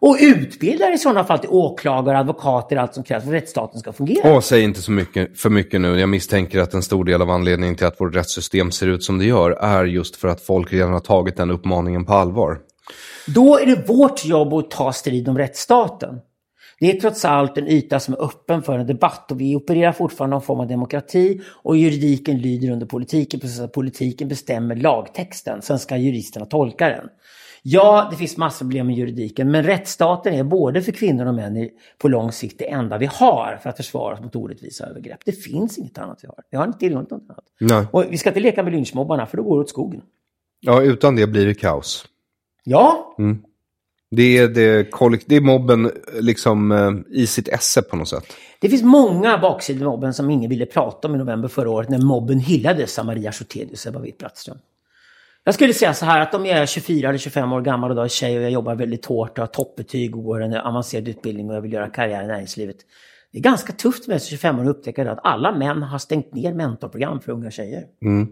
Och utbilda er i sådana fall till åklagare, advokater, allt som krävs för att rättsstaten ska fungera. Åh, säg inte så mycket, för mycket nu. Jag misstänker att en stor del av anledningen till att vårt rättssystem ser ut som det gör är just för att folk redan har tagit den uppmaningen på allvar. Då är det vårt jobb att ta strid om rättsstaten. Det är trots allt en yta som är öppen för en debatt och vi opererar fortfarande någon form av demokrati och juridiken lyder under politiken, precis politiken bestämmer lagtexten, sen ska juristerna tolka den. Ja, det finns massor problem med juridiken, men rättsstaten är både för kvinnor och män på lång sikt det enda vi har för att försvara oss mot orättvisa övergrepp. Det finns inget annat vi har. Vi har inte tillgång till något annat. Nej. Och vi ska inte leka med lynchmobbarna, för då går det åt skogen. Ja, utan det blir det kaos. Ja, Mm. Det är, det, det är mobben liksom eh, i sitt esse på något sätt. Det finns många baksidor med mobben som ingen ville prata om i november förra året när mobben hyllades av Maria Schotelius och Ebba Witt-Brattström. Jag skulle säga så här att om jag är 24 eller 25 år gammal och då är tjej och jag jobbar väldigt hårt och har toppbetyg och går en avancerad utbildning och jag vill göra karriär i näringslivet. Det är ganska tufft med 25 år att upptäcka att alla män har stängt ner mentorprogram för unga tjejer. Mm.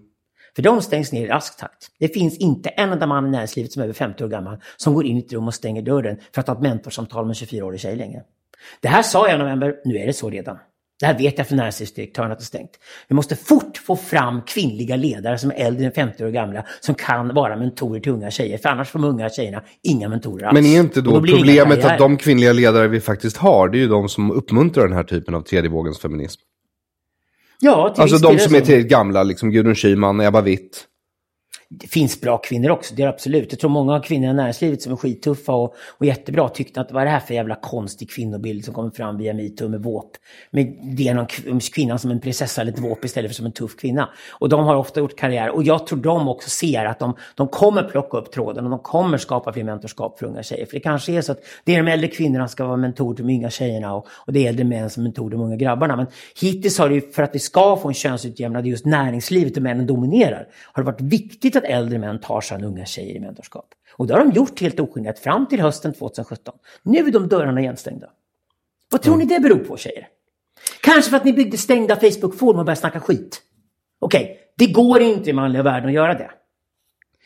För de stängs ner i rask takt. Det finns inte en enda man i näringslivet som är över 50 år gammal som går in i ett rum och stänger dörren för att ha ett mentorsamtal med en 24-årig tjej längre. Det här sa jag i november, nu är det så redan. Det här vet jag för näringslivsdirektören att det är stängt. Vi måste fort få fram kvinnliga ledare som är äldre än 50 år gamla som kan vara mentorer till unga tjejer. För annars får de unga tjejerna inga mentorer alls. Men är inte då, inga problemet att de kvinnliga ledare vi faktiskt har, det är ju de som uppmuntrar den här typen av tredje vågens feminism. Ja, till Alltså de som är tillräckligt gamla, liksom Gudrun Schyman, Ebba Witt. Det finns bra kvinnor också, det är absolut. Jag tror många av kvinnorna i näringslivet som är skittuffa och, och jättebra tyckte att vad är det här för jävla konstig kvinnobild som kommer fram via metoo med våp. Med idén om kvinnan som en prinsessa eller ett våp istället för som en tuff kvinna. Och de har ofta gjort karriär och jag tror de också ser att de, de kommer plocka upp tråden och de kommer skapa fler mentorskap för unga tjejer. För det kanske är så att det är de äldre kvinnorna som ska vara mentor till de unga tjejerna och, och det är äldre män som är mentor till de unga grabbarna. Men hittills har det ju, för att vi ska få en könsutjämnad just näringslivet och männen dominerar, har det varit viktigt att äldre män tar sig an unga tjejer i mentorskap. Och det har de gjort helt ogenerat fram till hösten 2017. Nu är de dörrarna igenstängda. Vad tror ni det beror på tjejer? Kanske för att ni byggde stängda Facebook-forum och började snacka skit. Okej, det går inte i manliga världen att göra det.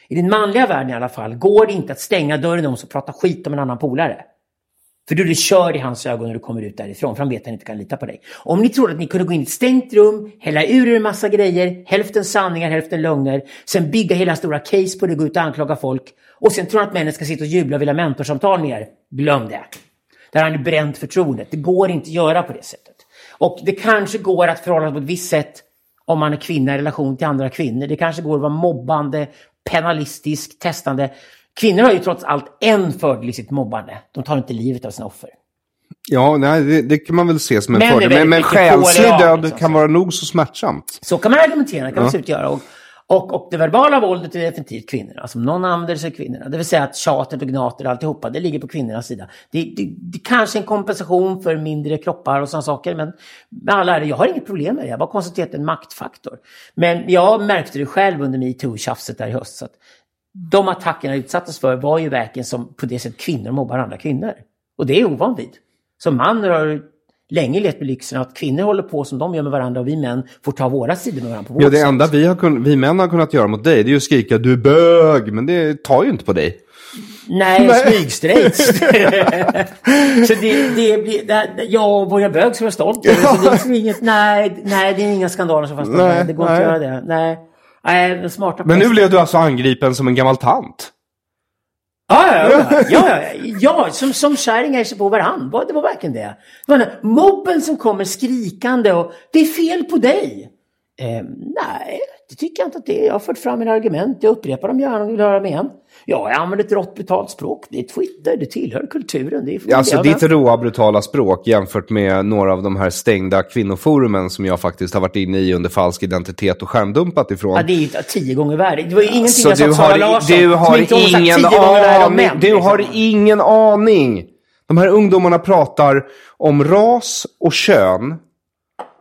I den manliga världen i alla fall går det inte att stänga dörren om och prata skit om en annan polare. För då är det kör i hans ögon när du kommer ut därifrån, för han vet att han inte kan lita på dig. Om ni trodde att ni kunde gå in i ett stängt rum, hälla ur er en massa grejer, hälften sanningar, hälften lögner, sen bygga hela stora case på det, gå ut och anklaga folk, och sen tror ni att männen ska sitta och jubla och vilja mentorsamtal med er, glöm det. Där har ni bränt förtroendet. Det går inte att göra på det sättet. Och det kanske går att förhålla sig på ett visst sätt om man är kvinna i relation till andra kvinnor. Det kanske går att vara mobbande, penalistisk, testande. Kvinnor har ju trots allt en fördel i sitt mobbande. De tar inte livet av sina offer. Ja, nej, det, det kan man väl se som en är fördel. Men, men själslig död liksom, kan vara nog så smärtsamt. Så kan man argumentera, kan man Ja. absolut göra. Och, och, och det verbala våldet är definitivt kvinnorna. Alltså om någon använder sig av kvinnorna. Det vill säga att tjatet och gnatet och alltihopa, det ligger på kvinnornas sida. Det, det, det kanske är en kompensation för mindre kroppar och sådana saker. Men med alla är jag har inget problem med det. Jag har bara konstaterat en maktfaktor. Men jag märkte det själv under metoo-tjafset där i höst. Så de attackerna jag utsattes för var ju verkligen som på det sätt kvinnor mobbar andra kvinnor. Och det är ovan vid. Som man har länge levt med lyxen att kvinnor håller på som de gör med varandra och vi män får ta våra sidor med varandra på vårt Ja, det sätt. enda vi, har kun, vi män har kunnat göra mot dig det är ju att skrika du är bög, men det tar ju inte på dig. Nej, smygstrejt. så det, det blir, det, jag och jag bög som jag är stolt över. Så det är liksom inget, nej, nej, det är inga skandaler som fast Nej, Det går nej. inte att göra det. Nej. Nej, den smarta Men nu blev du alltså angripen som en gammal tant. Ja, ja, ja. ja, ja, som, som kärringar sig på varandra. Det var verkligen det. Det var den här mobben som kommer skrikande och det är fel på dig. Eh, nej, det tycker jag inte att det är. Jag har fört fram mina argument. Jag upprepar dem gärna om du vill höra med igen. Ja, jag använder ett rått brutalt språk. Det är Twitter, det tillhör kulturen. Det är Alltså ditt råa brutala språk jämfört med några av de här stängda kvinnoforumen som jag faktiskt har varit inne i under falsk identitet och skärmdumpat ifrån. Ja, det är ju tio gånger värre. Det var ju ingenting Så jag sa du till Sara Larsson. du har ingen aning. män, Du liksom. har ingen aning. De här ungdomarna pratar om ras och kön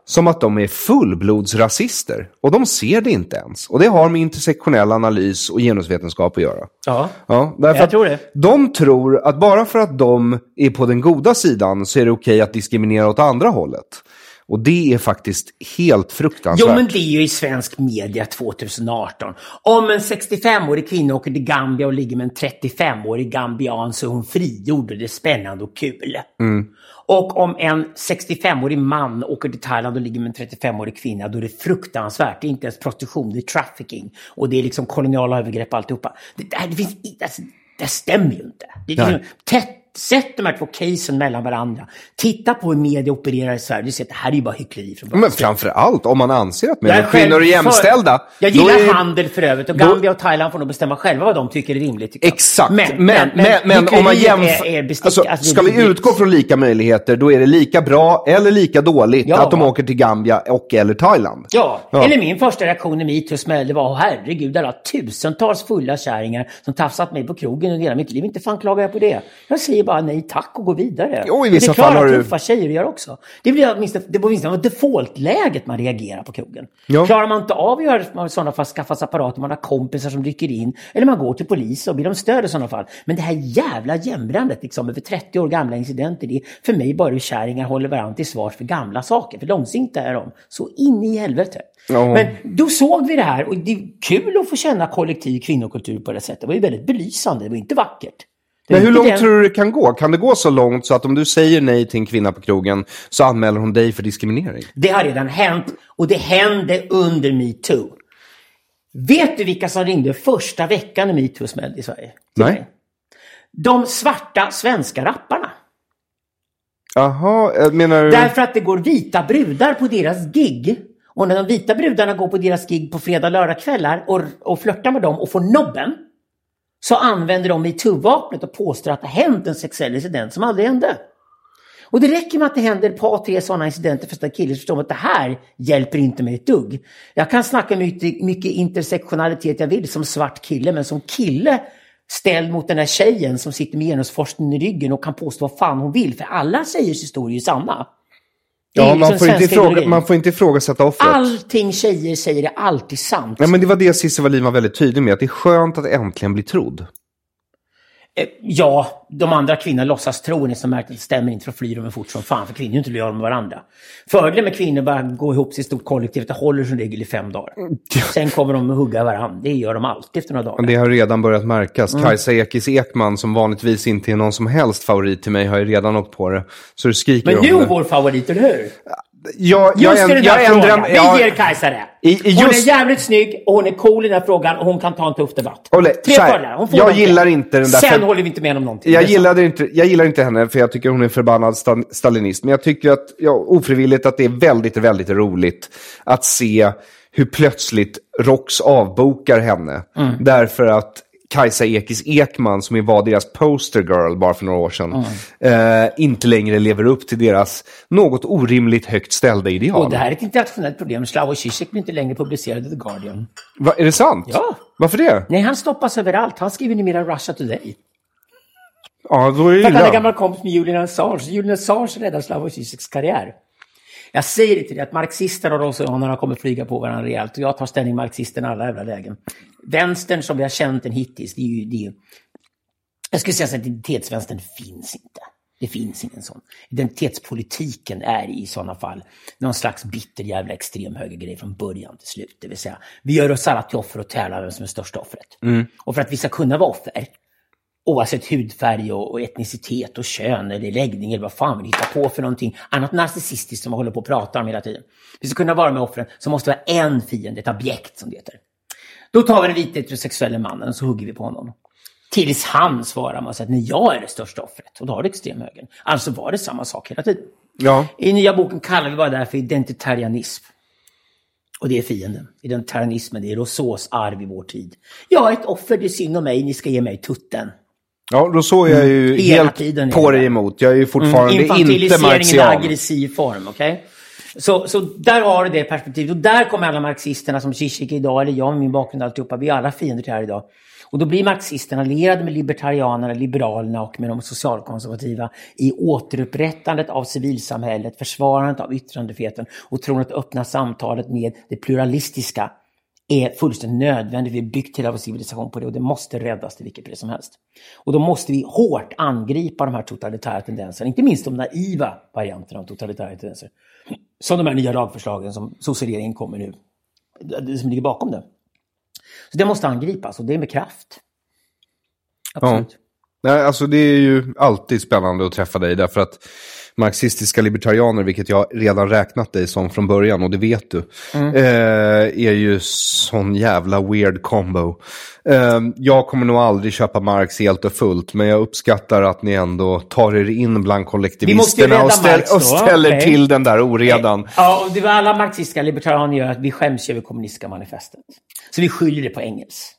som att de är fullblodsrasister. Och de ser det inte ens. Och det har med intersektionell analys och genusvetenskap att göra. Ja. Ja, Jag tror det. De tror att bara för att de är på den goda sidan så är det okej att diskriminera åt andra hållet. Och det är faktiskt helt fruktansvärt. Jo, men det är ju i svensk media 2018. Om en 65-årig kvinna åker till Gambia och ligger med en 35-årig gambian så är hon frigjord och det är spännande och kul. Mm. Och om en 65-årig man åker till Thailand och ligger med en 35-årig kvinna, då är det fruktansvärt. Det är inte ens prostitution, det är trafficking. Och det är liksom koloniala övergrepp alltihopa. Det, det, finns alltså, det stämmer ju inte. Det är liksom, tätt, sätt de här två casen mellan varandra. Titta på hur media opererar i Sverige. Du ser att det här är ju bara hyckleri från början. Men framför allt om man anser att män och kvinnor är jämställda. För, jag gillar är- handel för övrigt och Gambia och Thailand får nog bestämma själva vad de tycker är rimligt. Tycker. Exakt, men, men, men, om man jämför... är- är bestick- alltså, alltså, ska vi utgå från lika möjligheter, då är det lika bra eller lika dåligt Ja. att de åker till Gambia och eller Thailand. Ja, Ja. eller min första reaktion i metoo smällde var, "Åh, herregud, alla tusentals fulla kärringar som tafsat mig på krogen under hela mitt liv. Inte fan klagar jag på det. Jag säger bara nej tack och går vidare. Jo, i vissa fall har du- tuffa tjejer att göra också. Det blir åtminstone, det blir åtminstone default-läget man reagerar på krogen. Ja. Klarar man inte av att göra det, i sådana fall skaffa sig apparater, man har kompisar som rycker in, eller man går till polis och ber om stöd i sådana fall. Men det här jävla jämrandet liksom, över 30 år gamla incidenter, det är för mig bara hur kärringar håller varandra till svars för gamla saker. För långsiktigt är de så in i helvete. Ja. Men då såg vi det här och det är kul att få känna kollektiv kvinnokultur på det sättet. Det var ju väldigt belysande, det var inte vackert. Men hur långt tror du det kan gå? Kan det gå så långt så att om du säger nej till en kvinna på krogen så anmäler hon dig för diskriminering? Det har redan hänt och det hände under metoo. Vet du vilka som ringde första veckan när metoo smällde i Sverige? Nej. De svarta svenska rapparna. Jaha, jag menar du... Därför att det går vita brudar på deras gig. Och när de vita brudarna går på deras gig på fredag lördagskvällar och, och flörtar med dem och får nobben. Så använder de metoo-vapnet och påstår att det har hänt en sexuell incident som aldrig hände. Och det räcker med att det händer ett par, tre sådana incidenter för att killen förstår att det här hjälper inte mig ett dugg. Jag kan snacka mycket, mycket intersektionalitet jag vill som svart kille, men som kille ställd mot den här tjejen som sitter med genusforskningen i ryggen och kan påstå vad fan hon vill. För alla tjejers historier är sanna. Ja, liksom man får, inte ifråga, man får inte ifrågasätta offret. Allting tjejer säger är alltid sant. Nej, men det var det Cissi Wallin var väldigt tydlig med, att det är skönt att äntligen bli trodd. Eh, Ja, de andra kvinnorna låtsas tro det som märkt att det stämmer inte för flyr de fort som fan för kvinnor är inte lojala med varandra. Fördelen med kvinnor bara gå ihop sig i stort kollektiv, det håller som regel i fem dagar. Sen kommer de att hugga varandra. Det gör de alltid efter några dagar. Men det har redan börjat märkas. Mm. Kajsa Ekis Ekman, som vanligtvis inte är någon som helst favorit till mig, har ju redan åkt på det. Så det skriker Men om nu är det. vår favorit, eller hur? Jag, Just jag, i den jag frågan. ändrar... Vi jag- ger Kajsa det. I- i Hon just- är jävligt snygg och hon är cool i den här frågan och hon kan ta en tuff debatt. Olle, Tre fördelar. Hon får jag gillar inte den där Sen för- håller vi inte med om någonting. Jag Det gillade inte, jag gillar inte henne för jag tycker hon är förbannad sta- stalinist. Men jag tycker att, ja, ofrivilligt att det är väldigt, väldigt roligt att se hur plötsligt Rox avbokar henne. Mm. Därför att Kajsa Ekis Ekman, som var deras poster girl bara för några år sedan, Mm. eh, inte längre lever upp till deras något orimligt högt ställda ideal. Och det här är ett internationellt problem. Slavoj Zizek blir inte längre publicerad i The Guardian. Va, är det sant? Ja. Varför det? Nej, han stoppas överallt. Han skriver numera Russia Today. Ja, då är det För att han är gammal kompis med Julian Assange. Julian Assange räddar Slavoj Zizeks karriär. Jag säger det till dig att marxister och rossarianerna kommer flyga på varandra rejält. Och jag tar ställning marxisten i alla jävla lägen. Vänstern som vi har känt den hittills, det är ju... Det är ju jag skulle säga att identitetsvänstern finns inte. Det finns ingen sån. Identitetspolitiken är i sådana fall någon slags bitter jävla extrem högergrej från början till slut. Det vill säga, vi gör oss alla till offer och tävlar vem som är största offret. Och för att vi ska kunna vara offer, oavsett hudfärg och, och etnicitet och kön eller läggning eller vad fan vi hittar på för någonting annat narcissistiskt som man håller på att prata om hela tiden. Vi ska kunna vara med offren så måste vi ha en fiende, ett objekt som det heter. Då tar vi den vita heterosexuella mannen och så hugger vi på honom. Tills han svarar med att nej, jag är det största offret. Och då har du extremhögern. Alltså var det samma sak hela tiden. Ja. I nya boken kallar vi bara det här för identitarianism. Och det är fienden. Identitarianismen, det är Rousseaus arv i vår tid. Jag är ett offer, det är synd om mig, ni ska ge mig tutten. Ja, då såg jag ju Mm. Helt tiden på dig emot. Jag är ju fortfarande inte Infantiliseringen i marxian. aggressiv form, okej? Så, så där har du det perspektivet. Och där kommer alla marxisterna som Zizek idag, eller jag med min bakgrund alltihopa, vi är alla fiender till det här idag. Och då blir marxisterna allierade med libertarianerna, liberalerna och med de socialkonservativa i återupprättandet av civilsamhället, försvarandet av yttrandefriheten och tror att öppna samtalet med det pluralistiska är fullständigt nödvändigt. Vi har byggt hela vår civilisation på det och det måste räddas till vilket pris som helst. Och då måste vi hårt angripa de här totalitära tendenserna, inte minst de naiva varianterna av totalitära tendenser. Som de här nya lagförslagen som sosseregeringen kommer nu, det som ligger bakom det. Så det måste angripas och det är med kraft. Absolut. Nej, alltså det är ju alltid spännande att träffa dig därför att marxistiska libertarianer, vilket jag redan räknat dig som från början, och det vet du, Mm. eh, är ju sån jävla weird combo. Eh, jag kommer nog aldrig köpa Marx helt och fullt, men jag uppskattar att ni ändå tar er in bland kollektivisterna och, ställ, och ställer okej. till den där oredan. Ja, och det var alla marxistiska libertarianer gör att vi skäms över kommunistiska manifestet. Så vi skyller det på Engels.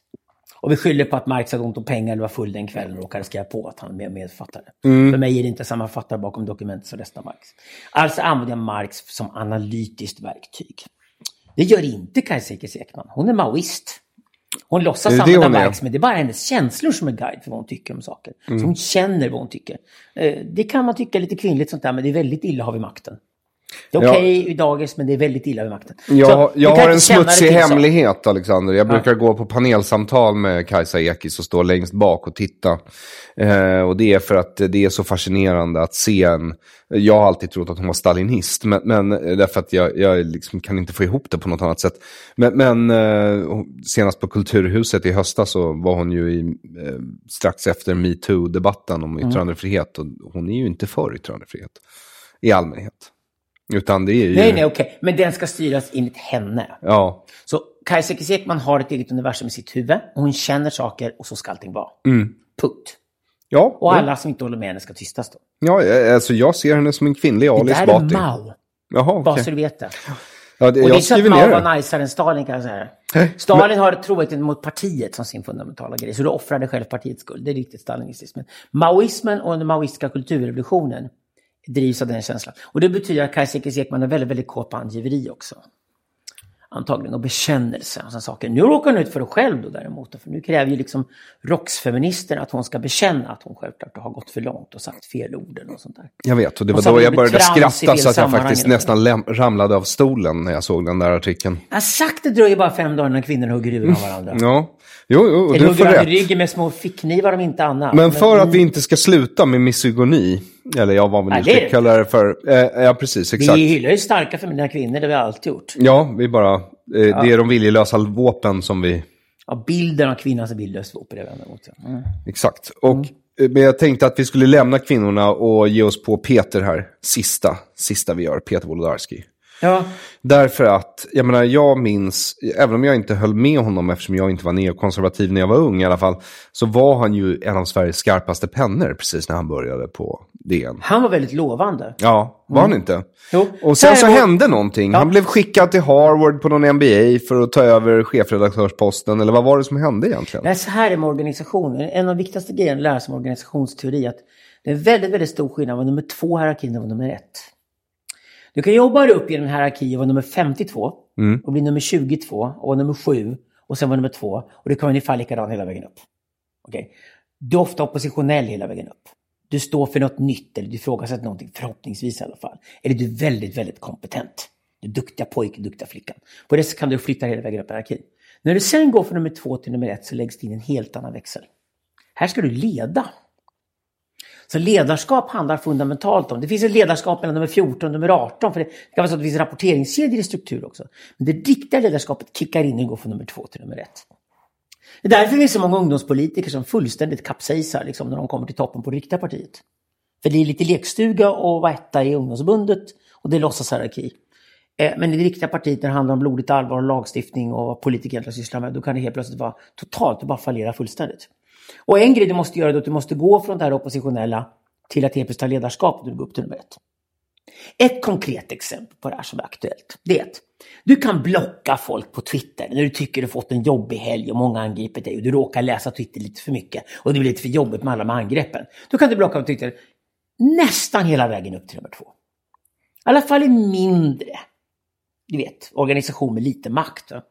Och vi skyller på att Marx hade ont om pengar eller var full den kvällen och råkade skriva på att han är med- medförfattare. För mig är det inte samma författare bakom dokumentet som resten av Marx. Alltså använder jag Marx som analytiskt verktyg. Det gör inte Kajsa Ekman. Hon är maoist. Hon låtsas använda? Marx, men det är bara hennes känslor som är guide för vad hon tycker om saker. Så hon känner vad hon tycker. Eh, Det kan man tycka är lite kvinnligt sånt där, men det är väldigt illa att ha vid makten. Det är Ja. okej i dagis, men det är väldigt illa vid makten. Jag, Så jag har en smutsig hemlighet, Alexander. Jag brukar gå på panelsamtal med Kajsa Ekis och stå längst bak och titta. Eh, och det är för att det är så fascinerande att se en... Jag har alltid trott att hon var stalinist, men, men därför att jag, jag liksom kan inte få ihop det på något annat sätt. Men, men eh, senast på Kulturhuset i höstas så var hon ju i, eh, strax efter metoo-debatten om yttrandefrihet. Och hon är ju inte för yttrandefrihet i allmänhet. Utan det är ju... Nej, nej, okej. Men den ska styras enligt henne. Ja, Så Kajsa Ekman har ett eget universum i sitt huvud. Och hon känner saker och så ska allting vara. Punkt. ja. Och alla som inte håller med henne ska tystas då. Ja, eh, alltså jag ser henne som en kvinnlig Det Ali där är Esbati. Mao. Jaha, Bara okej. så du vet det. Ja, det, Och det är så att Mao var det. najsare än Stalin kan jag säga. Stalin har trovärdigheten mot partiet som sin fundamentala grej. Så du offrade själv partiets skull. Det är riktigt stalinistiskt. Men maoismen och den maoistiska kulturrevolutionen drivs av den känslan. Och det betyder att Kajsa Ekis Ekman är väldigt, väldigt kåt på angiveri också. Antagligen, och bekännelse och sådana saker. Nu råkar hon ut för det själv då däremot. För nu kräver ju liksom roxfeminister att hon ska bekänna att hon självklart har gått för långt och sagt fel orden och sånt där. Jag vet, och det var då jag började skratta så att jag faktiskt nästan ramlade av stolen när jag såg den där artikeln. Jag har sagt det dröjer bara fem dagar när kvinnor hugger huvudet av varandra. Ja, jo, jo, Eller du får rätt. ryggen med små fickknivar om inte annat. Men för att vi inte ska sluta med misogoni, eller jag vad vi nu ska kalla det för. Eh, ja, precis, exakt. Vi hyllar ju starka feminina kvinnor, det har vi alltid gjort. Ja, vi bara, eh, det är de viljelösa våpen som vi Ja, bilden av kvinnan som bildlöst våpen är det vänder mot. Ja. Mm. Exakt. Och, eh, Men jag tänkte att vi skulle lämna kvinnorna och ge oss på Peter här. Sista, sista vi gör, Peter Wolodarski. Ja, Därför att, jag menar, jag minns, även om jag inte höll med honom eftersom jag inte var neokonservativ när jag var ung i alla fall, så var han ju en av Sveriges skarpaste pennor precis när han började på DN. han var väldigt lovande. Ja, var han inte? Jo. Och sen så hände någonting. Ja. Han blev skickad till Harvard på någon MBA för att ta över chefredaktörsposten. Eller vad var det som hände egentligen? Nej, så här är med organisationen. En av de viktigaste grejerna att lära sig om organisationsteori är att det är väldigt, väldigt stor skillnad vad nummer två hierarkin och nummer ett. Du kan jobba dig upp genom en hierarki och vara nummer 52 Mm. och bli nummer 22 och nummer 7 och sen vara nummer 2 och det kan vara ungefär likadant hela vägen upp. Okej? Du är ofta oppositionell hela vägen upp. Du står för något nytt eller du ifrågasätter någonting, förhoppningsvis i alla fall. Eller du är väldigt, väldigt kompetent. Du är duktiga pojke, duktiga flickan. På det sättet kan du flytta hela vägen upp i hierarkin. När du sen går från nummer två till nummer ett så läggs det in en helt annan växel. Här ska du leda. Så ledarskap handlar fundamentalt om, det finns ett ledarskap mellan nummer 14 och nummer 18, för det kan vara så att det finns rapporteringskedjor i struktur också. Men det riktiga ledarskapet kickar in och går från nummer 2 till nummer 1. Det är därför det finns så många ungdomspolitiker som fullständigt kapsejsar liksom, när de kommer till toppen på det riktiga partiet. För det är lite lekstuga och vara etta i ungdomsbundet och det är låtsashierarki. Eh, men i det riktiga partiet när det handlar om blodigt allvar och lagstiftning och vad politiker egentligen sysslar med, då kan det helt plötsligt vara totalt och bara fallera fullständigt. Och en grej du måste göra då är att du måste gå från det här oppositionella till att helt ta ledarskap när du går upp till nummer ett. Ett konkret exempel på det här som är aktuellt, det är att du kan blocka folk på Twitter när du tycker du fått en jobbig helg och många angriper dig och du råkar läsa Twitter lite för mycket och det blir lite för jobbigt med alla de angreppen. Då kan du blocka på Twitter nästan hela vägen upp till nummer två. I alla fall i mindre, du vet, organisation med lite makt. Va?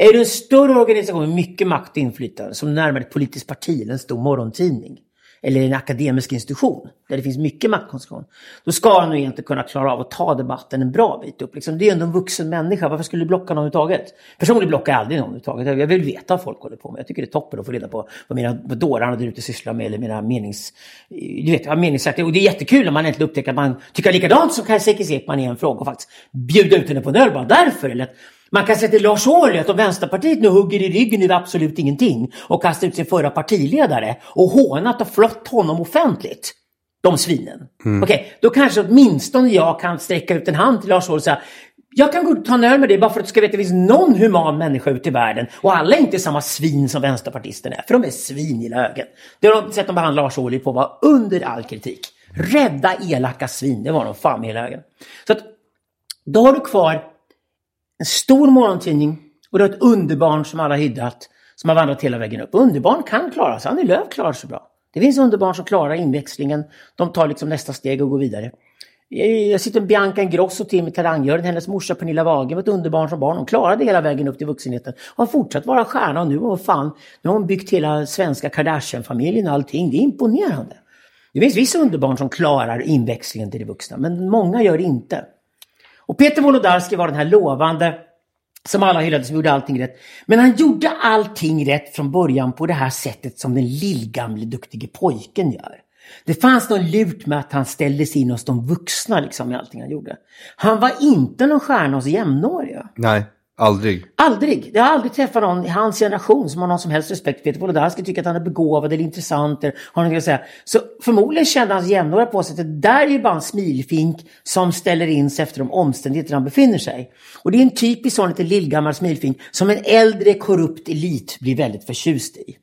Är du en större organisation med mycket makt och inflytande, som närmare ett politiskt parti eller en stor morgontidning, eller en akademisk institution där det finns mycket maktkoncentration, då ska han nog inte kunna klara av att ta debatten en bra bit upp. Liksom, det är ändå en vuxen människa, varför skulle du blocka någon överhuvudtaget? Personligen blockar jag aldrig någon överhuvudtaget. Jag vill veta vad folk håller på med. Jag tycker det är toppen att få reda på vad mina vad dårarna där ute sysslar med, eller mina menings... Du vet, vad. Och det är jättekul när man äntligen upptäcker att man tycker likadant som Kajsa Ekis-Ekman i en fråga och faktiskt bjuda ut henne på en öl bara därför. Eller man kan säga till Lars Ohly att om Vänsterpartiet nu hugger i ryggen är det absolut ingenting och kastar ut sin förra partiledare och hånat och flott honom offentligt. De svinen. Mm. Okej, okay, då kanske åtminstone jag kan sträcka ut en hand till Lars Ohly och säga jag kan gå och ta en öl med dig bara för att du ska veta att det finns någon human människa ute i världen. Och alla är inte samma svin som vänsterpartisterna är, för de är svin i högen. Det har de sätt de behandlar Lars Ohly på var under all kritik. Rädda elaka svin, det var de fan i hela högen. Så att, då har du kvar en stor morgontidning och du har ett underbarn som alla hyddat, som har vandrat hela vägen upp. Underbarn kan klara sig, Annie Lööf klarar sig bra. Det finns underbarn som klarar inväxlingen, de tar liksom nästa steg och går vidare. Jag sitter med Bianca Ingrosso till med talanggören. hennes morsa Pernilla Wagen var ett underbarn som barn. Hon klarade hela vägen upp till vuxenheten och har fortsatt vara stjärna och nu har fan, nu har hon byggt hela svenska Kardashian-familjen och allting. Det är imponerande. Det finns vissa underbarn som klarar inväxlingen till det vuxna, men många gör det inte. Och Peter Wolodarski var den här lovande som alla hyllade som gjorde allting rätt. Men han gjorde allting rätt från början på det här sättet som den lillgamle duktige pojken gör. Det fanns något lurt med att han ställde sig in hos de vuxna liksom i allting han gjorde. Han var inte någon stjärna hos jämnåriga. Nej. Aldrig? Aldrig. Jag har aldrig träffat någon i hans generation som har någon som helst respekt för Peter Wolodarski, tycker att han är begåvad eller intressant eller har något att säga. Så förmodligen kände hans jämnåriga på sig att det där är ju bara en smilfink som ställer in sig efter de omständigheter han befinner sig. Och det är en typisk sån lite lillgammal smilfink som en äldre korrupt elit blir väldigt förtjust i.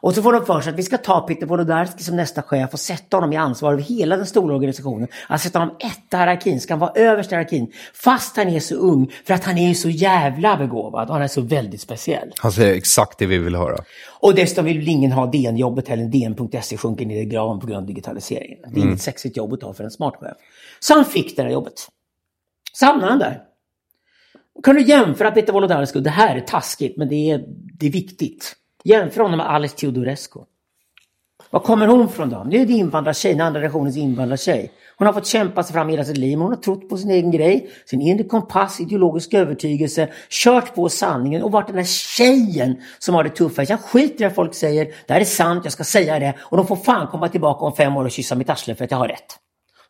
Och så får de för sig att vi ska ta Peter Wolodarski som nästa chef och sätta honom i ansvar över hela den stora organisationen. Att sätta honom etta hierarkin, ska han vara överst i hierarkin. Fast han är så ung, för att han är ju så jävla begåvad och han är så väldigt speciell. Han säger exakt det vi vill höra. Och dessutom vill ingen ha DN-jobbet heller. DN.se sjunker ner i graven på grund av digitaliseringen. Det är mm. inget sexigt jobb att ha för en smart chef. Så han fick det där jobbet. Så hamnade han där. Kan du jämföra Peter Wolodarski? Det här är taskigt, men det är, det är viktigt. Jämför honom med Alice Teodorescu. Var kommer hon från då? Nu är det invandrartjej, den andra generationens invandrartjej. Hon har fått kämpa sig fram hela sitt liv, men hon har trott på sin egen grej, sin inre kompass, ideologisk övertygelse, kört på sanningen och varit den där tjejen som har det tuffa. Jag skiter i vad folk säger, det här är sant, jag ska säga det och de får fan komma tillbaka om fem år och kyssa mitt arsle för att jag har rätt.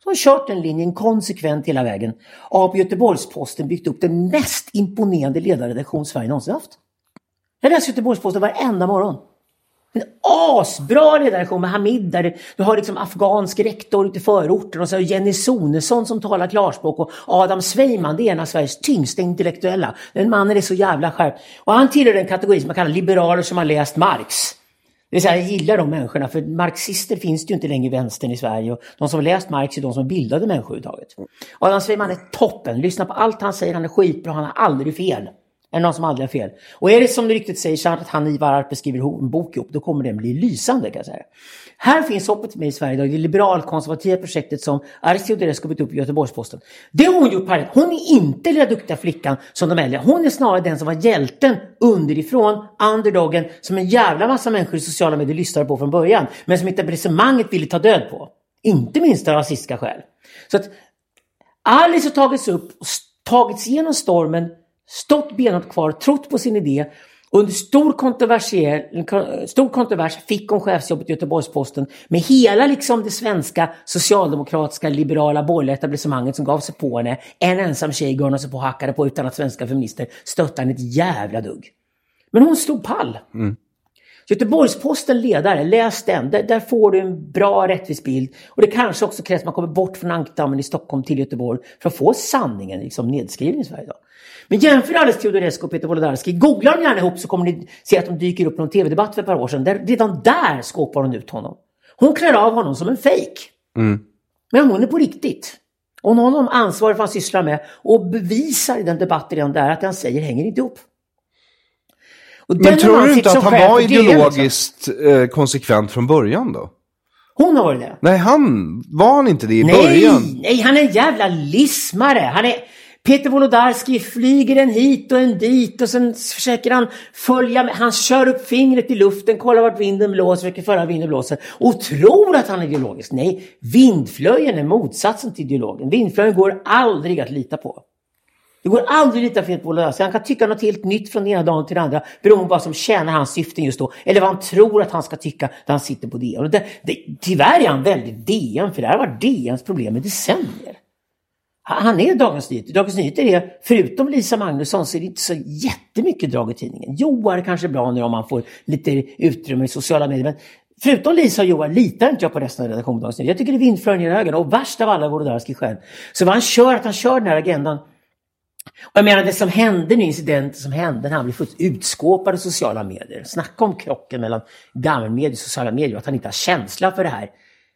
Så hon har kört den linjen konsekvent hela vägen. Har på Göteborgs-Posten byggt upp den mest imponerande ledarredaktion Sverige någonsin haft. Jag läser Göteborgs-Posten varenda morgon. En asbra redaktion med Hamid där du har liksom afghansk rektor ute i förorten och så har Jenny Sonesson som talar klarspråk och Adam Sveiman, det är en av Sveriges tyngsta intellektuella. Den mannen är så jävla skärpt. Och han tillhör den kategori som man kallar liberaler som har läst Marx. Det vill säga, jag gillar de människorna, för marxister finns det ju inte längre i vänstern i Sverige. Och de som har läst Marx är de som bildade människor överhuvudtaget. Adam Sveiman är toppen, lyssna på allt han säger, han är skitbra, han har aldrig fel än någon som aldrig har fel. Och är det som det riktigt säger så att han Ivar Arpe skriver en bok ihop, då kommer den bli lysande kan jag säga. Här finns hoppet för mig i Sverige idag, det liberalkonservativa projektet som Aristio Deresco bytt upp i Göteborgs-Posten. Det har hon gjort parallellt. Hon är inte den duktiga flickan som de äldre. Hon är snarare den som var hjälten underifrån, underdogen, som en jävla massa människor i sociala medier lyssnade på från början. Men som etablissemanget ville ta död på. Inte minst av rasistiska skäl. Så att Alice har tagits upp och tagits igenom stormen stått benhårt kvar, trott på sin idé Under stor, stor kontrovers fick hon chefsjobbet i Göteborgs-Posten med hela liksom det svenska socialdemokratiska liberala borgerliga etablissemanget som gav sig på henne. En ensam tjej gav alltså sig på och hackade på utan att svenska feminister stöttade henne ett jävla dugg. Men hon stod pall. Mm. Göteborgs-Posten ledare, läs den. Där, där, får du en bra rättvis bild. Och det kanske också krävs att man kommer bort från ankdammen i Stockholm till Göteborg för att få sanningen liksom nedskriven i Sverige idag. Men jämför Alice Teodorescu och Peter Wolodarski. Googla dem gärna ihop så kommer ni se att de dyker upp i någon tv-debatt för ett par år sedan. Där, redan där skåpar hon ut honom. Hon klär av honom som en fejk. Mm. Men hon är på riktigt. Hon har honom ansvarig för vad han sysslar med och bevisar i den debatten redan där att det han säger hänger inte ihop. Men tror du inte att han var ideologiskt liksom. konsekvent från början då? Hon har varit det. Nej, han var han inte det i nej, början? Nej, han är en jävla lismare. Han är... Peter Wolodarski flyger en hit och en dit och sen försöker han följa med. Han kör upp fingret i luften, kollar vart vinden blåser, försöker föra vinden blåser och tror att han är ideologisk. Nej, vindflöjen är motsatsen till ideologen. Vindflöjen går aldrig att lita på. Det går aldrig att lita fel på Ola Wolodarski. Han kan tycka något helt nytt från den ena dagen till den andra beroende på vad som tjänar hans syften just då. Eller vad han tror att han ska tycka när han sitter på DN. Det, det, tyvärr är han väldigt DN, för det här har varit DNs problem i decennier. Han är Dagens Nyheter. Dagens Nyheter är, förutom Lisa Magnusson, så är det inte så jättemycket drag i tidningen. Joar kanske är bra nu om man får lite utrymme i sociala medier. Men förutom Lisa och Joar litar inte jag på resten av redaktionen Dagens Nyheter. Jag tycker det är vindflöjning i högen. Och värst av alla är Wolodarski själv. Så vad han kör, att han kör den här agendan. Och jag menar det som hände nu, incidenten som hände när han blev fullt utskåpad i sociala medier. Snacka om krocken mellan gammelmedia och sociala medier och att han inte har känsla för det här.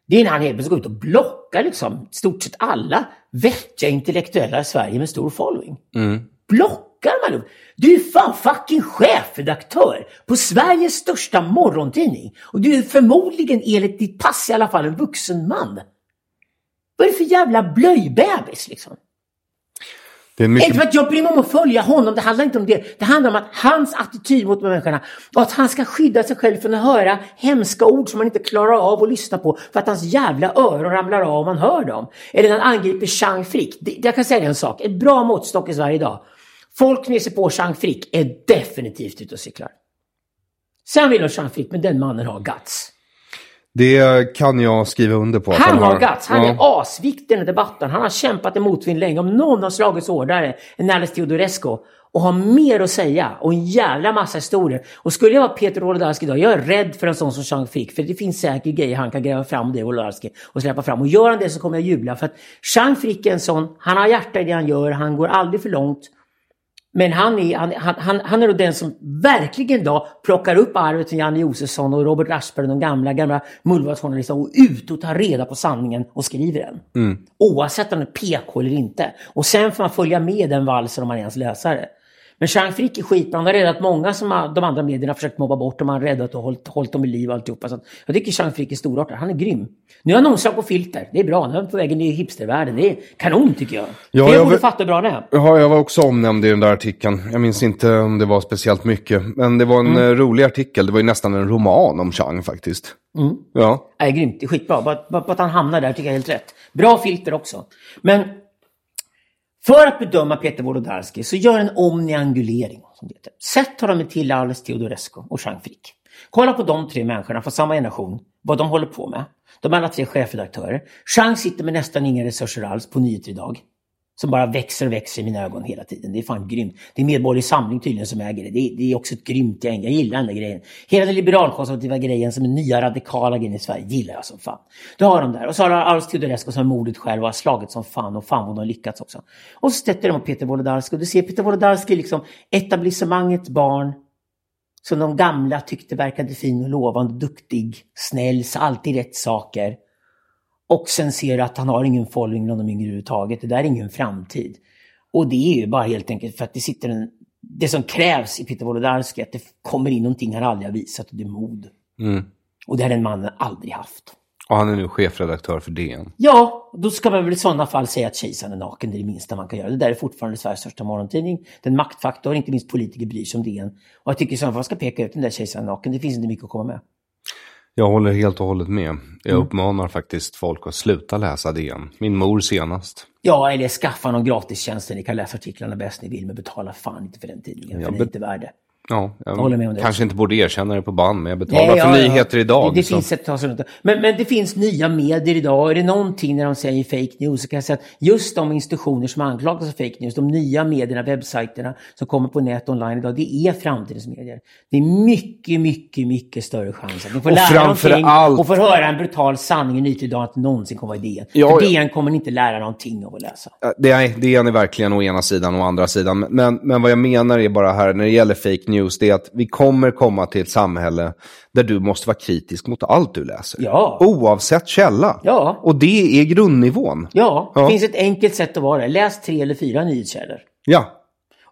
Det är när han helt plötsligt går ut och blockar liksom stort sett alla vettiga intellektuella i Sverige med stor following. Mm. Blockar man upp? Du är fan fucking chefredaktör på Sveriges största morgontidning. Och du är förmodligen enligt ditt pass i alla fall en vuxen man. Vad är det för jävla blöjbebis liksom? Det är mycket... Inte för att jag bryr mig om att följa honom, det handlar inte om det. Det handlar om att hans attityd mot människorna och att han ska skydda sig själv från att höra hemska ord som han inte klarar av att lyssna på för att hans jävla öron ramlar av om man hör dem. Eller när han angriper Chang Frick. Jag kan säga en sak, ett bra måttstock i Sverige idag. Folk som ger sig på Chang Frick är definitivt ute och cyklar. Sen vill jag Chang Frick, men den mannen har guts. Det kan jag skriva under på. Han, han har guts. Han ja. är asviktig i debatten. Han har kämpat emot vind länge. Om någon har slagits hårdare än Alice Teodorescu och har mer att säga och en jävla massa historier. Och skulle jag vara Peter Wolodarski idag, jag är rädd för en sån som Jean Frick. För det finns säkert grejer han kan gräva fram det Wolodarski och släppa fram. Och gör han det så kommer jag jubla. För att Jean Frick är en sån, han har hjärta i det han gör, han går aldrig för långt. Men han är, han, han, han är då den som verkligen då plockar upp arvet från Janne Josefsson och Robert Aschberg, de gamla, gamla mullvadsjournalisterna och ut och tar reda på sanningen och skriver den. Mm. Oavsett om den är PK eller inte. Och sen får man följa med den valsen om man är ens läsare. Men Jean Frick är skitbra. Han har räddat många som de andra medierna försökt mobba bort. Han har räddat och hållit, hållit dem i liv och alltihopa. Så jag tycker Jean Frick är storartad. Han är grym. Nu har han omslag på filter. Det är bra. Nu är han på vägen i hipstervärlden. Det är kanon tycker jag. Ja, det jag borde fatta bra det. Ja, jag var också omnämnd i den där artikeln. Jag minns inte om det var speciellt mycket. Men det var en mm. rolig artikel. Det var ju nästan en roman om Chang faktiskt. Mm. Ja. Är grymt. Det är skitbra. Bara, bara att han hamnar där tycker jag är helt rätt. Bra filter också. Men för att bedöma Peter Wolodarski så gör en omniangulering. Som det heter. Sätt honom till Alice Teodorescu och Jean Frick. Kolla på de tre människorna från samma generation, vad de håller på med. De är alla tre chefredaktörer. Jean sitter med nästan inga resurser alls på Nyheter idag. Som bara växer och växer i mina ögon hela tiden. Det är fan grymt. Det är Medborgerlig Samling tydligen som äger det. Det är, det är också ett grymt gäng. Jag gillar den där grejen. Hela den liberalkonservativa grejen som är nya radikala grejen i Sverige gillar jag som fan. Du har de där. Och så har du Teodorescu som är mordet själv och har slagit som fan. Och fan vad de har lyckats också. Och så stöter de mot Peter Wolodarski. Och du ser Peter Wolodarski liksom etablissemangets barn. Som de gamla tyckte verkade fin och lovande, duktig, snäll, sa alltid rätt saker. Och sen ser att han har ingen following bland de yngre överhuvudtaget. Det där är ingen framtid. Och det är ju bara helt enkelt för att det sitter en... Det som krävs i Peter Wolodarski är att det kommer in någonting han aldrig har visat och det är mod. Mm. Och det har den mannen aldrig haft. Och han är nu chefredaktör för DN. Ja, då ska man väl i sådana fall säga att kejsaren är naken. Det är det minsta man kan göra. Det där är fortfarande Sveriges största morgontidning. Den maktfaktor, inte minst politiker bryr sig om DN. Och jag tycker i sådana fall ska peka ut den där kejsaren naken. Det finns inte mycket att komma med. Jag håller helt och hållet med. Jag mm. uppmanar faktiskt folk att sluta läsa DN. Min mor senast. Ja, eller skaffa någon gratistjänst där ni kan läsa artiklarna bäst ni vill, men betala fan inte för den tidningen, jag för den är inte värd det. Ja, jag håller med om det. kanske inte borde erkänna det på band, men jag betalar Nej, för ja, ja. nyheter idag. Det, det så. finns det. Men, men det finns nya medier idag. Är det någonting när de säger fake news så kan jag säga att just de institutioner som anklagas för fake news, de nya medierna, webbsajterna som kommer på nät online idag, det är framtidens medier. Det är mycket, mycket, mycket större chans att ni får Och lära någonting allt- och får höra en brutal sanning i Nytt idag att någonsin kommer vara DN. Ja, för ja. DN kommer inte lära någonting av att läsa. Är, det är verkligen å ena sidan och å andra sidan. Men, men vad jag menar är bara här när det gäller fake news, det är att vi kommer komma till ett samhälle där du måste vara kritisk mot allt du läser. Ja. Oavsett källa. Ja. Och det är grundnivån. Ja, det Ja. finns ett enkelt sätt att vara det. Läs tre eller fyra nyhetskällor. Ja.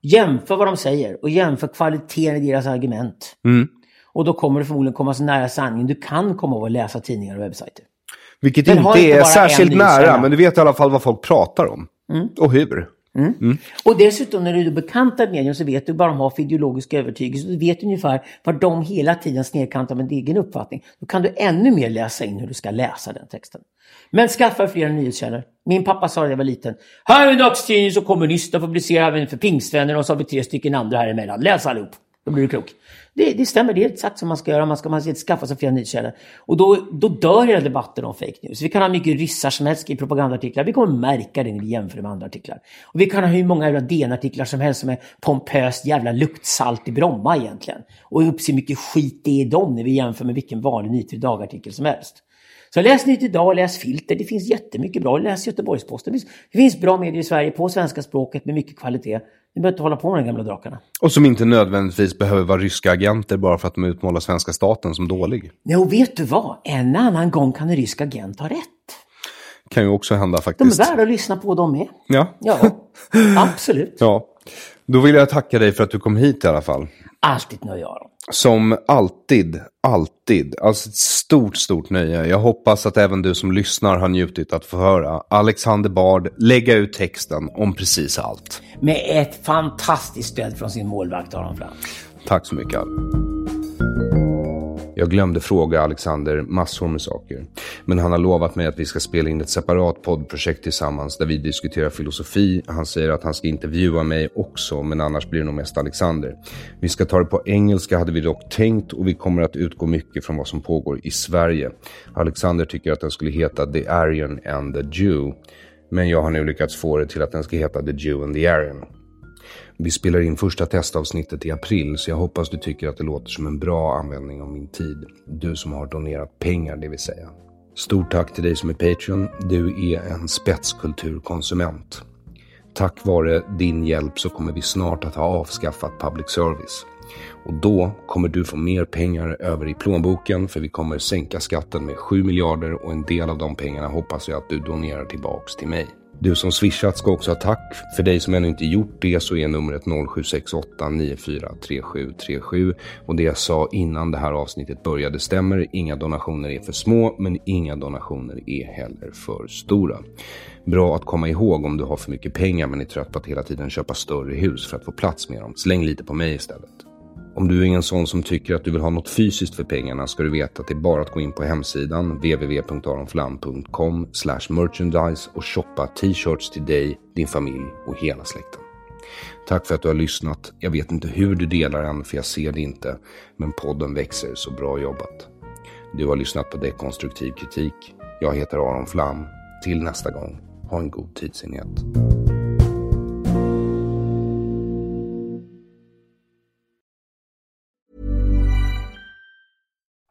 Jämför vad de säger och jämför kvaliteten i deras argument. Mm. Och då kommer du förmodligen komma så nära sanningen du kan komma av att läsa tidningar och webbsajter. Vilket inte inte är särskilt nära, men du vet i alla fall vad folk pratar om. Och hur. Och dessutom när du är bekantad med dem så vet du vad de har för ideologisk övertygelse. Du vet ungefär vad de hela tiden snedkantar med din egen uppfattning. Då kan du ännu mer läsa in hur du ska läsa den texten. Men skaffa fler nyhetskällor. Min pappa sa när jag var liten. Här är en dagstidning som kommunisterna publicerar även för pingstvänner och så har vi tre stycken andra här emellan. Läs allihop. Då blir du klok. Det, det stämmer, det är exakt som man ska göra. Man ska, man ska skaffa sig flera nyhetskällor. Och då, då dör hela debatten om fake news. Vi kan ha mycket ryssar som helst i propagandaartiklar. Vi kommer märka det när vi jämför med andra artiklar. Och vi kan ha hur många jävla DN-artiklar som helst som är pompöst jävla luktsalt i Bromma egentligen. Och upp så mycket skit det är i dem när vi jämför med vilken vanlig Nyheter idag-artikel som helst. Så läs Nytt idag, läs Filter. Det finns jättemycket bra. Läs Göteborgs-Posten. Det det finns bra medier i Sverige på svenska språket med mycket kvalitet. Ni behöver inte hålla på med de gamla drakarna. Och som inte nödvändigtvis behöver vara ryska agenter bara för att de utmålar svenska staten som dålig. Nej, och vet du vad? En annan gång kan en rysk agent ha rätt. Kan ju också hända De är faktiskt. värda att lyssna på de med. Ja. Ja, absolut. ja. Då vill jag tacka dig för att du kom hit i alla fall. Alltid nöje, Aron. Som alltid, alltid. Alltså ett stort, stort nöje. Jag hoppas att även du som lyssnar har njutit att få höra Alexander Bard lägga ut texten om precis allt. Med ett fantastiskt stöd från sin målvakt Aron Flam. Tack så mycket. Jag glömde fråga Alexander massor med saker. Men han har lovat mig att vi ska spela in ett separat poddprojekt tillsammans där vi diskuterar filosofi. Han säger att han ska intervjua mig också, men annars blir det nog mest Alexander. Vi ska ta det på engelska hade vi dock tänkt och vi kommer att utgå mycket från vad som pågår i Sverige. Alexander tycker att den skulle heta The Aryan and the Jew. Men jag har nu lyckats få det till att den ska heta The Jew and the Aryan. Vi spelar in första testavsnittet i april så jag hoppas du tycker att det låter som en bra användning av min tid. Du som har donerat pengar det vill säga. Stort tack till dig som är Patreon. Du är en spetskulturkonsument. Tack vare din hjälp så kommer vi snart att ha avskaffat public service. Och då kommer du få mer pengar över i plånboken för vi kommer sänka skatten med 7 miljarder och en del av de pengarna hoppas jag att du donerar tillbaks till mig. Du som swishat ska också ha tack. För dig som ännu inte gjort det så är numret 0768 943737 och det jag sa innan det här avsnittet började stämmer. Inga donationer är för små men inga donationer är heller för stora. Bra att komma ihåg om du har för mycket pengar men är trött på att hela tiden köpa större hus för att få plats med dem. Släng lite på mig istället. Om du är en sån som tycker att du vill ha något fysiskt för pengarna ska du veta att det är bara att gå in på hemsidan www.aronflam.com merchandise och shoppa t-shirts till dig, din familj och hela släkten. Tack för att du har lyssnat. Jag vet inte hur du delar den för jag ser det inte. Men podden växer så bra jobbat. Du har lyssnat på Dekonstruktiv kritik. Jag heter Aron Flam. Till nästa gång, ha en god tidsenhet.